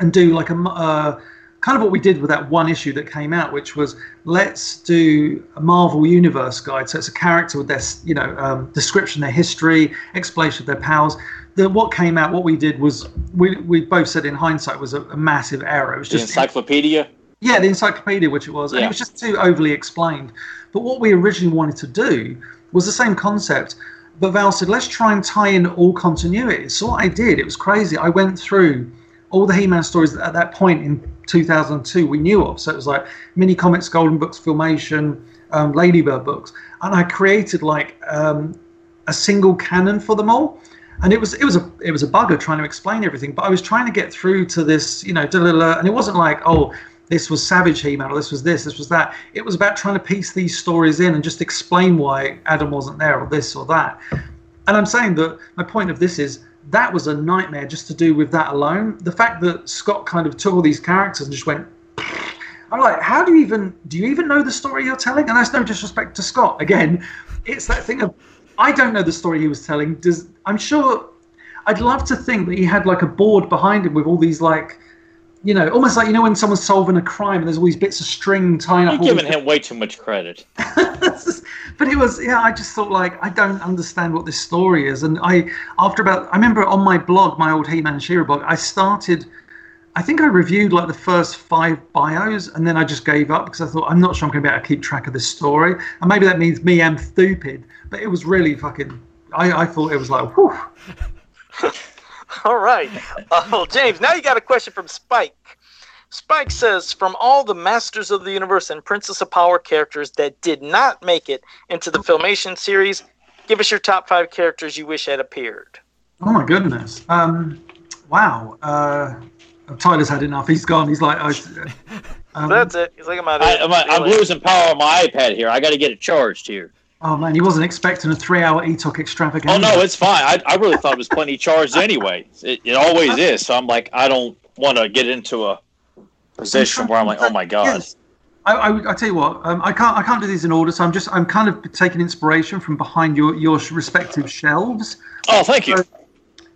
[SPEAKER 1] and do like a uh, kind of what we did with that one issue that came out, which was let's do a Marvel Universe guide. So it's a character with their you know um, description, their history, explanation of their powers." The, what came out, what we did was we, we both said in hindsight was a, a massive error. It was
[SPEAKER 2] The
[SPEAKER 1] just
[SPEAKER 2] encyclopedia.
[SPEAKER 1] yeah, the encyclopedia, which it was, and it was just too overly explained. But what we originally wanted to do was the same concept. But Val said, let's try and tie in all continuities. So what I did, it was crazy. I went through all the He-Man stories that at that point in 2002 we knew of. So it was like mini comics, Golden Books, Filmation, um, Ladybird books, and I created like um, a single canon for them all. And it was it was a it was a bugger trying to explain everything, but I was trying to get through to this, you know, and it wasn't like oh this was Savage He-Man or this was this, this was that. It was about trying to piece these stories in and just explain why Adam wasn't there or this or that. And I'm saying that my point of this is that was a nightmare just to do with that alone. The fact that Scott kind of took all these characters and just went, I'm like, how do you even do you even know the story you're telling? And that's no disrespect to Scott. Again, it's that thing of I don't know the story he was telling. Does I'm sure I'd love to think that he had like a board behind him with all these like you know, almost like you know when someone's solving a crime and there's all these bits of string tying up.
[SPEAKER 2] You're giving him way too much credit.
[SPEAKER 1] but it was yeah. I just thought like I don't understand what this story is, and I after about I remember on my blog, my old He-Man She-Ra blog, I started. I think I reviewed like the first five bios, and then I just gave up because I thought I'm not sure I'm going to be able to keep track of this story, and maybe that means me am stupid. But it was really fucking. I, I thought it was like, whew.
[SPEAKER 3] All right. Uh, well, James, now you got a question from Spike. Spike says, from all the Masters of the Universe and Princess of Power characters that did not make it into the Filmation series, give us your top five characters you wish had appeared.
[SPEAKER 1] Oh my goodness. Um, wow. Uh, Tyler's had enough. He's gone. He's like, I, um,
[SPEAKER 3] That's it. He's like, I'm out of
[SPEAKER 2] I. I'm, I'm losing power on my iPad here. I got to get it charged here.
[SPEAKER 1] Oh man, he wasn't expecting a three-hour Eatock extravaganza.
[SPEAKER 2] Oh no, it's fine. I, I really thought it was plenty charged anyway. It, it always is. So I'm like, I don't want to get into a position where I'm like, oh my god.
[SPEAKER 1] Yes. I, I, I tell you what, um, I can't I can't do these in order, so I'm just I'm kind of taking inspiration from behind your your respective shelves.
[SPEAKER 2] Oh, thank you.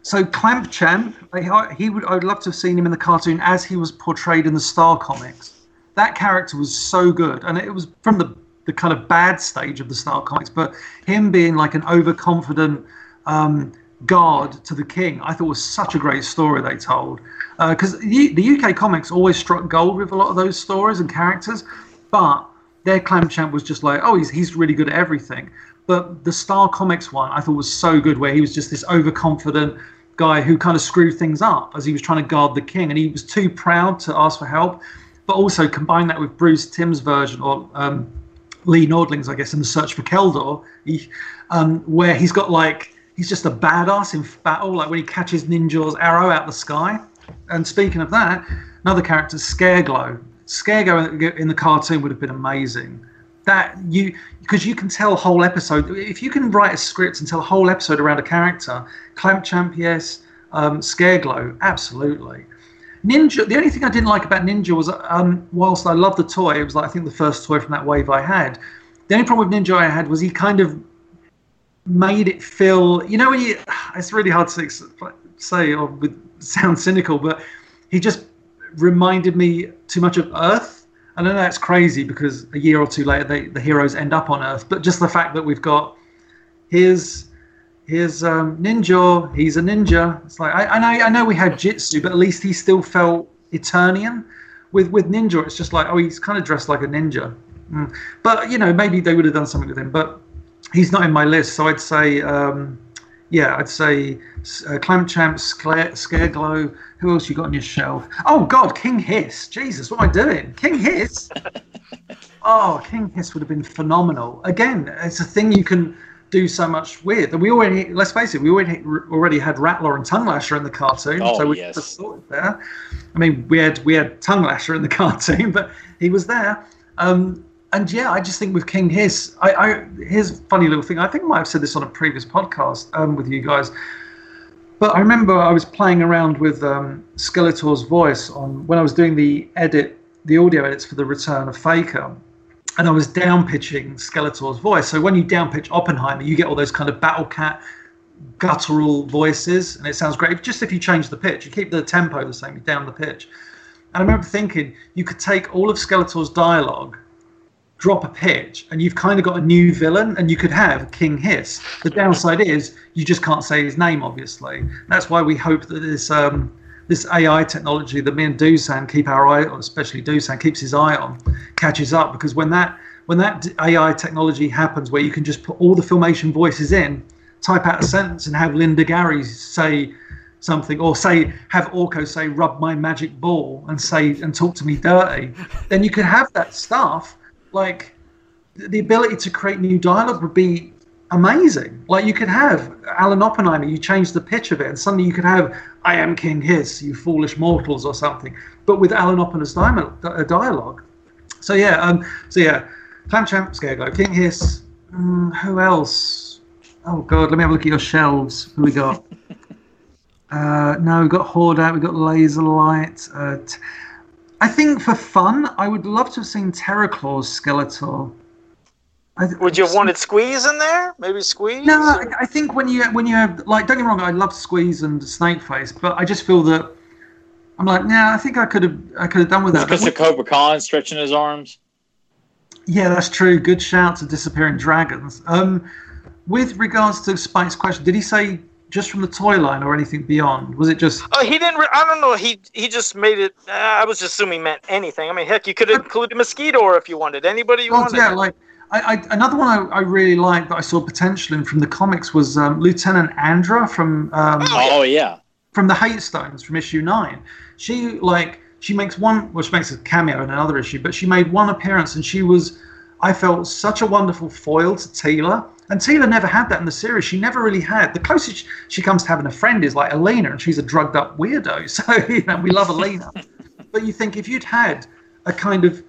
[SPEAKER 1] So Clamp Champ, I- he would I'd love to have seen him in the cartoon as he was portrayed in the Star comics. That character was so good, and it was from the the kind of bad stage of the Star comics, but him being like an overconfident um, guard to the king, I thought was such a great story they told. Because the, the UK comics always struck gold with a lot of those stories and characters, but their Clamp Champ was just like, oh, he's he's really good at everything. But the Star Comics one I thought was so good, where he was just this overconfident guy who kind of screwed things up as he was trying to guard the king, and he was too proud to ask for help. But also combine that with Bruce Timm's version, or um, Lee Nordling's, I guess, in the Search for Keldor, he, um, where he's got like he's just a badass in battle, like when he catches Ninja's arrow out the sky. And speaking of that, another character, Scareglow. Scareglow in the cartoon would have been amazing. That you because you can tell a whole episode if you can write a script and tell a whole episode around a character. Clamp Champ, yes. Um, Scareglow, absolutely. Ninja. The only thing I didn't like about Ninja was, um, whilst I loved the toy, it was like I think the first toy from that wave I had. The only problem with Ninja I had was he kind of made it feel. You know, it's really hard to say or with sound cynical, but he just reminded me too much of Earth. I know that's crazy because a year or two later, they, the heroes end up on Earth. But just the fact that we've got here's here's um, Ninja. He's a ninja. It's like I, I know I know we had Jitsu, but at least he still felt Eternian. With with Ninja, it's just like oh, he's kind of dressed like a ninja. Mm. But you know, maybe they would have done something with him. But he's not in my list, so I'd say um, yeah, I'd say uh, Clamp Champ, Scare, Scareglow. Who else you got on your shelf? Oh God, King Hiss. Jesus, what am I doing? King Hiss. oh, King Hiss would have been phenomenal. Again, it's a thing you can do so much with. And we already, let's face it, we already already had Rattler and Tongue Lasher in the cartoon,
[SPEAKER 2] Oh,
[SPEAKER 1] so we
[SPEAKER 2] yes.
[SPEAKER 1] just sorted there. I mean, we had we had Tongue Lasher in the cartoon, but he was there. Um, and yeah, I just think with King Hiss, I, I here's a funny little thing. I think I might have said this on a previous podcast um, with you guys. But I remember I was playing around with um, Skeletor's voice on when I was doing the edit, the audio edits for the Return of Faker, and I was down pitching Skeletor's voice. So when you down pitch Oppenheimer, you get all those kind of battle cat guttural voices, and it sounds great. Just if you change the pitch, you keep the tempo the same, you down the pitch. And I remember thinking you could take all of Skeletor's dialogue drop a pitch and you've kind of got a new villain and you could have King Hiss. The downside is you just can't say his name, obviously. That's why we hope that this um, this AI technology that me and Dusan keep our eye on, especially Dusan keeps his eye on, catches up. Because when that when that AI technology happens where you can just put all the filmation voices in, type out a sentence and have Linda Gary say something or say have Orko say rub my magic ball and say and talk to me dirty, then you could have that stuff like the ability to create new dialogue would be amazing. Like you could have Alan Oppenheimer, you change the pitch of it, and suddenly you could have "I am King Hiss, you foolish mortals" or something, but with Alan Oppenheimer's dialogue. uh, dialogue. So yeah, um, so yeah, Clamp Champ, Scareglow, King Hiss. Mm, who else? Oh God, let me have a look at your shelves. Who we got? uh, no, we've got Hordak. We've got Laser Light. Uh, t- I think for fun, I would love to have seen Terror Claws Skeletor. I,
[SPEAKER 3] Would you have wanted Squeeze in there? Maybe Squeeze?
[SPEAKER 1] No, I, I think when you when you have like don't get me wrong, I love Squeeze and Snakeface, but I just feel that I'm like, yeah, I think I could have I could have done with that.
[SPEAKER 2] Because of Cobra Khan stretching his arms.
[SPEAKER 1] Yeah, that's true. Good shout to disappearing dragons. Um, with regards to Spike's question, did he say just from the toy line or anything beyond? Was it just?
[SPEAKER 3] Oh, he didn't. Re- I don't know. He he just made it. Uh, I was just assuming meant anything. I mean, heck, you could include a Mosquitor if you wanted. Anybody you
[SPEAKER 1] Well,
[SPEAKER 3] wanted.
[SPEAKER 1] yeah, like I, I, another one I, I really liked that I saw potential in from the comics was um, Lieutenant Andra from um,
[SPEAKER 2] Oh yeah.
[SPEAKER 1] from the Hate Stones from issue nine. She like she makes one well she makes a cameo in another issue, but she made one appearance and she was I felt such a wonderful foil to Teela. And Teela never had that in the series. She never really had. The closest she comes to having a friend is like Elena, and she's a drugged up weirdo. So you know we love Elena. but you think if you'd had a kind of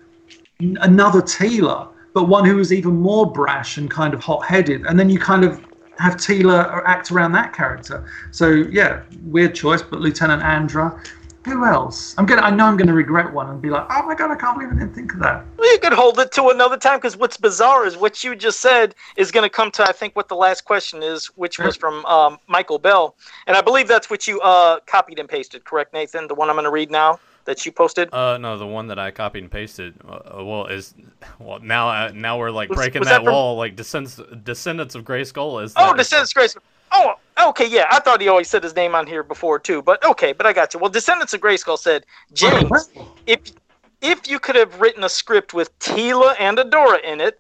[SPEAKER 1] another Teela, but one who was even more brash and kind of hot headed, and then you kind of have Teela act around that character. So yeah, weird choice, but Lieutenant Andra. Who else? I'm gonna. I know I'm gonna regret one and be like, oh my god, I can't believe I didn't think of that.
[SPEAKER 3] Well, you could hold it to another time because what's bizarre is what you just said is going to come to I think what the last question is, which was from um, Michael Bell, and I believe that's what you uh, copied and pasted. Correct, Nathan? The one I'm going to read now that you posted.
[SPEAKER 4] Uh, no, the one that I copied and pasted. Uh, well, is well now. Uh, now we're like
[SPEAKER 3] Was-
[SPEAKER 4] breaking
[SPEAKER 3] was
[SPEAKER 4] that,
[SPEAKER 3] that from-
[SPEAKER 4] wall. Like descendants, descendants of Grayskull is.
[SPEAKER 3] Oh,
[SPEAKER 4] that-
[SPEAKER 3] Descendants Grace. Oh, okay, yeah. I thought he always said his name on here before too, but okay, but I got you. Well, Descendants of Grayskull said, James, if if you could have written a script with Teela and Adora in it,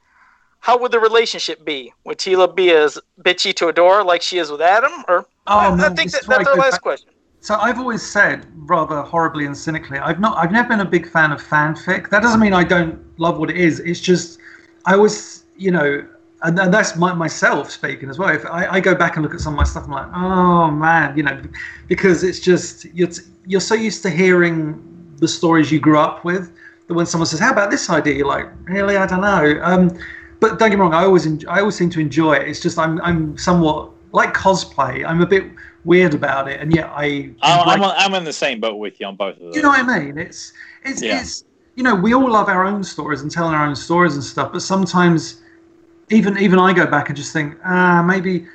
[SPEAKER 3] how would the relationship be? Would Teela be as bitchy to Adora like she is with Adam, or
[SPEAKER 1] Oh,
[SPEAKER 3] I, I think
[SPEAKER 1] this
[SPEAKER 3] that,
[SPEAKER 1] is why
[SPEAKER 3] our last
[SPEAKER 1] back-
[SPEAKER 3] question.
[SPEAKER 1] So I've always said, rather horribly and cynically, I've not, I've never been a big fan of fanfic. That doesn't mean I don't love what it is. It's just, I always, you know, and, and that's my, myself speaking as well. If I, I go back and look at some of my stuff, I'm like, oh man, you know, because it's just you're t- you're so used to hearing the stories you grew up with that when someone says, "How about this idea?" You're like, "Really? I don't know." Um, but don't get me wrong, I always en- I always seem to enjoy it. It's just I'm I'm somewhat like cosplay. I'm a bit weird about it, and yet I.
[SPEAKER 2] I'm, I'm, on, I'm in the same boat with you on both of those.
[SPEAKER 1] you know what I mean? It's it's
[SPEAKER 2] Yeah.
[SPEAKER 1] it's you know we all love our own stories and telling our own stories and stuff, but sometimes even even I go back and just think ah maybe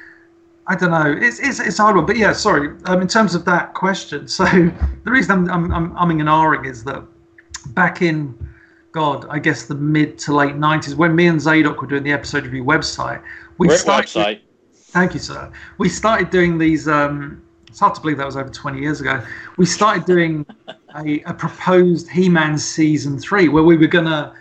[SPEAKER 1] I don't know it's it's it's hard one. But yeah, sorry. Um, in terms of that question, so the reason I'm I'm, I'm umming and ahhing is that back in God, I guess the mid to late '90s when me and Zadok were doing the episode review website, we
[SPEAKER 2] Great
[SPEAKER 1] started.
[SPEAKER 2] website.
[SPEAKER 1] Thank you, sir. We started doing these. Um, it's hard to believe that was over 20 years ago. We started doing a, a proposed He-Man season three, where we were gonna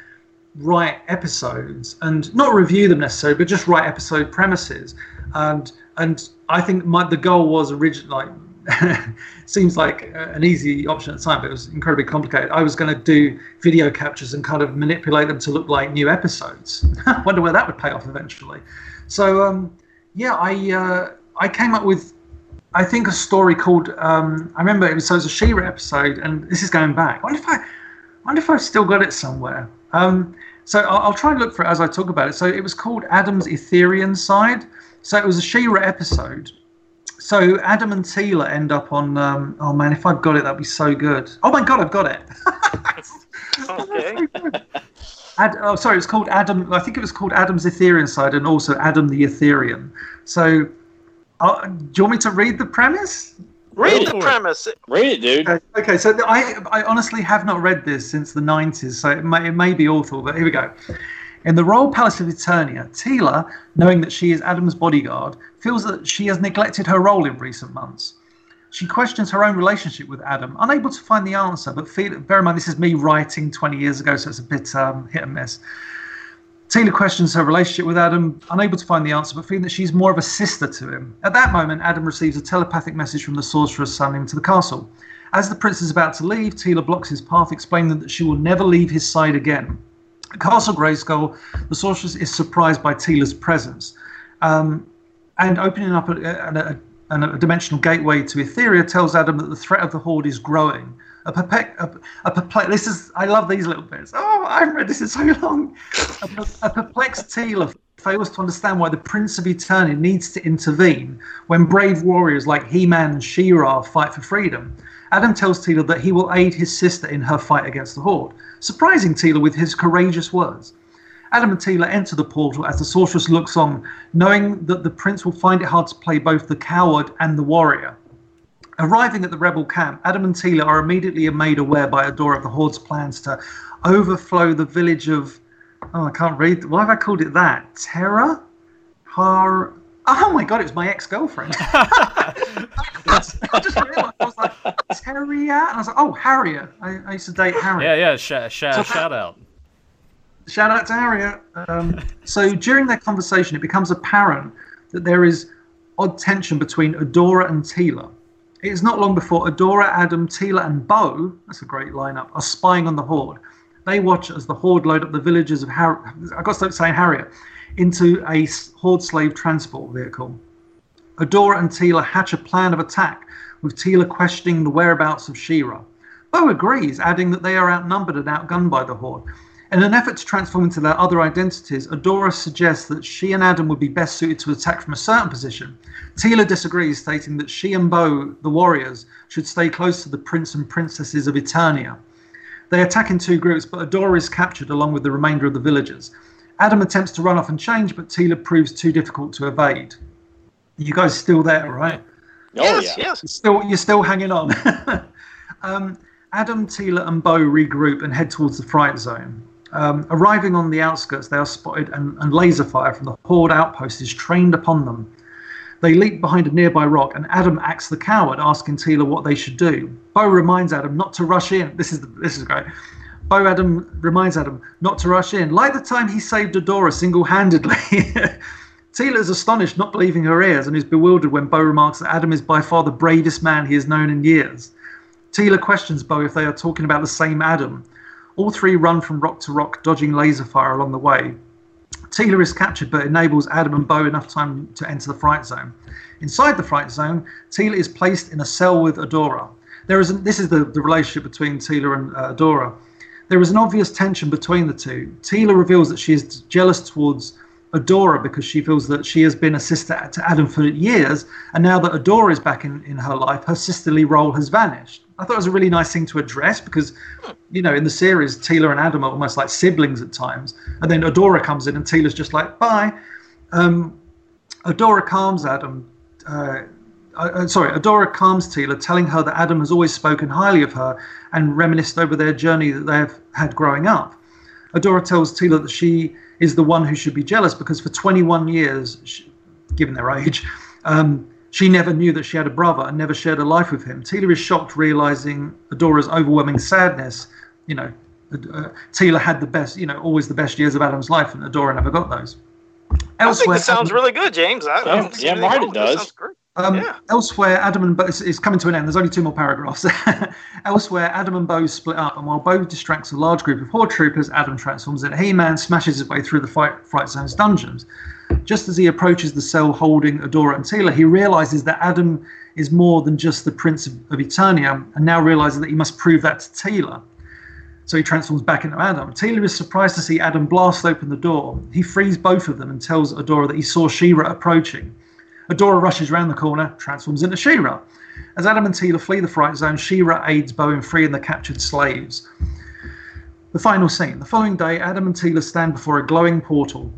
[SPEAKER 1] write episodes and not review them necessarily, but just write episode premises. And and I think my the goal was originally like seems like an easy option at the time, but it was incredibly complicated. I was going to do video captures and kind of manipulate them to look like new episodes. Wonder where that would pay off eventually. So um, yeah, I uh, I came up with I think a story called um, I remember it was so it was a She-Ra episode, and this is going back. I wonder if I, I wonder if I've still got it somewhere. Um, so I'll, I'll try and look for it as I talk about it. So it was called Adam's Etherian Side. So it was a She-Ra episode. So Adam and Teela end up on. Um, oh man, if I've got it, that'd be so good. Oh my god, I've got it.
[SPEAKER 3] Okay.
[SPEAKER 1] Ad, oh, sorry, it's called Adam. I think it was called Adam's Etherian Side, and also Adam the Etherian. So, uh, do you want me to read the premise?
[SPEAKER 3] Read
[SPEAKER 4] Go
[SPEAKER 3] the premise.
[SPEAKER 2] Read it, dude.
[SPEAKER 1] Okay, okay, so the, I I honestly have not read this since the 90s, so it may, it may be awful, but here we go. In the royal palace of Eternia, Teela, knowing that she is Adam's bodyguard, feels that she has neglected her role in recent months. She questions her own relationship with Adam, unable to find the answer, but feel, bear in mind this is me writing 20 years ago, so it's a bit um, hit and miss. Teela questions her relationship with Adam, unable to find the answer, but feeling that she's more of a sister to him. At that moment, Adam receives a telepathic message from the sorceress summoning him to the castle. As the prince is about to leave, Teela blocks his path, explaining that she will never leave his side again. At Castle Grayskull, the sorceress is surprised by Teela's presence, um, and opening up a, a, a dimensional gateway to Etheria tells Adam that the threat of the Horde is growing. A perplex, a, a perplex. This is. I love these little bits. Oh, I haven't read this in so long. A, a perplexed Teela fails to understand why the Prince of Eternia needs to intervene when brave warriors like He-Man and She-Ra fight for freedom. Adam tells Teela that he will aid his sister in her fight against the Horde, surprising Teela with his courageous words. Adam and Teela enter the portal as the sorceress looks on, knowing that the prince will find it hard to play both the coward and the warrior. Arriving at the rebel camp, Adam and Teela are immediately made aware by Adora of the Horde's plans to overflow the village of. Oh, I can't read. Why have I called it that? Terra? Har. Oh my god, it was my ex girlfriend. I just realized, I was like, Terria? And I was like, oh, Harriet. I, I used to date Harriet.
[SPEAKER 4] Yeah, yeah. Sh- sh- shout out.
[SPEAKER 1] Shout out to Harriet. Um, so during their conversation, it becomes apparent that there is odd tension between Adora and Teela. It is not long before Adora, Adam, Teela, and Bo, that's a great lineup, are spying on the Horde. They watch as the Horde load up the villages of Har—I've got to stop saying Harriet into a Horde slave transport vehicle. Adora and Teela hatch a plan of attack, with Teela questioning the whereabouts of She-Ra. Bo agrees, adding that they are outnumbered and outgunned by the Horde. In an effort to transform into their other identities, Adora suggests that she and Adam would be best suited to attack from a certain position. Teela disagrees, stating that she and Bo, the warriors, should stay close to the prince and princesses of Eternia. They attack in two groups, but Adora is captured along with the remainder of the villagers. Adam attempts to run off and change, but Teela proves too difficult to evade. You guys still there, right?
[SPEAKER 2] Oh
[SPEAKER 3] yes,
[SPEAKER 2] yeah.
[SPEAKER 3] yes.
[SPEAKER 1] You're still, you're still hanging on. um, Adam, Teela, and Bo regroup and head towards the fright zone. Um, arriving on the outskirts, they are spotted, and, and laser fire from the Horde outpost is trained upon them. They leap behind a nearby rock, and Adam acts the coward, asking Teela what they should do. Bo reminds Adam not to rush in. This is the, this is great. Bo Adam reminds Adam not to rush in, like the time he saved Adora single-handedly. Teela is astonished, not believing her ears, and is bewildered when Bo remarks that Adam is by far the bravest man he has known in years. Teela questions Bo if they are talking about the same Adam. All three run from rock to rock, dodging laser fire along the way. Teela is captured, but enables Adam and Bo enough time to enter the fright zone. Inside the fright zone, Teela is placed in a cell with Adora. There is an, this is the, the relationship between Teela and uh, Adora. There is an obvious tension between the two. Teela reveals that she is jealous towards Adora because she feels that she has been a sister to Adam for years, and now that Adora is back in, in her life, her sisterly role has vanished. I thought it was a really nice thing to address because, you know, in the series, Teela and Adam are almost like siblings at times, and then Adora comes in and Teela's just like, bye. Um, Adora calms Adam. Uh, uh, sorry, Adora calms Teela, telling her that Adam has always spoken highly of her and reminisced over their journey that they have had growing up. Adora tells Teela that she is the one who should be jealous because for 21 years, she, given their age, um, she never knew that she had a brother and never shared a life with him. Teela is shocked, realizing Adora's overwhelming sadness. You know, uh, Teela had the best, you know, always the best years of Adam's life, and Adora never got those.
[SPEAKER 3] I think this sounds really good, James. I, I
[SPEAKER 2] Yeah,
[SPEAKER 3] don't see
[SPEAKER 2] yeah,
[SPEAKER 3] anything
[SPEAKER 2] right,
[SPEAKER 3] wrong
[SPEAKER 2] it does.
[SPEAKER 1] Um,
[SPEAKER 3] Yeah.
[SPEAKER 1] Elsewhere, Adam and Bo, it's, it's coming to an end. There's only two more paragraphs. elsewhere, Adam and Bo split up, and while Bo distracts a large group of Horde troopers, Adam transforms into He-Man, smashes his way through the fight, Fright Zone's dungeons. Just as he approaches the cell holding Adora and Teela, he realizes that Adam is more than just the Prince of, of Eternia, and now realizes that he must prove that to Teela. So he transforms back into Adam. Teela is surprised to see Adam blast open the door. He frees both of them and tells Adora that he saw She-Ra approaching. Adora rushes round the corner, transforms into She-Ra. As Adam and Teela flee the fright zone, She-Ra aids Bo in freeing the captured slaves. The final scene. The following day, Adam and Teela stand before a glowing portal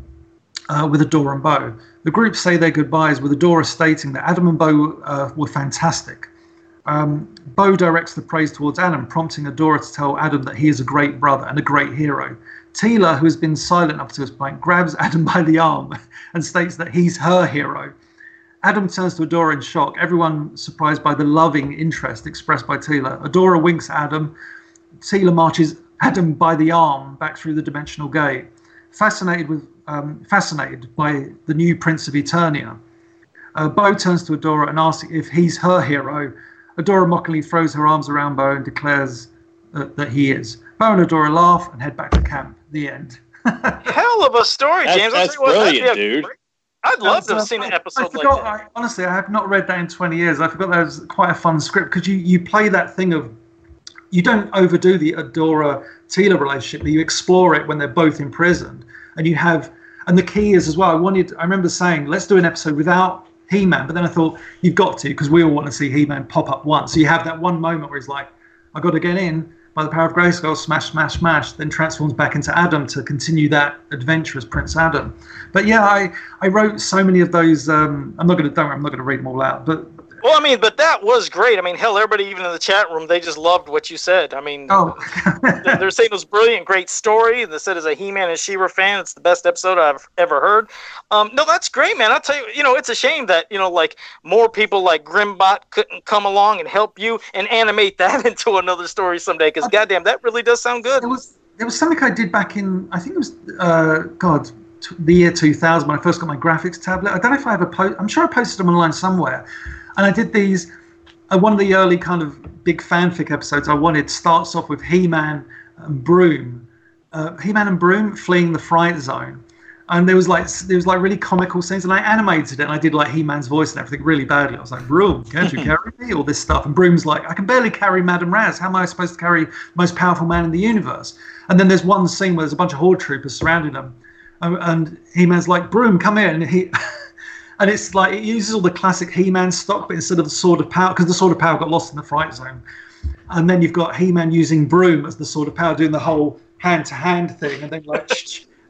[SPEAKER 1] uh, with Adora and Bo. The group say their goodbyes with Adora stating that Adam and Bo uh, were fantastic. Um, Bo directs the praise towards Adam, prompting Adora to tell Adam that he is a great brother and a great hero. Teela, who has been silent up to this point, grabs Adam by the arm and states that he's her hero. Adam turns to Adora in shock, everyone surprised by the loving interest expressed by Teela. Adora winks at Adam. Teela marches Adam by the arm back through the dimensional gate. Fascinated with um, fascinated by the new Prince of Eternia, uh, Bo turns to Adora and asks if he's her hero. Adora mockingly throws her arms around Bo and declares uh, that he is. Bo and Adora laugh and head back to camp. The end.
[SPEAKER 3] Hell of a story, James. I'll
[SPEAKER 2] that's
[SPEAKER 3] tell you what, that'd be
[SPEAKER 2] brilliant,
[SPEAKER 3] a
[SPEAKER 2] dude.
[SPEAKER 3] great- I'd love to have
[SPEAKER 1] Uh,
[SPEAKER 3] seen an episode
[SPEAKER 1] I
[SPEAKER 3] like that.
[SPEAKER 1] I, honestly, I have not read that in 20 years. I forgot that was quite a fun script because you, you play that thing of you don't overdo the Adora Teela relationship, but you explore it when they're both imprisoned. And you have, and the key is as well, I wanted, I remember saying, let's do an episode without He Man, but then I thought, you've got to because we all want to see He Man pop up once. So you have that one moment where he's like, I got to get in by the power of Grayskull, smash, smash, smash, then transforms back into Adam to continue that adventure as Prince Adam. But yeah, I, I wrote so many of those. Um, I'm not going to don't. I'm not going to read them all out. But
[SPEAKER 3] Well, I mean, but that was great. I mean, hell, everybody, even in the chat room, they just loved what you said. I mean,
[SPEAKER 1] Oh,
[SPEAKER 3] they're saying it was brilliant, great story. They said as a He-Man and She-Ra fan, it's the best episode I've ever heard. Um, no, that's great, man. I'll tell you, you know, it's a shame that you know, like more people like Grimbot couldn't come along and help you and animate that into another story someday. Because goddamn, that really does sound good.
[SPEAKER 1] it was it was something I did back in I think it was uh, God the year 2000 when I first got my graphics tablet. I don't know if I ever post. I'm sure I posted them online somewhere, and I did these. Uh, one of the early kind of big fanfic episodes I wanted starts off with He-Man and Broom, uh, He-Man and Broom fleeing the fright zone. And there was like there was like really comical scenes, and I animated it, and I did like He-Man's voice and everything really badly. I was like, "Broom, can't you carry me?" All this stuff, and Broom's like, "I can barely carry Madame Razz. How am I supposed to carry the most powerful man in the universe?" And then there's one scene where there's a bunch of horde troopers surrounding them, and, and He-Man's like, "Broom, come here," and he. And it's like it uses all the classic He-Man stock, but instead of the Sword of Power, because the Sword of Power got lost in the Fright Zone, and then you've got He-Man using Broom as the Sword of Power, doing the whole hand-to-hand thing, and then like,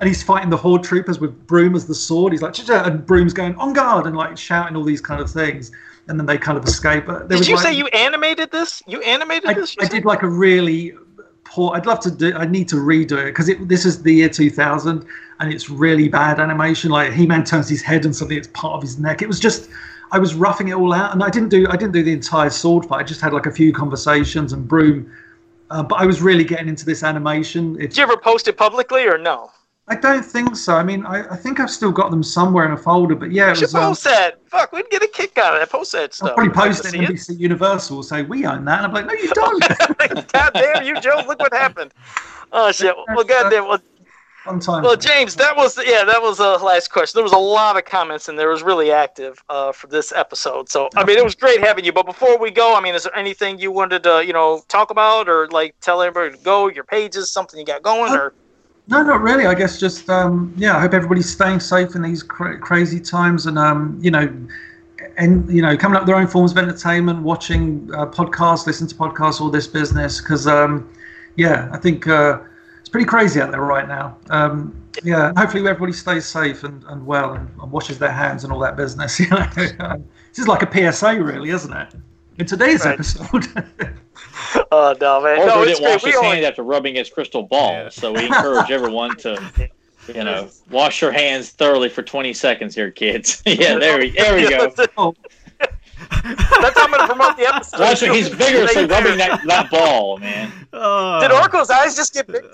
[SPEAKER 1] and he's fighting the Horde troopers with Broom as the sword. He's like, and Broom's going on guard and like shouting all these kind of things, and then they kind of escape. But
[SPEAKER 3] Did you
[SPEAKER 1] like-
[SPEAKER 3] say you animated this? You animated
[SPEAKER 1] I,
[SPEAKER 3] this? you
[SPEAKER 1] I did like a really poor. I'd love to do. I need to redo it because this is the year 2000, and it's really bad animation. Like He-Man turns his head and suddenly it's part of his neck. It was just. I was roughing it all out, and I didn't do. I didn't do the entire sword fight. I just had like a few conversations and broom. Uh, but I was really getting into this animation. It's,
[SPEAKER 3] Did you ever post it publicly or no?
[SPEAKER 1] I don't think so. I mean, I, I think I've still got them somewhere in a folder. But yeah,
[SPEAKER 3] You
[SPEAKER 1] it
[SPEAKER 3] should
[SPEAKER 1] was. Um,
[SPEAKER 3] post that. Fuck, we'd get a kick out of that. Post that
[SPEAKER 1] I'll probably post it in NBC Universal. will Say we own that, and I'm like, no, you don't.
[SPEAKER 3] God damn you, Joe! Look what happened. Oh shit! Well, goddamn. Well,
[SPEAKER 1] Fun time.
[SPEAKER 3] well, James, that was yeah, that was the last question. There was a lot of comments and there was really active uh, for this episode. So I mean, it was great having you. But before we go, I mean, is there anything you wanted to you know talk about or like tell everybody to go? Your pages, something you got going, or
[SPEAKER 1] No, not really. I guess just um, yeah. I hope everybody's staying safe in these cra- crazy times, and um, you know, and you know, coming up with their own forms of entertainment, watching uh, podcasts, listening to podcasts, all this business. Because um, yeah, I think uh, it's pretty crazy out there right now. Um, yeah, and hopefully everybody stays safe and, and well and, and washes their hands and all that business. You know, Um, this is like a PSA, really, isn't it? In today's
[SPEAKER 3] Right.
[SPEAKER 1] episode.
[SPEAKER 3] uh, no man,
[SPEAKER 2] Or
[SPEAKER 3] no,
[SPEAKER 2] didn't
[SPEAKER 3] it's great.
[SPEAKER 2] wash
[SPEAKER 3] We
[SPEAKER 2] his
[SPEAKER 3] only,
[SPEAKER 2] hands after rubbing his crystal ball.
[SPEAKER 4] Yeah.
[SPEAKER 2] So we encourage everyone to, you know, wash your hands thoroughly for 20 seconds here, kids. yeah, there we, there we go.
[SPEAKER 3] That's how I'm going to promote the episode.
[SPEAKER 2] Watch it. He's vigorously rubbing that, that ball, man.
[SPEAKER 4] Oh,
[SPEAKER 3] Did Orko's eyes just get bigger?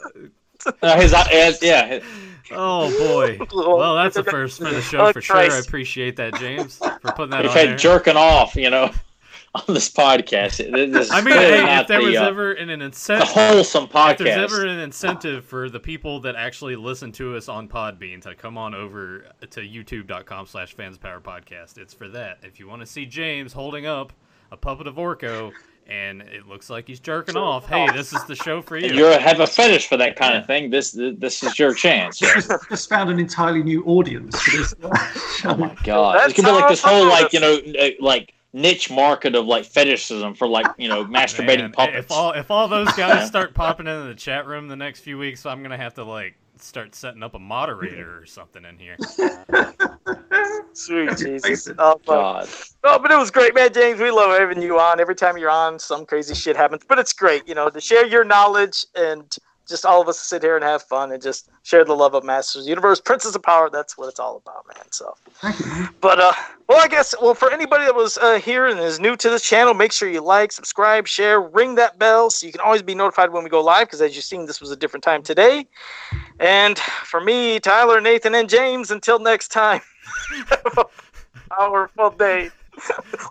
[SPEAKER 2] Uh, his, his, yeah, his-
[SPEAKER 4] Oh boy. Well, that's a first for the show
[SPEAKER 3] Oh,
[SPEAKER 4] for sure. I appreciate that, James, for putting that
[SPEAKER 2] we've
[SPEAKER 4] on
[SPEAKER 2] had
[SPEAKER 4] there.
[SPEAKER 2] jerking off, you know, on this podcast. This
[SPEAKER 4] I mean,
[SPEAKER 2] clearly
[SPEAKER 4] hey, if there
[SPEAKER 2] the,
[SPEAKER 4] was
[SPEAKER 2] uh,
[SPEAKER 4] ever an
[SPEAKER 2] the
[SPEAKER 4] incentive,
[SPEAKER 2] wholesome podcast.
[SPEAKER 4] if there's ever an incentive for the people that actually listen to us on Podbean to come on over to youtube.com slash fans power podcast, it's for that. If you want to see James holding up a puppet of Orko and it looks like he's jerking off, hey, this is the show for you.
[SPEAKER 2] you have a fetish for that kind of thing. This this is your chance.
[SPEAKER 1] just, just found an entirely new audience for this.
[SPEAKER 2] Oh my god!
[SPEAKER 3] That's
[SPEAKER 2] It could be like this whole like you know uh, like niche market of like fetishism for like you know masturbating
[SPEAKER 4] Man,
[SPEAKER 2] puppets.
[SPEAKER 4] If all if all those guys start popping into the chat room the next few weeks, I'm gonna have to like start setting up a moderator or something in here.
[SPEAKER 3] Sweet Jesus. Oh.
[SPEAKER 2] God,
[SPEAKER 3] No, but it was great, man. James, we love having you on. Every time you're on, some crazy shit happens. But it's great, you know, to share your knowledge and just all of us sit here and have fun and just share the love of Masters Universe, Princess of Power. That's what it's all about, man. So,
[SPEAKER 1] Thank you. man.
[SPEAKER 3] but uh, well, I guess well for anybody that was uh, here and is new to this channel, make sure you like, subscribe, share, ring that bell so you can always be notified when we go live. Because as you've seen, this was a different time today. And for me, Tyler, Nathan, and James, until next time, have a powerful day.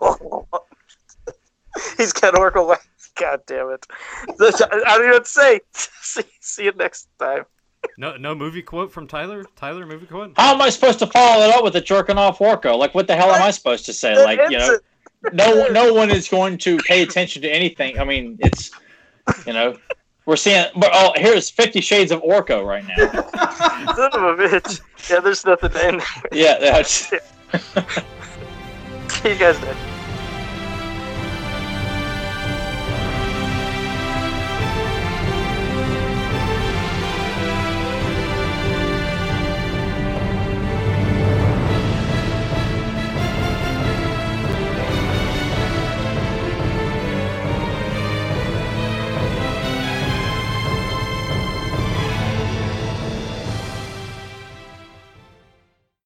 [SPEAKER 3] He's got Orko. Wax. God damn it! I don't even know what to say. See, see you next time.
[SPEAKER 4] No no movie quote from Tyler? Tyler movie quote?
[SPEAKER 2] how am I supposed to follow it up with a jerking off worko? Like, what the hell am I supposed to say? Like, you know, no no one is going to pay attention to anything. I mean, it's you know, we're seeing. But oh, here's Fifty Shades of Orko right now.
[SPEAKER 3] Son of a bitch. Yeah, there's nothing in. There.
[SPEAKER 2] Yeah, that's.
[SPEAKER 3] See you guys next.